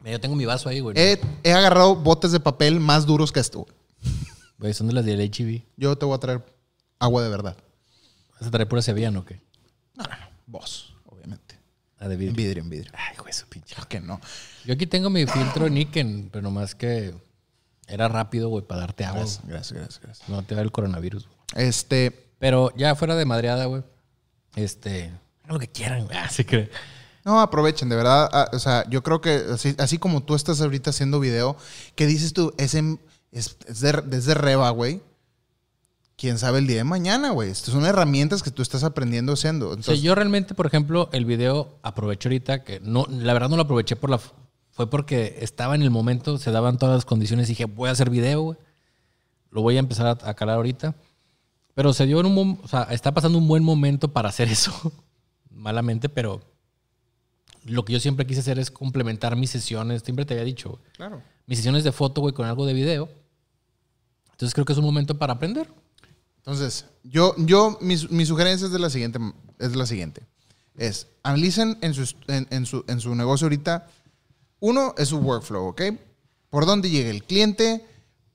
Mira, yo tengo mi vaso ahí, güey. He, he agarrado botes de papel más duros que esto. Güey, son de las del HB. Yo te voy a traer agua de verdad. ¿Vas a traer pura Sevillano o qué? No, no, no. Vos, obviamente. Ah, de En vidrio. vidrio, en vidrio. Ay, güey, su pinche. Claro que no. Yo aquí tengo mi filtro Niken, pero nomás que era rápido, güey, para darte agua. Gracias, gracias, gracias, gracias. No te da el coronavirus. güey. Este, Pero ya fuera de madreada, güey. Este. Lo que quieran, güey. Así que. no, aprovechen, de verdad. ah, o sea, yo creo que así, así como tú estás ahorita haciendo video, que dices tú, es, en- es, es de, es de reba, güey. Quién sabe el día de mañana, güey. Estas son herramientas que tú estás aprendiendo haciendo. O sea, Entonces, yo realmente, por ejemplo, el video aprovecho ahorita que no, la verdad no lo aproveché por la. Fue porque estaba en el momento, se daban todas las condiciones y dije, voy a hacer video, güey. Lo voy a empezar a, a calar ahorita. Pero se dio en un o sea, está pasando un buen momento para hacer eso. Malamente, pero lo que yo siempre quise hacer es complementar mis sesiones. Siempre te había dicho, claro. Mis sesiones de foto, güey, con algo de video. Entonces creo que es un momento para aprender. Entonces, yo, yo mi, mi sugerencia es de la siguiente, es la siguiente. Es, analicen en su, en, en su, en su negocio ahorita, uno es su workflow, ¿ok? Por dónde llega el cliente,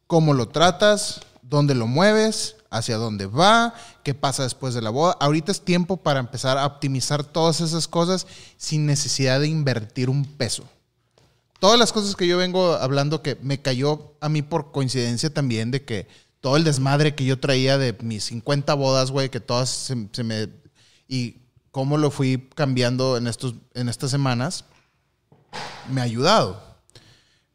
cómo lo tratas, dónde lo mueves, hacia dónde va, qué pasa después de la boda. Ahorita es tiempo para empezar a optimizar todas esas cosas sin necesidad de invertir un peso todas las cosas que yo vengo hablando que me cayó a mí por coincidencia también de que todo el desmadre que yo traía de mis 50 bodas, güey, que todas se, me... y cómo lo fui cambiando en, estos, en estas semanas, me ha ayudado.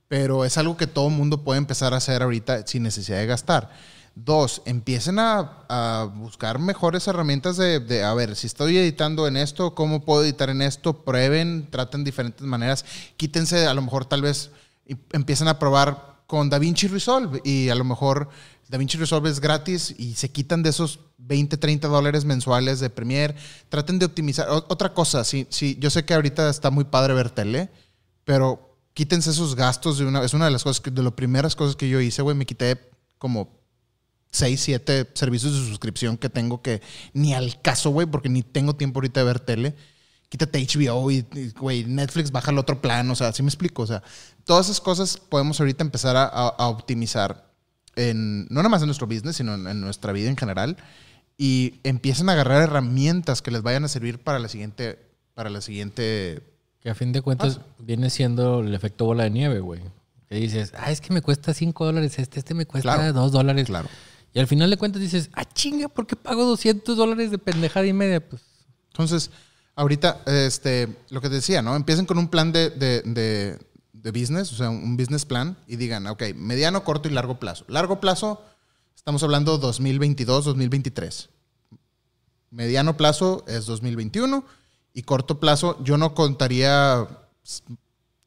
Pero es algo que todo mundo puede empezar a hacer ahorita sin necesidad de gastar. Dos, empiecen a, buscar mejores herramientas de, a ver, si estoy editando en esto, ¿cómo puedo editar en esto? Prueben, traten diferentes maneras. Quítense, a lo mejor tal vez empiecen a probar con DaVinci Resolve y a lo mejor DaVinci Resolve es gratis y se quitan de esos 20, 30 dólares mensuales de Premiere. Traten de optimizar. Otra cosa, sí, sí, yo sé que ahorita está muy padre ver tele, pero quítense esos gastos de una. Es una de las cosas, que, de las primeras cosas que yo hice, güey. Me quité como 6, 7 servicios de suscripción que tengo que ni al caso, güey, porque ni tengo tiempo ahorita de ver tele. Quítate HBO y, güey, Netflix baja al otro plan, o sea, así me explico. O sea, todas esas cosas podemos ahorita empezar a, a- a optimizar, en, no nada más en nuestro business, sino en, en nuestra vida en general. Y empiecen a agarrar herramientas que les vayan a servir para la siguiente, para la siguiente Que a fin de cuentas viene siendo el efecto bola de nieve, güey. Que dices, ah, es que me cuesta 5 dólares este, este me cuesta Claro. 2 dólares. Claro. Y al final de cuentas dices, ah, chinga, ¿por qué pago 200 dólares de pendejada y media? Pues, Entonces, ahorita, este, lo que te decía, ¿no? Empiecen con un plan de, de, de- de business, o sea, un business plan, y digan, ok, mediano, corto y largo plazo. Largo plazo, estamos hablando 2022, 2023. Mediano plazo es 2021, y corto plazo, yo no contaría,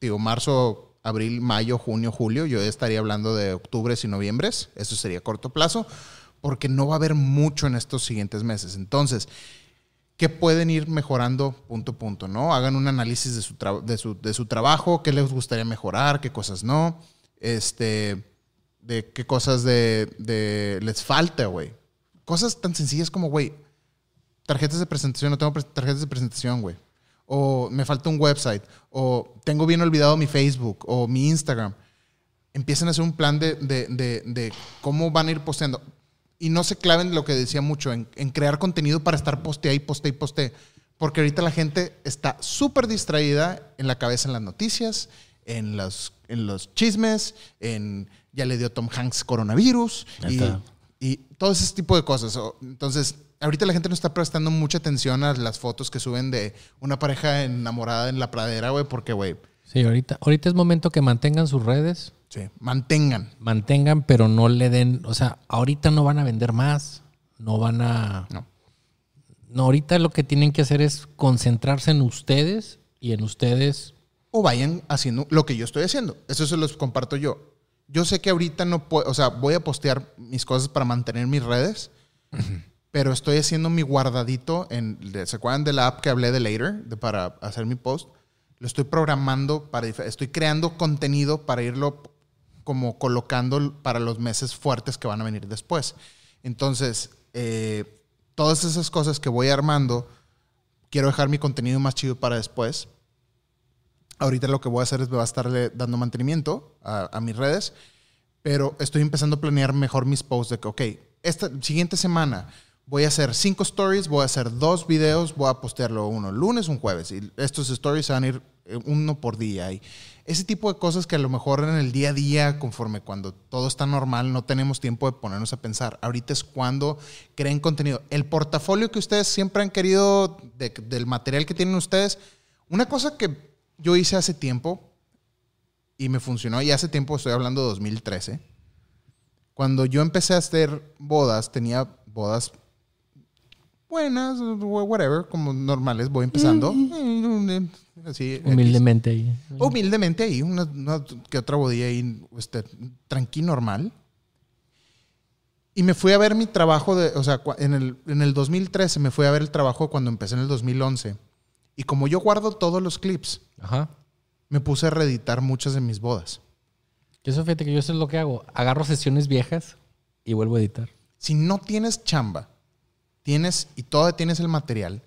digo, marzo abril, mayo, junio, julio. Yo estaría hablando de octubre y noviembres. Eso sería corto plazo, porque no va a haber mucho en estos siguientes meses. Entonces, ¿qué pueden ir mejorando punto a punto? ¿no? Hagan un análisis de su, de su, de su trabajo, qué les gustaría mejorar, qué cosas no. Este, de qué cosas de, de les falta, güey. Cosas tan sencillas como, güey, tarjetas de presentación, no tengo tarjetas de presentación, güey. O me falta un website, o tengo bien olvidado mi Facebook o mi Instagram. Empiecen a hacer un plan de, de, de, de cómo van a ir posteando. Y no se claven lo que decía mucho, en, en crear contenido para estar poste ahí, poste y poste. Porque ahorita la gente está súper distraída en la cabeza en las noticias, en los, en los chismes, en ya le dio Tom Hanks coronavirus y, y, todo ese tipo de cosas. Entonces, ahorita la gente no está prestando mucha atención a las fotos que suben de una pareja enamorada en la pradera, güey, porque, güey. Sí, ahorita, ahorita es momento que mantengan sus redes. Sí, mantengan. Mantengan, pero no le den, o sea, ahorita no van a vender más, no van a... No. No, ahorita lo que tienen que hacer es concentrarse en ustedes y en ustedes o vayan haciendo lo que yo estoy haciendo. Eso se los comparto yo. Yo sé que ahorita no puedo, o sea, voy a postear mis cosas para mantener mis redes, pero estoy haciendo mi guardadito en, ¿se acuerdan de la app que hablé de later, para hacer mi post? Lo estoy programando para, estoy creando contenido para irlo como colocando para los meses fuertes que van a venir después. Entonces, eh, todas esas cosas que voy armando, quiero dejar mi contenido más chido para después Ahorita lo que voy a hacer es me va a estarle dando mantenimiento a, mis redes, pero estoy empezando a planear mejor mis posts de que, ok, esta siguiente semana voy a hacer cinco stories, voy a hacer dos videos, voy a postearlo uno lunes, un jueves, y estos stories van a ir eh, uno por día. Y ese tipo de cosas que a lo mejor en el día a día, conforme cuando todo está normal, no tenemos tiempo de ponernos a pensar. Ahorita es cuando creen contenido. El portafolio que ustedes siempre han querido, del material que tienen ustedes, una cosa que yo hice hace tiempo y me funcionó, y hace tiempo estoy hablando de 2013. Cuando yo empecé a hacer bodas, tenía bodas buenas, whatever, como normales, voy empezando. Así, humildemente ahí. Humildemente ahí, una, que otra bodía ahí, este, tranquilo, normal. Y me fui a ver mi trabajo, de, o sea, en el, en el 2013 me fui a ver el trabajo cuando empecé en el 2011. Y como yo guardo todos los clips, me puse a reeditar muchas de mis bodas. Eso fíjate que yo eso es lo que hago. Agarro sesiones viejas y vuelvo a editar. Si no tienes chamba, tienes y todavía tienes el material,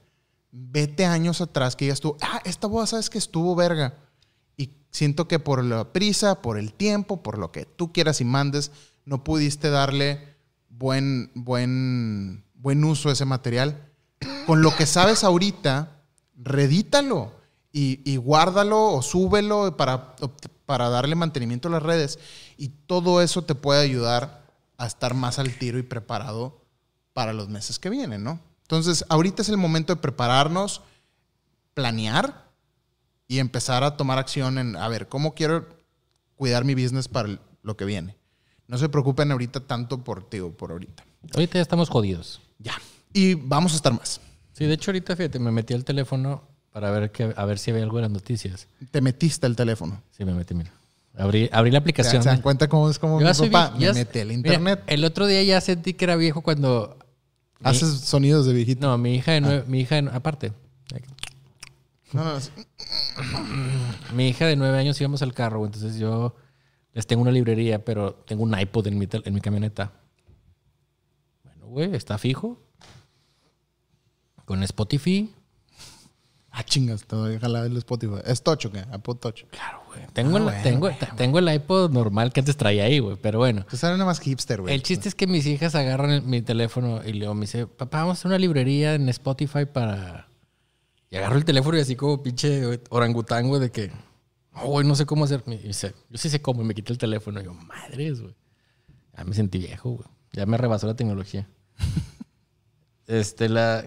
vete años atrás que ya estuvo, ah, esta boda sabes que estuvo verga. Y siento que por la prisa, por el tiempo, por lo que tú quieras y mandes, no pudiste darle buen, buen, buen uso a ese material. Con lo que sabes ahorita, redítalo y, guárdalo o súbelo para, para darle mantenimiento a las redes. Y todo eso te puede ayudar a estar más al tiro y preparado para los meses que vienen, ¿no? Entonces, ahorita es el momento de prepararnos, planear y empezar a tomar acción en, a ver, ¿cómo quiero cuidar mi business para lo que viene? No se preocupen ahorita tanto por, tío, por ahorita. Ahorita ya estamos jodidos. Ya. Y vamos a estar más. Sí, de hecho ahorita, fíjate, me metí al teléfono para ver, que, a ver si había algo en las noticias. ¿Te metiste al teléfono? Sí, me metí, mira. Abrí, abrí la aplicación. ¿Se dan cuenta cómo es como mi papá? me metí al internet. el otro día ya sentí que era viejo cuando... Haces sonidos de viejito. No, mi hija de nueve... Mi hija aparte. No, no, Mi hija de nueve años íbamos al carro, entonces yo les tengo una librería, pero tengo un iPod en mi, en mi camioneta. Bueno, güey, está fijo con Spotify. Ah, chingas, te voy a jalar el Spotify. ¿Es Tocho qué? ¿Apple Touch? Claro, güey. Tengo, ah, el, tengo, tengo el iPod normal que antes traía ahí, güey. Pero bueno. Tú sabes nada más hipster, güey. El chiste es que mis hijas agarran mi teléfono y luego me dice, papá, vamos a hacer una librería en Spotify para... Y agarro el teléfono y así como pinche orangután, güey, de que... Oh, güey, no sé cómo hacer. Y dice, yo sí sé cómo. Y me quité el teléfono. Y yo, madres, güey. Ya me sentí viejo, güey. Ya me rebasó la tecnología. este, la,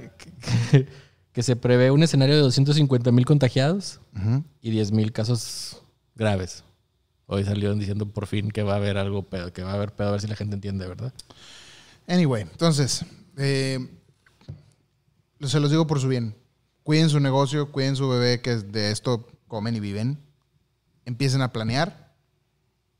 que, se prevé un escenario de 250 mil contagiados y 10 mil casos graves. Hoy salieron diciendo por fin que va a haber algo pedo, que va a haber pedo, a ver si la gente entiende, ¿verdad? Anyway, entonces, eh, se los digo por su bien. Cuiden su negocio, cuiden su bebé, que de esto comen y viven. Empiecen a planear.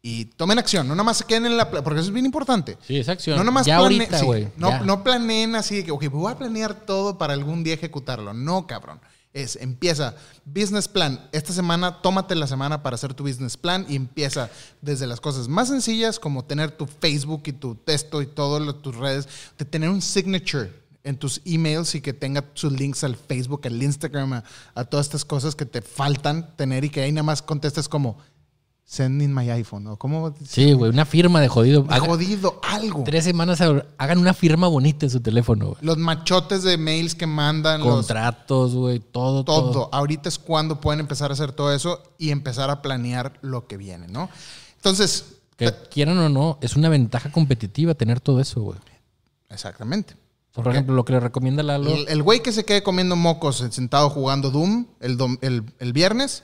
Y tomen acción. No nada más se queden en la... Porque eso es bien importante. Sí, esa acción. No nomás ya plane- ahorita, sí, güey. no, no planeen así de que, ok, voy a planear todo para algún día ejecutarlo. No, cabrón. Es, empieza, business plan. Esta semana, tómate la semana para hacer tu business plan y empieza desde las cosas más sencillas como tener tu Facebook y tu texto y todas tus redes, de tener un signature en tus emails y que tenga sus links al Facebook, al Instagram, a, a todas estas cosas que te faltan tener y que ahí nada más contestes como send in my iPhone o como Sí, güey, una firma de jodido. Haga- jodido algo. tres semanas hagan una firma bonita en su teléfono, güey. Los machotes de mails que mandan, los, Contratos, güey, todo, todo. todo. Ahorita es cuando pueden empezar a hacer todo eso y empezar a planear lo que viene, ¿no? Entonces, Que quieran o no, es una ventaja competitiva tener todo eso, güey. exactamente. Por ejemplo, lo que le recomienda Lalo. El, el güey que se quede comiendo mocos sentado jugando Doom el, dom- el, el viernes,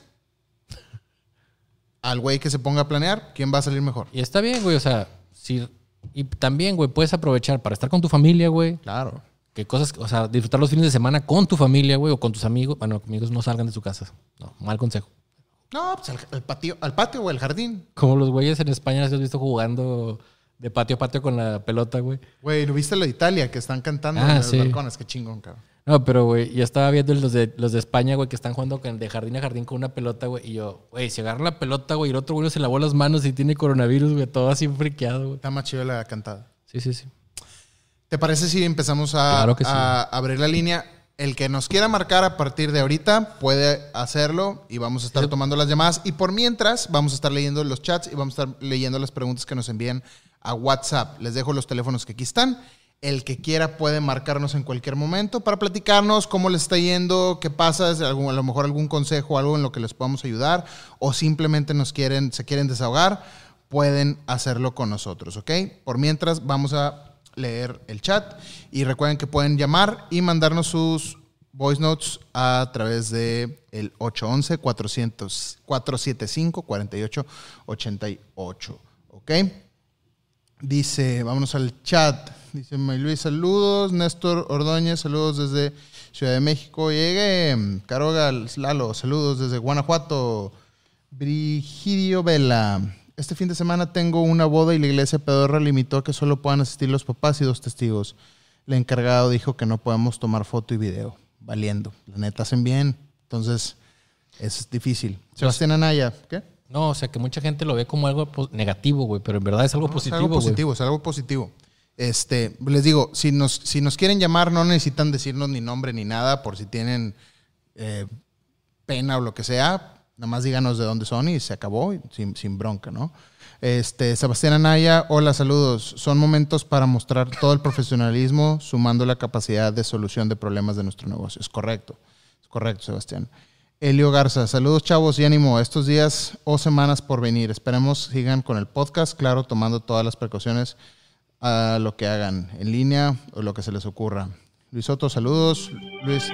al güey que se ponga a planear, ¿quién va a salir mejor? Y está bien, güey, o sea, si, y también, güey, puedes aprovechar para estar con tu familia, güey. Claro. Que cosas, o sea, disfrutar los fines de semana con tu familia, güey, o con tus amigos. Bueno, amigos no salgan de su casa. No, mal consejo. No, pues al, al patio, al patio o al jardín. Como los güeyes en España, ¿has visto jugando de patio a patio con la pelota, güey? Güey, ¿lo viste lo de Italia? Que están cantando Ah, en los sí. balcones. Qué chingón, cabrón. No, pero, güey, yo estaba viendo los de, los de España, güey, que están jugando con- de jardín a jardín con una pelota, güey. Y yo, güey, si agarran la pelota, güey, y el otro güey se lavó las manos y tiene coronavirus, güey, todo así friqueado, güey. Está más chido la cantada. Sí, sí, sí. ¿Te parece si empezamos a, Claro que sí. a abrir la línea? El que nos quiera marcar a partir de ahorita puede hacerlo y vamos a estar Sí. tomando las llamadas. Y por mientras, vamos a estar leyendo los chats y vamos a estar leyendo las preguntas que nos envíen a WhatsApp. Les dejo los teléfonos que aquí están. El que quiera puede marcarnos en cualquier momento para platicarnos cómo les está yendo, qué pasa, a lo mejor algún consejo, algo en lo que les podamos ayudar, o simplemente nos quieren, se quieren desahogar, pueden hacerlo con nosotros, ¿ok? Por mientras, vamos a leer el chat y recuerden que pueden llamar y mandarnos sus voice notes a través de el 811 400 475 4888, ¿ok? Dice, vámonos al chat. Dice May Luis, saludos. Néstor Ordóñez, saludos desde Ciudad de México. Llegué. Caroga Lalo, saludos desde Guanajuato. Brigidio Vela. Este fin de semana tengo una boda y la iglesia pedorra limitó que solo puedan asistir los papás y dos testigos. El encargado dijo que no podemos tomar foto y video. Valiendo. La neta hacen bien. Entonces, es difícil. Sebastián Anaya, ¿qué? No, o sea, que mucha gente lo ve como algo negativo, güey, pero en verdad es algo No, positivo, Es algo positivo, es algo positivo. Este, les digo, si nos, si nos quieren llamar, no necesitan decirnos ni nombre ni nada, por si tienen eh, pena o lo que sea, nada más díganos de dónde son y se acabó, sin, sin bronca, ¿no? Este, Sebastián Anaya, hola, saludos. Son momentos para mostrar todo el profesionalismo, sumando la capacidad de solución de problemas de nuestro negocio. Es correcto, es correcto, Sebastián. Elio Garza, saludos chavos y ánimo estos días o semanas por venir. Esperemos sigan con el podcast, claro, tomando todas las precauciones a lo que hagan en línea o lo que se les ocurra. Luis Soto, saludos. Luis,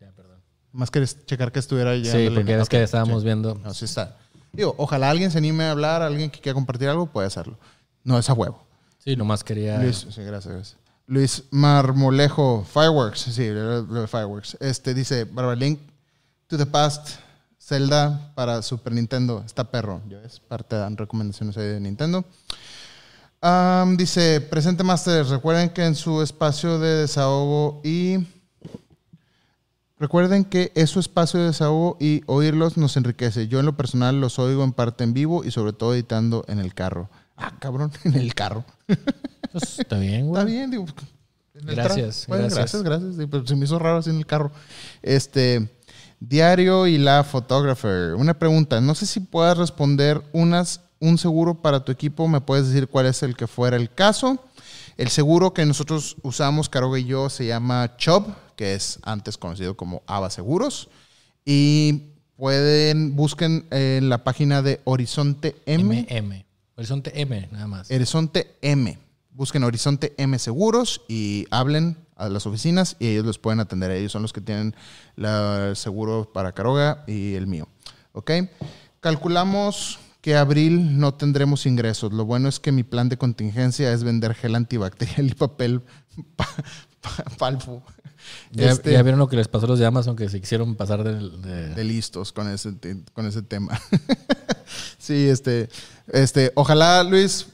Ya, perdón. más quieres checar que estuviera ya. Sí, porque es que estábamos viendo. No, sí está. Digo, ojalá alguien se anime a hablar, alguien que quiera compartir algo, puede hacerlo. No es a huevo. Sí, nomás quería. Luis, sí, gracias, gracias. Luis Marmolejo, Fireworks, sí, de Fireworks. Este dice, Barbara Link to the Past, Zelda para Super Nintendo. Está perro, ya ves, parte dan recomendaciones ahí de Nintendo. Dice, presente Masters, recuerden que en su espacio de desahogo y... Recuerden que es su espacio de desahogo y oírlos nos enriquece. Yo en lo personal los oigo en parte en vivo y sobre todo editando en el carro. Ah, cabrón, en el carro. Pues, está bien, güey. Está bien, digo. el Gracias, Bueno, gracias. gracias, pero se me hizo raro así en el carro. Este, diario y la photographer. Una pregunta. No sé si puedas responder unas, un seguro para tu equipo. ¿Me puedes decir cuál es el que fuera el caso? El seguro que nosotros usamos, Caroga y yo, se llama Chubb, que es antes conocido como Ava Seguros. Y pueden, busquen en la página de Horizonte M. M. Horizonte M, nada más. Horizonte M. Busquen Horizonte M Seguros y hablen a las oficinas y ellos los pueden atender. Ellos son los que tienen la- el seguro para Caroga y el mío. ¿Ok? Calculamos que abril no tendremos ingresos. Lo bueno es que mi plan de contingencia es vender gel antibacterial y papel pa- Palfo. Ya, Este- ya vieron lo que les pasó a los de Amazon que se quisieron pasar de, de listos con ese, con ese tema. sí, este, este, ojalá, Luis,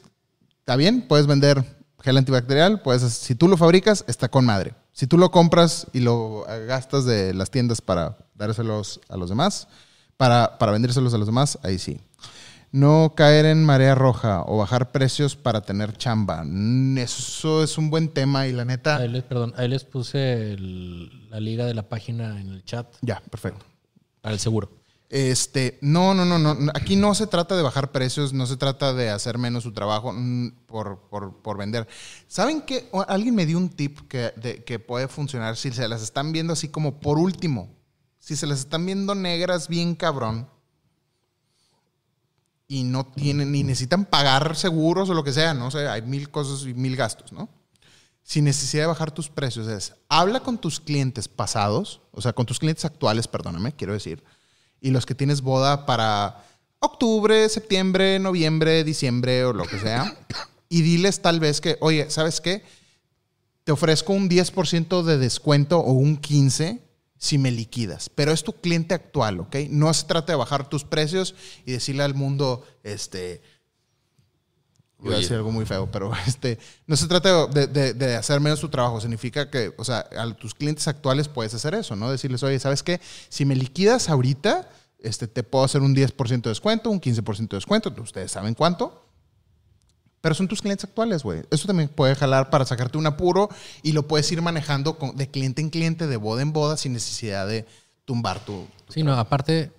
está bien, puedes vender gel antibacterial, puedes, si tú lo fabricas, está con madre. Si tú lo compras y lo eh, gastas de las tiendas para dárselos a los demás, para, para vendérselos a los demás, ahí sí. No caer en marea roja o bajar precios para tener chamba. Mm, Eso es un buen tema y la neta... Ahí les, perdón, ahí les puse el- la liga de la página en el chat Ya, perfecto. para el seguro. Este, no, no, no, no. Aquí no se trata de bajar precios, no se trata de hacer menos su trabajo mm, por, por- por vender. ¿Saben qué? O- Alguien me dio un tip que, que puede funcionar si se las están viendo así como por último. Si se las están viendo negras bien cabrón y no tienen, ni necesitan pagar seguros o lo que sea, no sé, hay mil cosas y mil gastos, ¿no? sin necesidad de bajar tus precios es, habla con tus clientes pasados, o sea, con tus clientes actuales, perdóname, quiero decir, y los que tienes boda para octubre, septiembre, noviembre, diciembre o lo que sea, y diles tal vez que, oye, ¿sabes qué? Te ofrezco un 10% de descuento o un 15% si me liquidas, pero es tu cliente actual, ¿ok? No se trata de bajar tus precios y decirle al mundo, este, Iba a decir algo muy feo, pero este, no se trata de, de- de hacer menos tu trabajo. Significa que, o sea, a tus clientes actuales puedes hacer eso, ¿no? Decirles, oye, ¿sabes qué? Si me liquidas ahorita, este, te puedo hacer un 10% de descuento, un 15% de descuento. Ustedes saben cuánto. Pero son tus clientes actuales, güey. Eso también puede jalar para sacarte un apuro y lo puedes ir manejando con- de cliente en cliente, de boda en boda, sin necesidad de tumbar tu... Sí, no, aparte,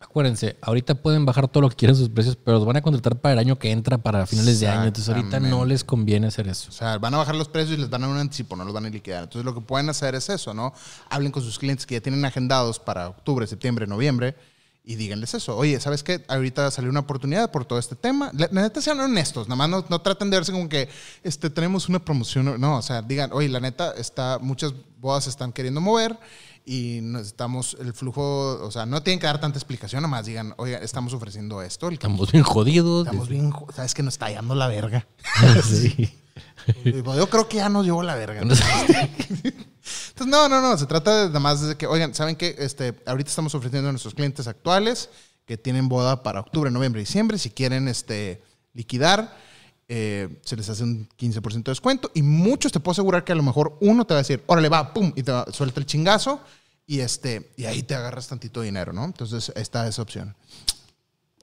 acuérdense, ahorita pueden bajar todo lo que quieran sus precios, pero los van a contratar para el año que entra, para finales de año. Entonces ahorita no les conviene hacer eso. O sea, van a bajar los precios y les van a dar un anticipo, no los van a liquidar. Entonces, lo que pueden hacer es eso, ¿no? Hablen con sus clientes que ya tienen agendados para octubre, septiembre, noviembre y díganles eso. Oye, ¿sabes qué? Ahorita salió una oportunidad por todo este tema. La, la neta, sean honestos. Nada más no, no traten de verse como que este, tenemos una promoción. No, o sea, digan, oye, la neta, está, muchas bodas se están queriendo mover y necesitamos el flujo. O sea, no tienen que dar tanta explicación, nomás digan, oye, estamos ofreciendo esto. El Estamos bien jodidos. Estamos bien, sabes que nos está hallando la verga. sí. Yo creo que ya nos llevó la verga. Entonces, no, no, no. Se trata de nada más de que, oigan, ¿saben qué? Este, ahorita estamos ofreciendo a nuestros clientes actuales que tienen boda para octubre, noviembre, diciembre. Si quieren este, liquidar, eh, se les hace un 15% de descuento. Y muchos te puedo asegurar que a lo mejor uno te va a decir, órale, va, pum, y te va- suelta el chingazo. Y, este, y ahí te agarras tantito dinero, ¿no? Entonces, está esa opción.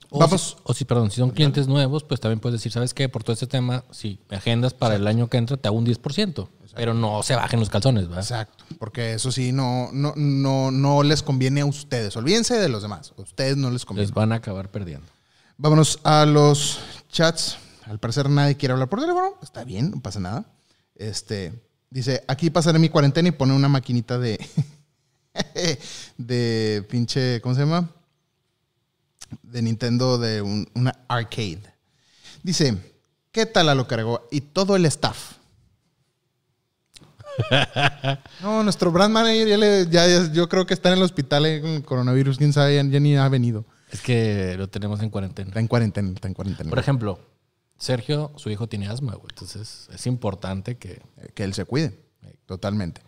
O Vamos. Si, o si, perdón, si son clientes nuevos, pues también puedes decir, ¿sabes qué? Por todo este tema, si me agendas para el año que entra, te hago un 10%. Pero no se bajen los calzones, ¿verdad? Exacto, porque eso sí no, no, no, no les conviene a ustedes. Olvídense de los demás. A ustedes no les conviene. Les van a acabar perdiendo. Vámonos a los chats. Al parecer nadie quiere hablar por teléfono. Está bien, no pasa nada. Este dice, aquí pasaré mi cuarentena y pone una maquinita de de pinche, ¿cómo se llama? De Nintendo de un- una arcade. Dice, ¿qué tal a lo cargó? Y todo el staff. No, nuestro brand manager ya, le- ya- ya- yo creo que está en el hospital eh, con coronavirus, quién sabe, ya, ya ni ha venido. Es que lo tenemos en cuarentena. Está en cuarentena, está en cuarentena. Por ejemplo, Sergio, su hijo tiene asma, güey. Entonces es importante que. Que él se cuide. Totalmente.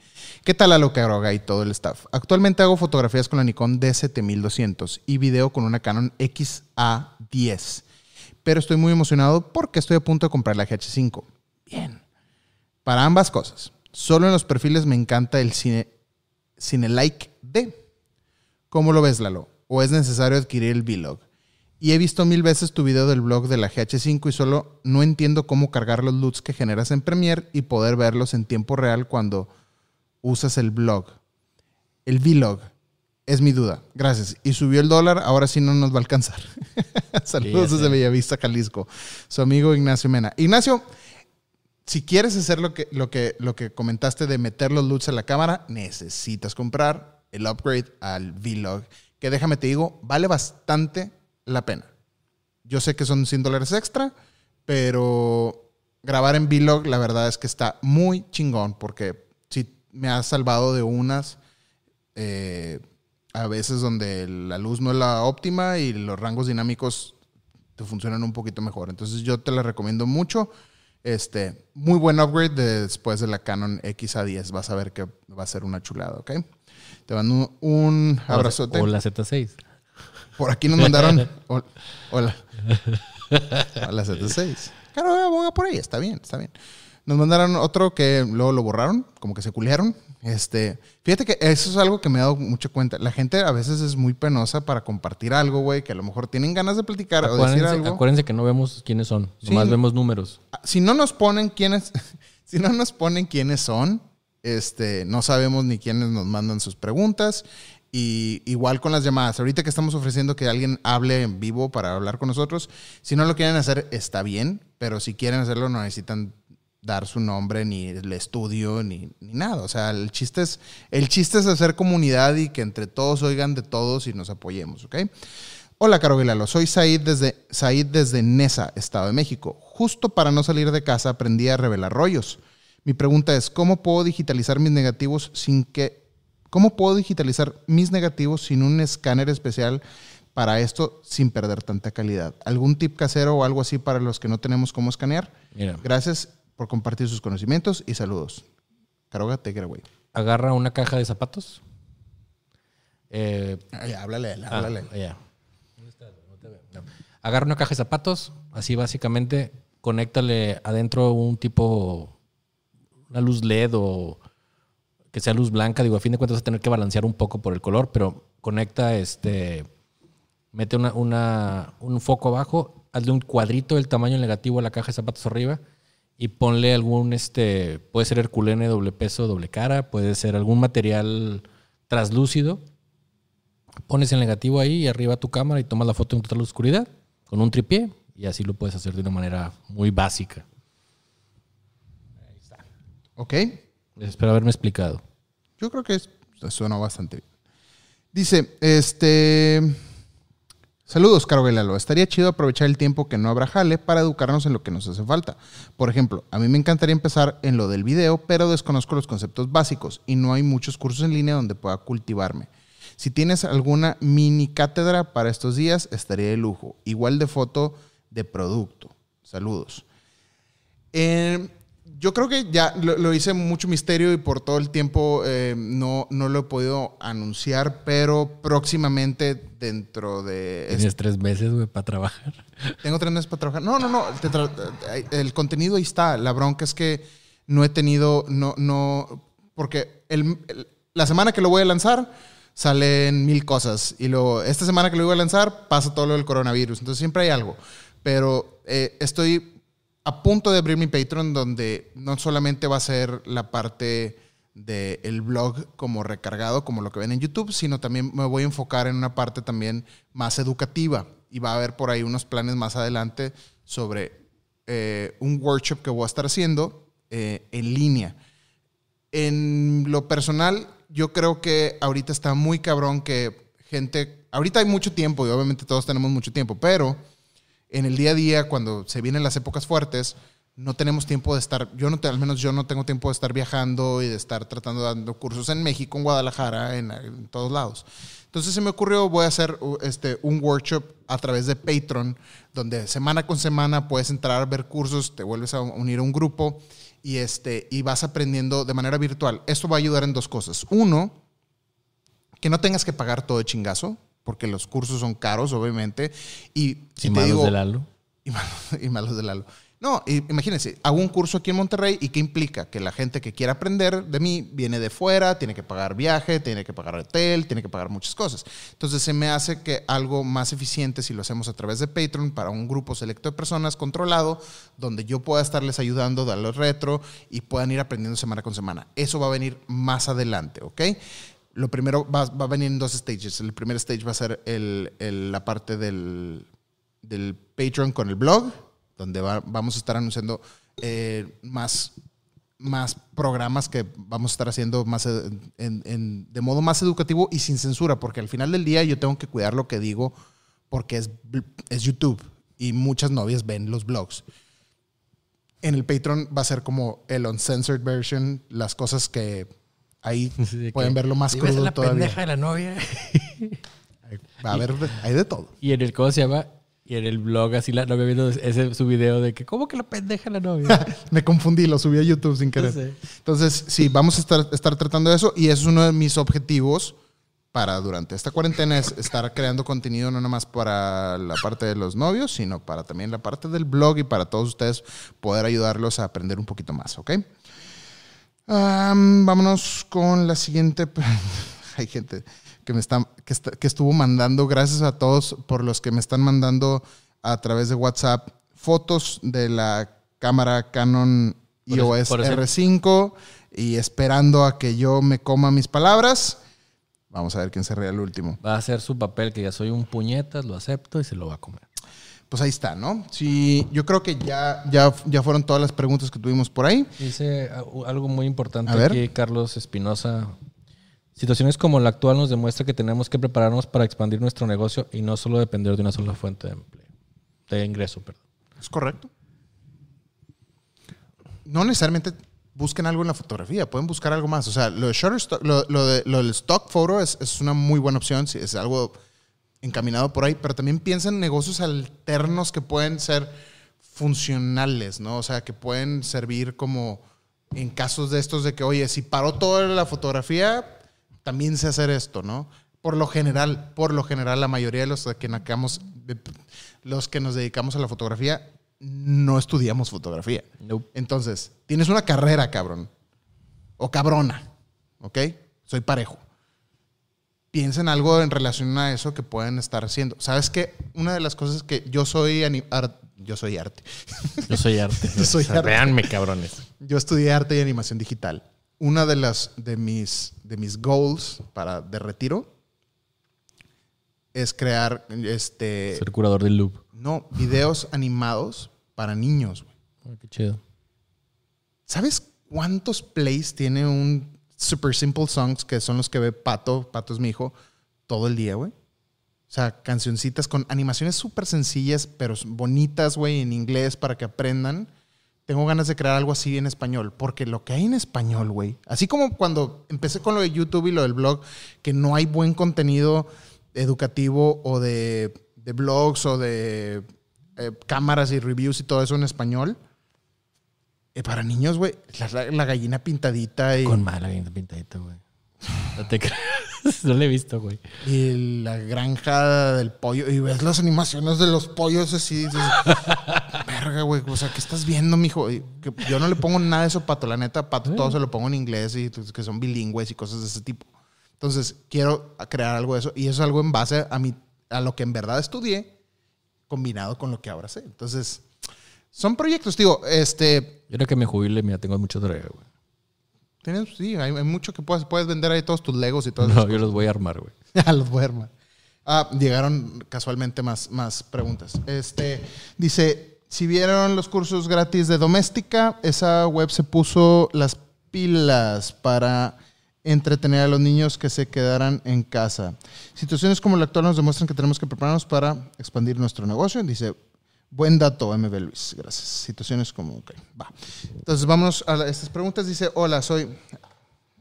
¿Qué tal a lo que haga y todo el staff? Actualmente hago fotografías con la Nikon D7200 y video con una Canon XA10. Pero estoy muy emocionado porque estoy a punto de comprar la GH5. Bien. Para ambas cosas. Solo en los perfiles me encanta el cine, cine like D. ¿Cómo lo ves, Lalo? ¿O es necesario adquirir el vlog? Y he visto mil veces tu video del blog de la GH5 y solo no entiendo cómo cargar los LUTs que generas en Premiere y poder verlos en tiempo real cuando usas el blog. El vlog es mi duda. Gracias. Y subió el dólar, ahora sí no nos va a alcanzar. Saludos desde. Bellavista, Jalisco. Su amigo Ignacio Mena. Ignacio, si quieres hacer lo que, lo que, lo que comentaste de meter los LUTs a la cámara, necesitas comprar el upgrade al vlog. Que déjame te digo, vale bastante la pena. Yo sé que son 100 dólares extra, pero grabar en vlog la verdad es que está muy chingón porque sí me ha salvado de unas eh, a veces donde la luz no es la óptima y los rangos dinámicos te funcionan un poquito mejor. Entonces yo te la recomiendo mucho. Este, muy buen upgrade después de la Canon XA10. Vas a ver que va a ser una chulada, ¿ok? Te mando un, abrazote. O la Z6. Por aquí nos mandaron. hola. Hola, la Z6. Claro, vamos por ahí, está bien, está bien. Nos mandaron otro que luego lo borraron, como que se culearon. Este, fíjate que eso es algo que me he dado mucha cuenta. La gente a veces es muy penosa para compartir algo, güey, que a lo mejor tienen ganas de platicar o decir algo. Acuérdense que no vemos quiénes son, nomás vemos números. Ah, si no nos ponen quiénes, si no nos ponen quiénes son, este, no sabemos ni quiénes nos mandan sus preguntas. Y igual con las llamadas. Ahorita que estamos ofreciendo que alguien hable en vivo para hablar con nosotros, si no lo quieren hacer, está bien, pero si quieren hacerlo, no necesitan dar su nombre, ni el estudio, ni, nada. O sea, el chiste, es, el chiste es hacer comunidad y que entre todos oigan de todos y nos apoyemos, ¿ok? Hola, Caro Vilalo. Soy Said desde, Said desde Nesa, Estado de México. Justo para no salir de casa aprendí a revelar rollos. Mi pregunta es, ¿cómo puedo digitalizar mis negativos sin que... ¿Cómo puedo digitalizar mis negativos sin un escáner especial para esto sin perder tanta calidad? ¿Algún tip casero o algo así para los que no tenemos cómo escanear? Gracias por compartir sus conocimientos y saludos. Caroga, take güey. Agarra una caja de zapatos. Eh, háblale, ah, háblale. Agarra una caja de zapatos, así básicamente, conéctale adentro un tipo, una luz LED o que sea luz blanca. Digo, a fin de cuentas vas a tener que balancear un poco por el color, pero conecta este, mete una, un foco abajo, hazle un cuadrito del tamaño negativo a la caja de zapatos arriba y ponle algún, este, puede ser herculene doble peso, doble cara, puede ser algún material traslúcido. Pones el negativo ahí y arriba tu cámara y tomas la foto en total oscuridad con un tripié y así lo puedes hacer de una manera muy básica. Ahí está. Ok. Espero haberme explicado. Yo creo que suena bastante bien. Dice, este... Saludos, Caro Velalo. Estaría chido aprovechar el tiempo que no habrá jale para educarnos en lo que nos hace falta. Por ejemplo, a mí me encantaría empezar en lo del video, pero desconozco los conceptos básicos y no hay muchos cursos en línea donde pueda cultivarme. Si tienes alguna mini cátedra para estos días, estaría de lujo. Igual de foto de producto. Saludos. Eh, yo creo que ya lo, hice mucho misterio y por todo el tiempo eh, no, no lo he podido anunciar, pero próximamente dentro de... Tienes tres meses, güey, para trabajar. Tengo tres meses para trabajar. No, no, no. el contenido ahí está. La bronca es que no he tenido, no, no, porque el, la semana que lo voy a lanzar salen mil cosas y luego esta semana que lo voy a lanzar pasa todo lo del coronavirus. Entonces siempre hay algo. Pero eh, estoy a punto de abrir mi Patreon donde no solamente va a ser la parte del blog como recargado, como lo que ven en YouTube, sino también me voy a enfocar en una parte también más educativa y va a haber por ahí unos planes más adelante sobre eh, un workshop que voy a estar haciendo eh, en línea. En lo personal, yo creo que ahorita está muy cabrón que gente, ahorita hay mucho tiempo y obviamente todos tenemos mucho tiempo, pero en el día a día, cuando se vienen las épocas fuertes, no tenemos tiempo de estar, yo no, al menos yo no tengo tiempo de estar viajando y de estar tratando de dando cursos en México, en Guadalajara, en, todos lados. Entonces se me ocurrió, voy a hacer este, un workshop a través de Patreon, donde semana con semana puedes entrar, ver cursos, te vuelves a unir a un grupo y, este, y vas aprendiendo de manera virtual. Esto va a ayudar en dos cosas. Uno, que no tengas que pagar todo de chingazo porque los cursos son caros, obviamente. Y, si malos de Lalo. Y malos, y malos de Lalo. No, imagínense, hago un curso aquí en Monterrey y ¿qué implica? Que la gente que quiera aprender de mí viene de fuera, tiene que pagar viaje, tiene que pagar hotel, tiene que pagar muchas cosas. Entonces se me hace que algo más eficiente si lo hacemos a través de Patreon para un grupo selecto de personas controlado, donde yo pueda estarles ayudando, darles retro y puedan ir aprendiendo semana con semana. Eso va a venir más adelante, ¿ok? Lo primero va, va, a venir en dos stages. El primer stage va a ser el, la parte del, del, Patreon con el blog, donde vamos a estar anunciando eh, más, más programas que vamos a estar haciendo más en, de modo más educativo y sin censura, porque al final del día yo tengo que cuidar lo que digo porque es, es YouTube y muchas novias ven los blogs. En el Patreon va a ser como el uncensored version, las cosas que Ahí pueden verlo más crudo la todavía. pendeja de la novia. Va a haber, hay de todo. Y en el, ¿cómo se llama? Y en el blog así la novia viendo ese su video de que, ¿cómo que la pendeja la novia? Me confundí, lo subí a YouTube sin querer. No sé. Entonces, sí, vamos a estar, estar tratando de eso y es uno de mis objetivos para durante esta cuarentena es estar creando contenido no nomás para la parte de los novios, sino para también la parte del blog y para todos ustedes poder ayudarlos a aprender un poquito más, ¿ok? Am, vámonos con la siguiente. Hay gente que me está, que, está- que estuvo mandando, gracias a todos por los que me están mandando a través de WhatsApp fotos de la cámara Canon Por eso- iOS por eso- R5 y esperando a que yo me coma mis palabras. Vamos a ver quién se ríe el último. Va a hacer su papel, que ya soy un puñetas, lo acepto y se lo va a comer. Pues ahí está, ¿no? Sí, yo creo que ya, ya, ya fueron todas las preguntas que tuvimos por ahí. Dice ah, algo muy importante A ver. aquí, Carlos Espinosa. Situaciones como la actual nos demuestra que tenemos que prepararnos para expandir nuestro negocio y no solo depender de una sola fuente de empleo, de ingreso, perdón. Es correcto. No necesariamente busquen algo en la fotografía, pueden buscar algo más. O sea, lo de Shutterstock, lo, lo de, lo del stock photo es, es una muy buena opción, si es algo encaminado por ahí, pero también piensa en negocios alternos que pueden ser funcionales, ¿no? O sea, que pueden servir como en casos de estos de que, oye, si paró toda la fotografía, también sé hacer esto, ¿no? Por lo general, por lo general, la mayoría de los que nacamos, los que nos dedicamos a la fotografía, no estudiamos fotografía. Nope. Entonces, tienes una carrera, cabrón. O cabrona. ¿Ok? Soy parejo. Piensa en algo en relación a eso que pueden estar haciendo. ¿Sabes qué? Una de las cosas que yo soy ani- ar- yo soy arte. Yo soy arte. Yo soy O sea, arte. Véanme, cabrones. Yo estudié arte y animación digital. Una de las de mis de mis goals para de retiro es crear este Ser curador del loop. no videos animados para niños. güey. Ay, qué chido. ¿Sabes cuántos plays tiene un Super Simple Songs que son los que ve Pato, Pato es mi hijo, todo el día, güey? O sea, cancioncitas con animaciones súper sencillas, pero bonitas, güey, en inglés para que aprendan. Tengo ganas de crear algo así en español, porque lo que hay en español, güey, así como cuando empecé con lo de YouTube y lo del blog, que no hay buen contenido educativo o de, blogs o de eh, cámaras y reviews y todo eso en español. Eh, para niños, güey, la, la- la gallina pintadita y, Con mala bien pintadita, güey. No te creas. No le he visto, güey. y la granja del pollo. Y ves las animaciones de los pollos así. dices, Verga, güey. O sea, ¿qué estás viendo, mijo? Y que yo no le pongo nada de eso, pato. La neta, pato, todo se lo pongo en inglés y pues, que son bilingües y cosas de ese tipo. Entonces, quiero crear algo de eso. Y eso es algo en base a, mi, a lo que en verdad estudié, combinado con lo que ahora sé. Entonces, son proyectos. Digo, este. Yo creo que me jubile, mira, tengo mucho tarea, güey. Tienes, sí, hay, hay mucho que puedes, puedes vender ahí todos tus legos y todo No, yo los voy a armar, güey. Ya los voy a armar. Ah, llegaron casualmente más, más preguntas. Este, dice, si vieron los cursos gratis de doméstica, esa web se puso las pilas para entretener a los niños que se quedaran en casa. Situaciones como la actual nos demuestran que tenemos que prepararnos para expandir nuestro negocio. Dice, Buen dato, MB Luis. Gracias. Situaciones como, ok, va. Entonces, vamos a estas preguntas. Dice, hola, soy,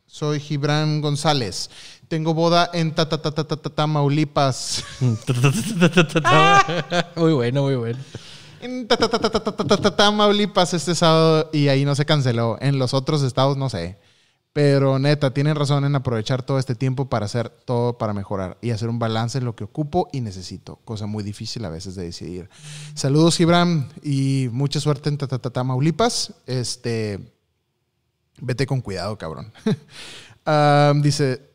soy Gibran González. Tengo boda en Tamaulipas. muy bueno, muy bueno. En Tamaulipas este sábado y ahí no se canceló. En los otros estados no sé. Pero neta, tienen razón en aprovechar todo este tiempo para hacer todo para mejorar y hacer un balance en lo que ocupo y necesito. Cosa muy difícil a veces de decidir. Saludos, Gibran, y mucha suerte en ta- ta- ta- Tamaulipas. Este, vete con cuidado, cabrón. Dice,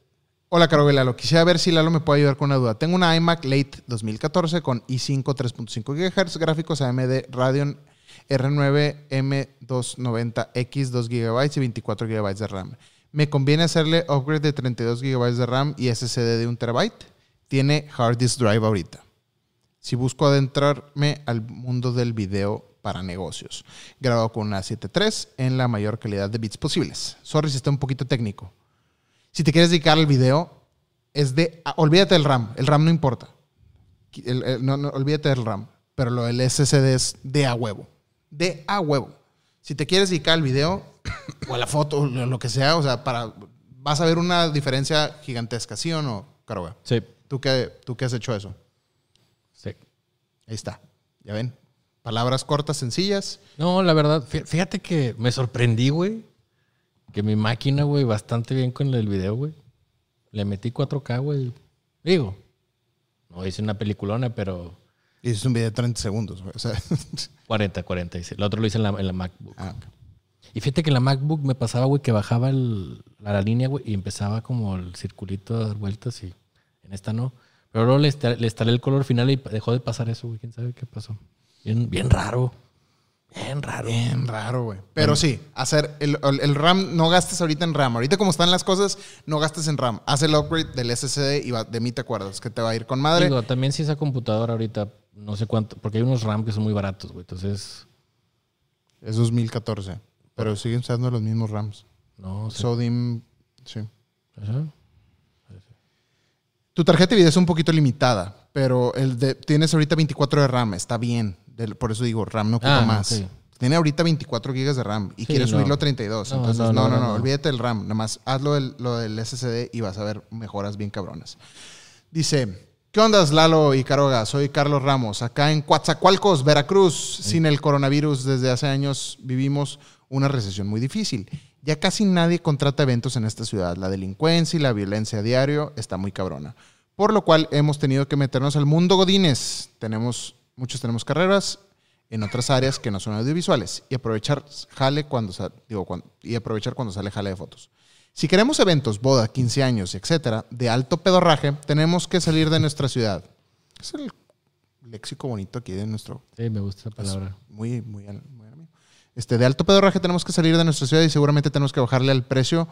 hola, Caro Lalo. Quisiera ver si Lalo me puede ayudar con una duda. Tengo una iMac Late 2014 con i5 3.5 GHz, gráficos AMD Radeon R9 M290X, 2 GB y 24 GB de RAM. ¿Me conviene hacerle upgrade de 32 GB de RAM y SSD de 1 TB? Tiene hard disk drive ahorita. Si busco adentrarme al mundo del video para negocios, grabado con una 7.3 en la mayor calidad de bits posibles. Sorry si está un poquito técnico. Si te quieres dedicar al video, es de. ah, olvídate del RAM. El RAM no importa. El- no, olvídate del RAM. Pero lo del SSD es de a huevo. De a huevo. Si te quieres dedicar al video o a la foto, o lo que sea, o sea, para. Vas a ver una diferencia gigantesca, ¿sí o no, Caroga? Sí, ¿Tú qué, ¿Tú qué has hecho eso? sí. Ahí está. Ya ven. Palabras cortas, sencillas. No, la verdad, fí- fíjate que me sorprendí, güey. Que mi máquina, güey, bastante bien con el video, güey. Le metí 4K, güey. Digo, no hice una peliculona, pero es un video de 30 segundos, güey. O sea, 40, 40. hice. El otro lo hice en la, en la MacBook. ah. Y fíjate que la MacBook me pasaba, güey, que bajaba el- la, la línea, güey, y empezaba como el circulito a dar vueltas y en esta no. Pero luego le, instalé el color final y dejó de pasar eso, güey. ¿Quién sabe qué pasó? Bien, bien raro. Bien raro. Bien raro, güey. Pero sí, hacer el, el- el RAM, no gastes ahorita en RAM. Ahorita como están las cosas, no gastes en RAM. Haz el upgrade del SSD y va- de mí te acuerdas que te va a ir con madre. Digo, también si esa computadora ahorita, no sé cuánto, porque hay unos RAM que son muy baratos, güey. Entonces, Es 2014. Pero siguen usando los mismos RAMs. no sé. Sodim, sí. Ajá. Tu tarjeta de video es un poquito limitada, pero el de, tienes ahorita 24 de RAM, está bien. Del- por eso digo, RAM no ocupa Ah, más. Tiene ahorita 24 GB de RAM y Sí, quieres no. subirlo a 32. No, Entonces, no, no no, olvídate del RAM. Nada más hazlo del, lo del SSD y vas a ver mejoras bien cabronas. Dice, ¿qué onda, Lalo y Caroga? Soy Carlos Ramos, acá en Coatzacoalcos, Veracruz. Sin el coronavirus, desde hace años vivimos una recesión muy difícil. Ya casi nadie contrata eventos en esta ciudad. La delincuencia y la violencia a diario está muy cabrona. Por lo cual hemos tenido que meternos al mundo godines. Tenemos, muchos tenemos carreras en otras áreas que no son audiovisuales y aprovechar jale cuando, digo, cuan- y aprovechar cuando sale jale de fotos. Si queremos eventos, boda, 15 años, etcétera, de alto pedorraje, tenemos que salir de nuestra ciudad. Es el léxico bonito aquí de nuestro Sí, me gusta esa palabra. muy, muy, al- muy al mío. Este, de alto pedorraje tenemos que salir de nuestra ciudad y seguramente tenemos que bajarle al precio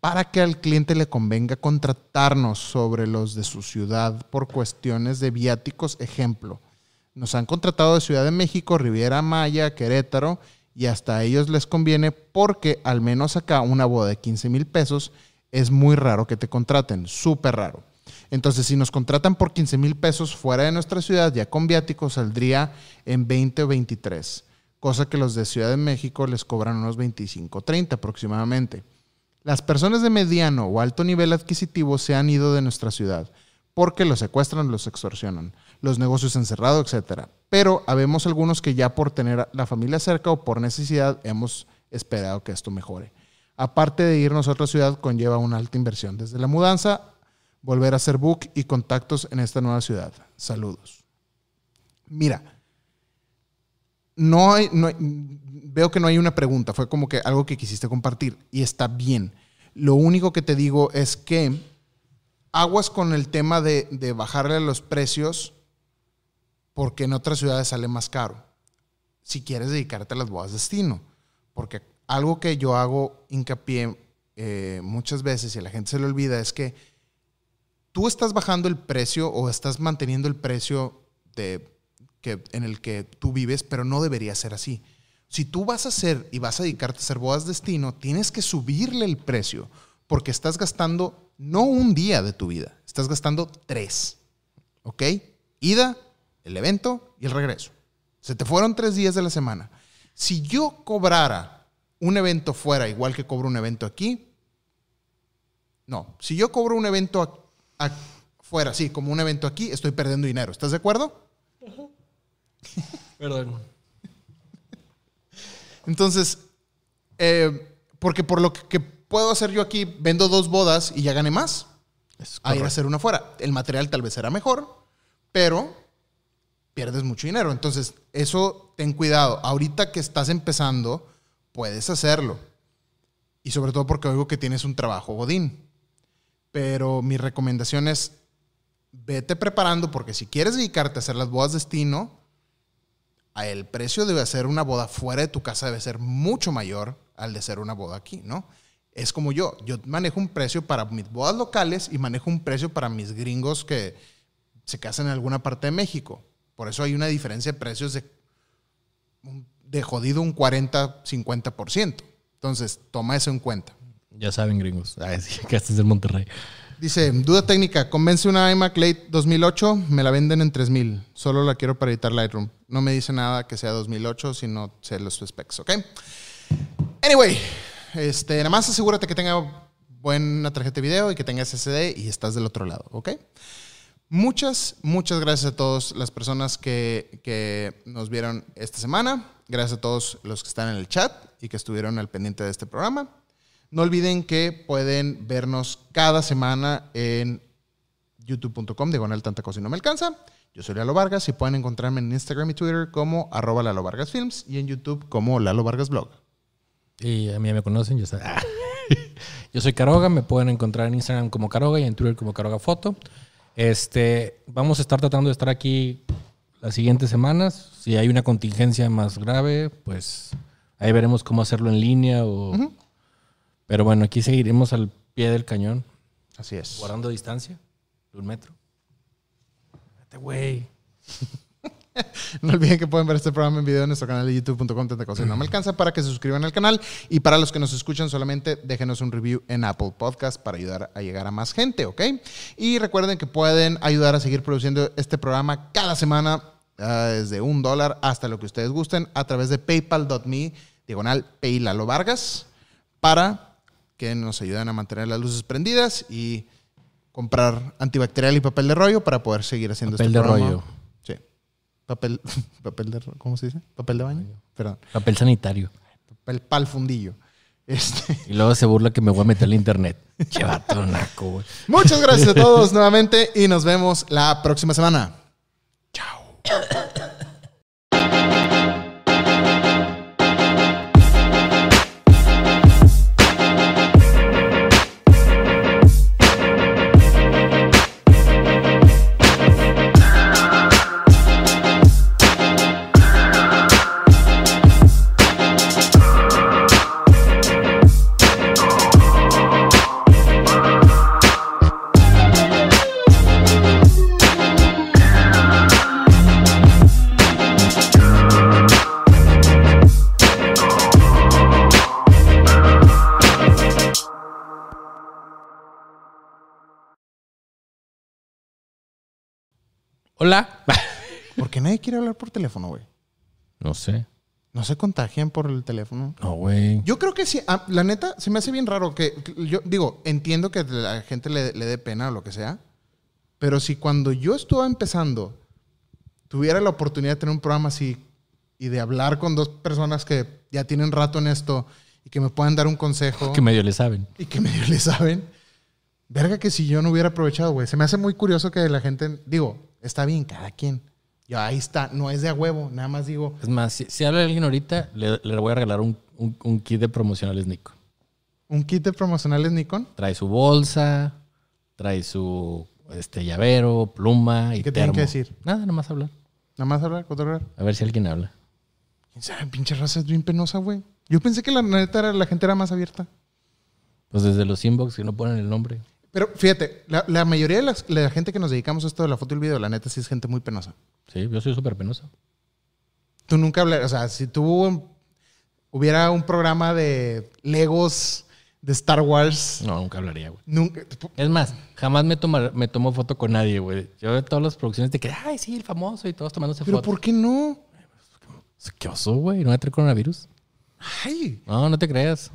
para que al cliente le convenga contratarnos sobre los de su ciudad por cuestiones de viáticos. Ejemplo, nos han contratado de Ciudad de México, Riviera Maya, Querétaro y hasta a ellos les conviene porque al menos acá una boda de 15 mil pesos es muy raro que te contraten, súper raro. Entonces, si nos contratan por 15 mil pesos fuera de nuestra ciudad, ya con viáticos saldría en 20 o 23, cosa que los de Ciudad de México les cobran unos 25, 30 aproximadamente. Las personas de mediano o alto nivel adquisitivo se han ido de nuestra ciudad porque los secuestran, los extorsionan, los negocios han cerrado, etc. Pero habemos algunos que ya por tener la familia cerca o por necesidad hemos esperado que esto mejore. Aparte de irnos a otra ciudad, conlleva una alta inversión. Desde la mudanza, volver a hacer book y contactos en esta nueva ciudad. Saludos. Mira, no hay, no hay- veo que no hay una pregunta, fue como que algo que quisiste compartir y está bien. Lo único que te digo es que aguas con el tema de, de bajarle los precios porque en otras ciudades sale más caro. Si quieres dedicarte a las bodas destino, porque algo que yo hago hincapié eh, muchas veces y a la gente se le olvida es que tú estás bajando el precio o estás manteniendo el precio de, en el que tú vives, pero no debería ser así. Si tú vas a hacer y vas a dedicarte a hacer bodas destino, tienes que subirle el precio porque estás gastando no un día de tu vida, estás gastando tres. ¿Ok? Ida, el evento y el regreso. Se te fueron tres días de la semana. Si yo cobrara un evento fuera igual que cobro un evento aquí, no. Si yo cobro un evento fuera, sí, como un evento aquí, estoy perdiendo dinero. ¿Estás de acuerdo? Perdón. Entonces, eh, porque por lo que, que puedo hacer yo aquí, vendo dos bodas y ya gané más Es a ir a hacer una fuera. El material tal vez será mejor, pero pierdes mucho dinero. Entonces, eso ten cuidado. Ahorita que estás empezando, puedes hacerlo. Y sobre todo porque oigo que tienes un trabajo godín. Pero mi recomendación es, vete preparando porque si quieres dedicarte a hacer las bodas destino, a el precio de hacer una boda fuera de tu casa debe ser mucho mayor al de hacer una boda aquí, ¿no? Es como yo, yo manejo un precio para mis bodas locales y manejo un precio para mis gringos que se casan en alguna parte de México. Por eso hay una diferencia de precios de, de jodido un 40-50%. Entonces, toma eso en cuenta. Ya saben, gringos. Que este es de Monterrey. Dice, duda técnica, convence una iMac Late 2008, me la venden en 3000. Solo la quiero para editar Lightroom. No me dice nada que sea 2008, sino sé los specs, ¿ok? Anyway, este, nada más asegúrate que tenga buena tarjeta de video y que tenga SSD y estás del otro lado, ¿ok? Muchas, muchas gracias a todas las personas que, que nos vieron esta semana. Gracias a todos los que están en el chat y que estuvieron al pendiente de este programa. No olviden que pueden vernos cada semana en youtube.com, diagonal tanta cosa y no me alcanza. Yo soy Lalo Vargas y pueden encontrarme en Instagram y Twitter como arroba Lalo Vargas Films y en YouTube como Lalo Vargas Blog. Y a mí ya me conocen, yo, sa- yo soy Caroga, me pueden encontrar en Instagram como Caroga y en Twitter como Caroga Foto. Este, vamos a estar tratando de estar aquí las siguientes semanas. Si hay una contingencia más grave, pues ahí veremos cómo hacerlo en línea o... Pero bueno, aquí seguiremos al pie del cañón, Así es. guardando distancia de un metro. Vete, güey. No olviden que pueden ver este programa en video en nuestro canal de youtube.com tanta cosa y no me alcanza para que se suscriban al canal y para los que nos escuchan solamente déjenos un review en Apple Podcast para ayudar a llegar a más gente, ¿ok? Y recuerden que pueden ayudar a seguir produciendo este programa cada semana ah, desde un dólar hasta lo que ustedes gusten a través de paypal.me diagonal Paylalo Vargas para que nos ayuden a mantener las luces prendidas y comprar antibacterial y papel de rollo para poder seguir haciendo Papel este de programa. rollo. Sí. Papel, papel de, ¿cómo se dice? Papel de baño. Perdón. Papel sanitario. Papel pal fundillo. Este. Y luego se burla que me voy a meter al internet. Che vato naco, güey. Muchas gracias a todos nuevamente y nos vemos la próxima semana. Chao. Hola. ¿Por qué nadie quiere hablar por teléfono, güey? No sé. ¿No se contagian por el teléfono? No, güey. Yo creo que sí. ah, la neta, se me hace bien raro que. Yo digo, entiendo que la gente le, le dé pena o lo que sea. Pero si cuando yo estuve empezando tuviera la oportunidad de tener un programa así y de hablar con dos personas que ya tienen rato en esto y que me puedan dar un consejo Que medio le saben. y que medio le saben, verga que si yo no hubiera aprovechado, güey. Se me hace muy curioso que la gente, digo, está bien, cada quien. Ya ahí está, no es de a huevo, nada más digo, Es más, si, si habla alguien ahorita, le, le voy a regalar un, un- un kit de promocionales Nico. un kit de promocionales Nikon. Trae su bolsa, trae su este llavero, pluma y ¿Qué tienen que decir? Nada, nomás hablar. Nada más hablar, cotorrear. A ver si alguien habla. ¿Quién sabe? Pinche raza es bien penosa, güey. Yo pensé que la neta era, la gente era más abierta. Pues desde los inbox que no ponen el nombre. Pero fíjate, la, la mayoría de las- la gente que nos dedicamos a esto de la foto y el video, la neta sí es gente muy penosa. Sí, yo soy súper penoso. Tú nunca hablas, o sea, si tú hubiera un programa de Legos de Star Wars, No, nunca hablaría, güey. nunca. Es más, jamás me, tomar, me tomo foto con nadie, güey. Yo veo todas las producciones de que, ay, sí, el famoso y todos tomándose Pero fotos. ¿por qué no? ¿Qué oso, güey? ¿No va a traer coronavirus? Ay, No, no te creas.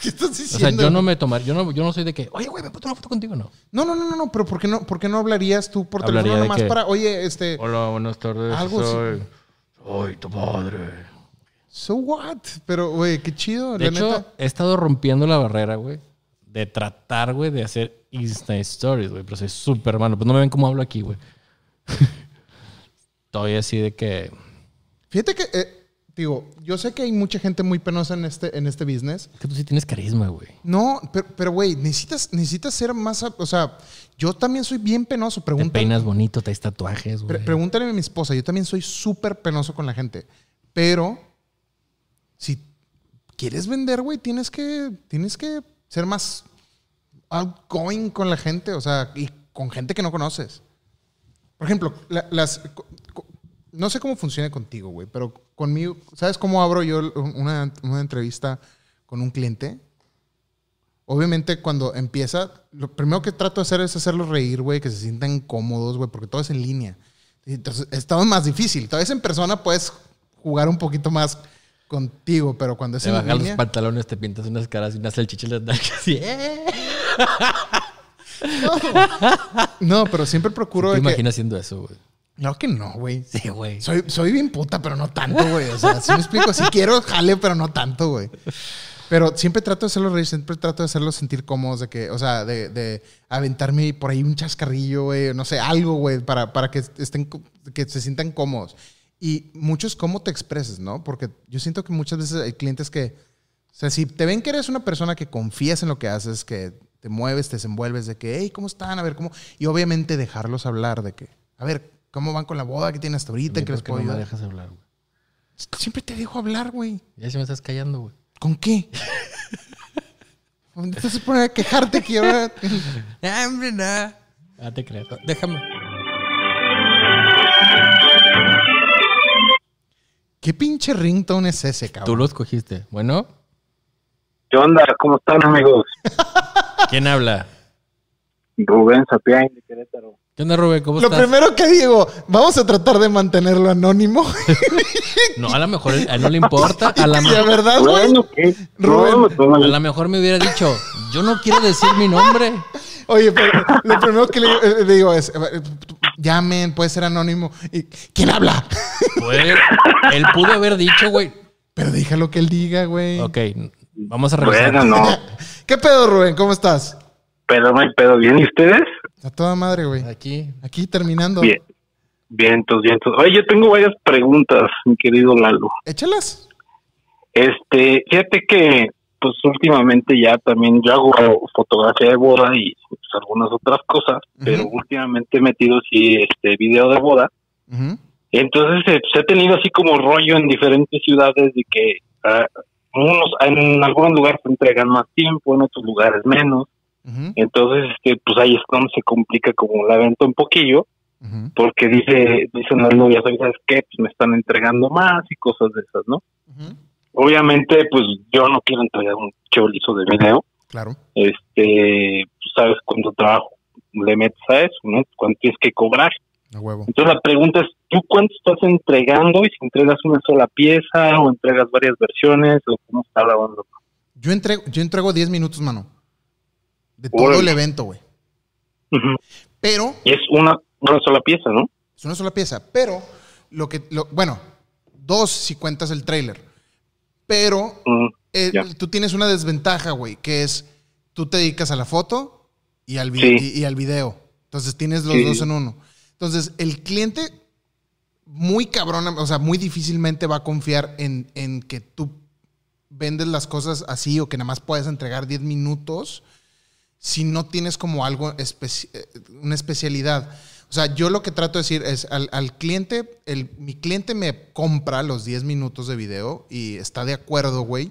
¿Qué estás O diciendo? sea, yo no me tomar, yo no, yo no soy de que, oye, güey, me puedo tomar foto contigo, no. No, no, no, no, no, pero ¿por qué no, por qué no hablarías tú por Hablaría teléfono nomás que- para, oye, este, Hola, buenas tardes. Algo soy, soy tu padre. so what? Pero, güey, qué chido, De la hecho, neta. he estado rompiendo la barrera, güey, de tratar, güey, de hacer Insta Stories, güey, pero soy súper malo. Pues no me ven cómo hablo aquí, güey. Estoy así de que, Fíjate que, eh, digo, yo sé que hay mucha gente muy penosa en este, en este business. que tú sí tienes carisma, güey. No, pero, pero, güey, necesitas, necesitas ser más, o sea, yo también soy bien penoso. Te Pregúntale, peinas bonito, traes tatuajes, pre- güey. pregúntale a mi esposa, yo también soy súper penoso con la gente. Pero, si quieres vender, güey, tienes que, tienes que ser más outgoing con la gente, o sea, y con gente que no conoces. Por ejemplo, la- las, no sé cómo funciona contigo, güey, pero conmigo, ¿sabes cómo abro yo una, una entrevista con un cliente? Obviamente, cuando empieza, lo primero que trato de hacer es hacerlos reír, güey, que se sientan cómodos, güey, porque todo es en línea. Entonces, está más difícil. Tal vez en persona puedes jugar un poquito más contigo, pero cuando es Te en bajas los pantalones, te pintas unas caras y unas salchichas las nalgas y ¡eh! No, pero siempre procuro ¿Te de que... imaginas haciendo eso, güey? No, que no, güey. Sí, güey. Soy, soy bien puta, pero no tanto, güey. O sea, si me explico, si quiero, jale, pero no tanto, güey. Pero siempre trato de hacerlo reír, siempre trato de hacerlos sentir cómodos, de que, o sea, de, de aventarme por ahí un chascarrillo, güey, no sé, algo, güey, para, para que estén, que se sientan cómodos. Y mucho es cómo te expreses, ¿no? Porque yo siento que muchas veces hay clientes que, o sea, si te ven que eres una persona que confías en lo que haces, que te mueves, te desenvuelves, de que, hey, ¿cómo están? A ver, ¿cómo? Y obviamente dejarlos hablar, de que, a ver, ¿cómo van con la boda que tienen hasta ahorita? ¿En qué les ¿Por qué puedo no me ayudar? dejas hablar, güey? Siempre te dejo hablar, güey. Ya se me estás callando, güey. ¿Con qué? ¿Dónde te vas a poner a quejarte que ahora... Ah, hombre, no. Ah, te creo. Déjame. ¿Qué pinche ringtone es ese, Tú cabrón? lo escogiste. Bueno, ¿Qué onda? ¿Cómo están, amigos? ¿quién habla? Rubén Sapián de Querétaro. ¿Qué onda, Rubén? ¿Cómo Lo estás? primero que digo, vamos a tratar de mantenerlo anónimo. No, a lo mejor a él no le importa. A la, la verdad, güey. Bueno, ¿qué? Rubén. No, pues, a lo mejor me hubiera dicho, yo no quiero decir mi nombre. Oye, pero lo primero que le, eh, le digo es, eh, llamen, puede ser anónimo. Y, ¿Quién habla? Puede- él pudo haber dicho, güey. Pero déjalo que él diga, güey. Ok, vamos a revisar. bueno, no. ¿Qué pedo, Rubén? ¿Cómo estás? Pero no hay pedo. ¿Bien? ¿Y ustedes? A toda madre, güey. Aquí. Aquí terminando. Bien. Vientos, vientos. Oye, yo tengo varias preguntas, mi querido Lalo. Échalas. Este, fíjate que, pues últimamente ya también yo hago fotografía de boda y pues, algunas otras cosas, pero últimamente he metido sí este video de boda. Entonces eh, pues, he tenido así como rollo en diferentes ciudades de que ah, unos en algunos lugares se entregan más tiempo, en otros lugares menos. Entonces, este, pues ahí es donde se complica como la venta un poquillo, porque dice, dicen las novias, oye, ¿sabes qué? Pues me están entregando más y cosas de esas, ¿no? Obviamente, pues yo no quiero entregar un chorizo de video, Claro. este, pues, sabes cuánto trabajo le metes a eso, ¿no? Cuánto tienes que cobrar. A huevo. Entonces la pregunta es, ¿tú cuánto estás entregando y si entregas una sola pieza o entregas varias versiones o cómo está la onda? Yo entrego, yo entrego 10 minutos, mano. De todo Órale. el evento, güey. Pero Y es una, una sola pieza, ¿no? Es una sola pieza. Pero lo que. Lo, bueno, dos si cuentas el trailer. Pero Mm, eh, tú tienes una desventaja, güey, que es tú te dedicas a la foto y al, Sí. y, y al video. Entonces tienes los Sí. dos en uno. Entonces, el cliente muy cabrón, o sea, muy difícilmente va a confiar en, en que tú vendes las cosas así o que nada más puedes entregar 10 minutos si no tienes como algo, eh, una especialidad. O sea, yo lo que trato de decir es al, cliente, el, mi cliente me compra los 10 minutos de video y está de acuerdo, güey,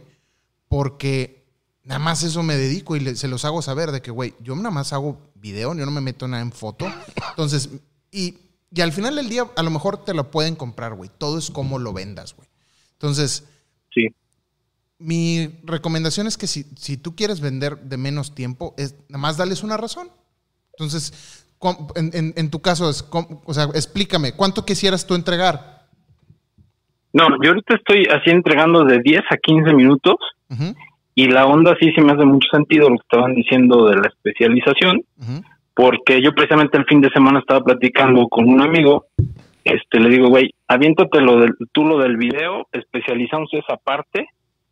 porque nada más eso me dedico y se los hago saber de que, güey, yo nada más hago video, yo no me meto nada en foto. Entonces, y, y al final del día, a lo mejor te lo pueden comprar, güey. Todo es como lo vendas, güey. Entonces. Mi recomendación es que si, si tú quieres vender de menos tiempo, es nada más darles una razón. Entonces, en, en- en tu caso, es, o sea, explícame, ¿cuánto quisieras tú entregar? No, yo ahorita estoy así entregando de 10 a 15 minutos y la onda sí se me hace mucho sentido lo que estaban diciendo de la especialización, porque yo precisamente el fin de semana estaba platicando con un amigo, este le digo, güey, aviéntate lo del, tú lo del video, especializamos esa parte,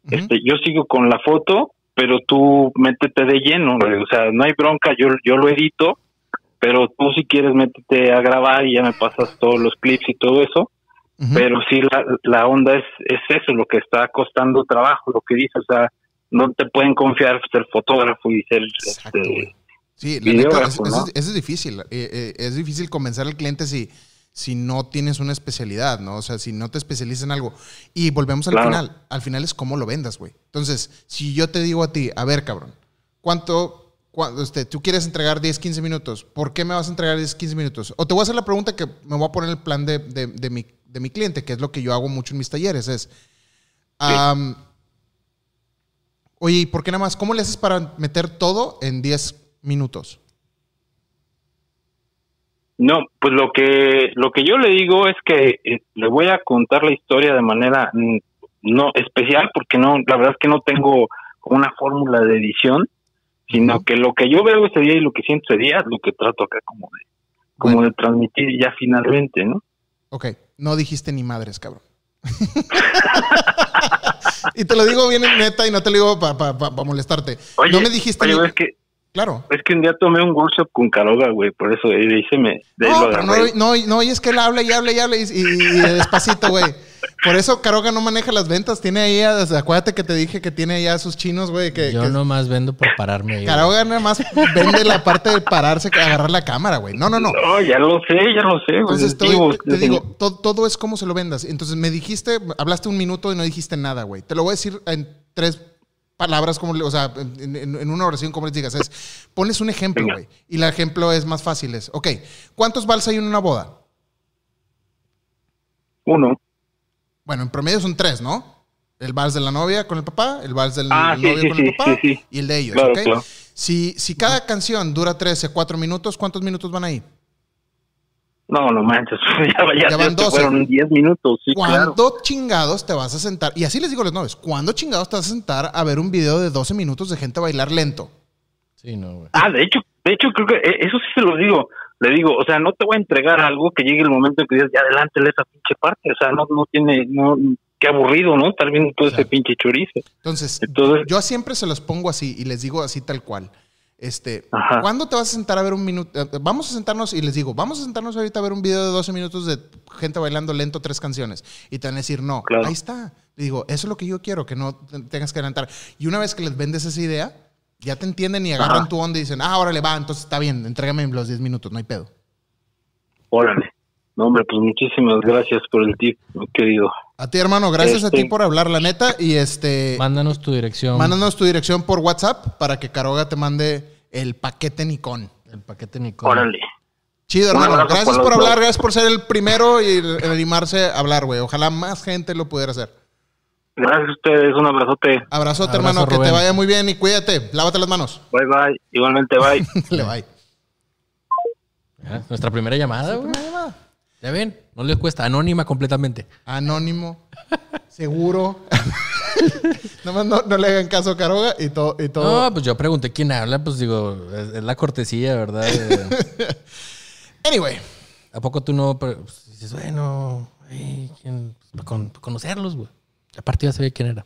este yo sigo con la foto, pero tú métete de lleno, güey, o sea, no hay bronca, yo, yo lo edito, pero tú si quieres métete a grabar y ya me pasas todos los clips y todo eso, pero sí la, la onda es, es eso, lo que está costando trabajo, lo que dice, o sea, no te pueden confiar ser fotógrafo y ser Exacto, este. Sí, la neta, es- ¿no? eso, es, eso es difícil. Eh, eh, es difícil convencer al cliente si, si no tienes una especialidad, ¿no? O sea, si no te especializas en algo. Y volvemos al Claro. final. Al final es cómo lo vendas, güey. Entonces, si yo te digo a ti, a ver, cabrón, ¿cuánto, cua- este, tú quieres entregar 10, 15 minutos? ¿Por qué me vas a entregar 10, 15 minutos? O te voy a hacer la pregunta que me voy a poner el plan de, de- de mi, de mi cliente, que es lo que yo hago mucho en mis talleres, es... Oye, ¿y por qué nada más? ¿Cómo le haces para meter todo en 10 minutos? No, pues lo que lo que yo le digo es que eh, le voy a contar la historia de manera mm, no especial porque no la verdad es que no tengo una fórmula de edición, sino que lo que yo veo ese día y lo que siento ese día es lo que trato acá como de, como Bueno. de transmitir ya finalmente, ¿no? Ok, no dijiste ni madres, cabrón. y te lo digo bien en neta y no te lo digo para molestarte. Oye, no me dijiste oye, ni... es que Claro. es que un día tomé un workshop con Caroga, güey, por eso ahí se me de ahí No, pero no, no, no, y es que él habla y habla y habla y, y- y despacito, güey. Por eso Caroga no maneja las ventas. Tiene ahí, a- acuérdate que te dije que tiene ya a sus chinos, güey. Que, Yo que- nomás vendo por pararme ahí. Caroga nada más vende la parte de pararse, agarrar la cámara, güey. No, no, no. No, ya lo sé, ya lo sé. güey. Entonces, todo- Digo, te digo, to- todo es como se lo vendas. Entonces, me dijiste, hablaste un minuto y no dijiste nada, güey. Te lo voy a decir en tres palabras, como, o sea, en, una oración, como les digas. Es, pones un ejemplo, güey. Y el ejemplo es más fácil. Es, ok, ¿cuántos vals hay en una boda? Uno. Bueno, en promedio son tres, ¿no? El vals de la novia con el papá, el vals del Ah, sí, novio sí, con el papá y el de ellos, Claro, ¿ok? claro. Si, si cada canción dura 13, 4 minutos, ¿cuántos minutos van ahí? No, no manches. Ya, ya, Ya van se 12. fueron 10 minutos, sí, ¿Cuándo claro. chingados te vas a sentar? Y así les digo a los novios, ¿cuándo chingados te vas a sentar a ver un video de 12 minutos de gente bailar lento? Sí, no, güey. Ah, de hecho, de hecho creo que eh, eso sí se lo digo. Le digo, o sea, no te voy a entregar algo que llegue el momento en que digas, ya adelántale esa pinche parte. O sea, no, no tiene, no, qué aburrido, ¿no? Estar viendo todo ese pinche chorizo. Entonces, Entonces, yo siempre se los pongo así y les digo así tal cual. Este, Ajá. ¿cuándo te vas a sentar a ver un minuto? eh, Vamos a sentarnos y les digo, vamos a sentarnos ahorita a ver un video de 12 minutos de gente bailando lento tres canciones. Y te van a decir, no, Claro. ahí está. Digo, eso es lo que yo quiero, que no te- tengas que adelantar. Y una vez que les vendes esa idea, ya te entienden y agarran Ajá. tu onda y dicen, ah, órale, va, entonces está bien, entrégame los 10 minutos, no hay pedo. órale. No, hombre, pues muchísimas gracias por el tip, querido. A ti, hermano, gracias a Este- ti por hablar, la neta. Y este, Mándanos tu dirección. mándanos tu dirección por WhatsApp para que Caroga te mande el paquete Nikon. el paquete Nikon. Órale. Chido, hermano. Gracias por hablar, gracias por ser el primero y el- el animarse a hablar, güey. Ojalá más gente lo pudiera hacer. Gracias a ustedes, un abrazote. Abrazote, Abrazo, hermano, que te vaya muy bien y cuídate. Lávate las manos. Bye, bye. Igualmente, bye. Le bye. Ya, Nuestra primera llamada, güey. Ya ven, no les cuesta. Anónima completamente. Anónimo, seguro. Nada más no, no le hagan caso a Caroga y todo. Y todo. No, pues yo pregunté quién habla, pues digo, es, es la cortesía, ¿verdad? Anyway, ¿A poco tú no pero, pues, dices, bueno. Pues, para con- para conocerlos, güey? Aparte ya sabía quién era.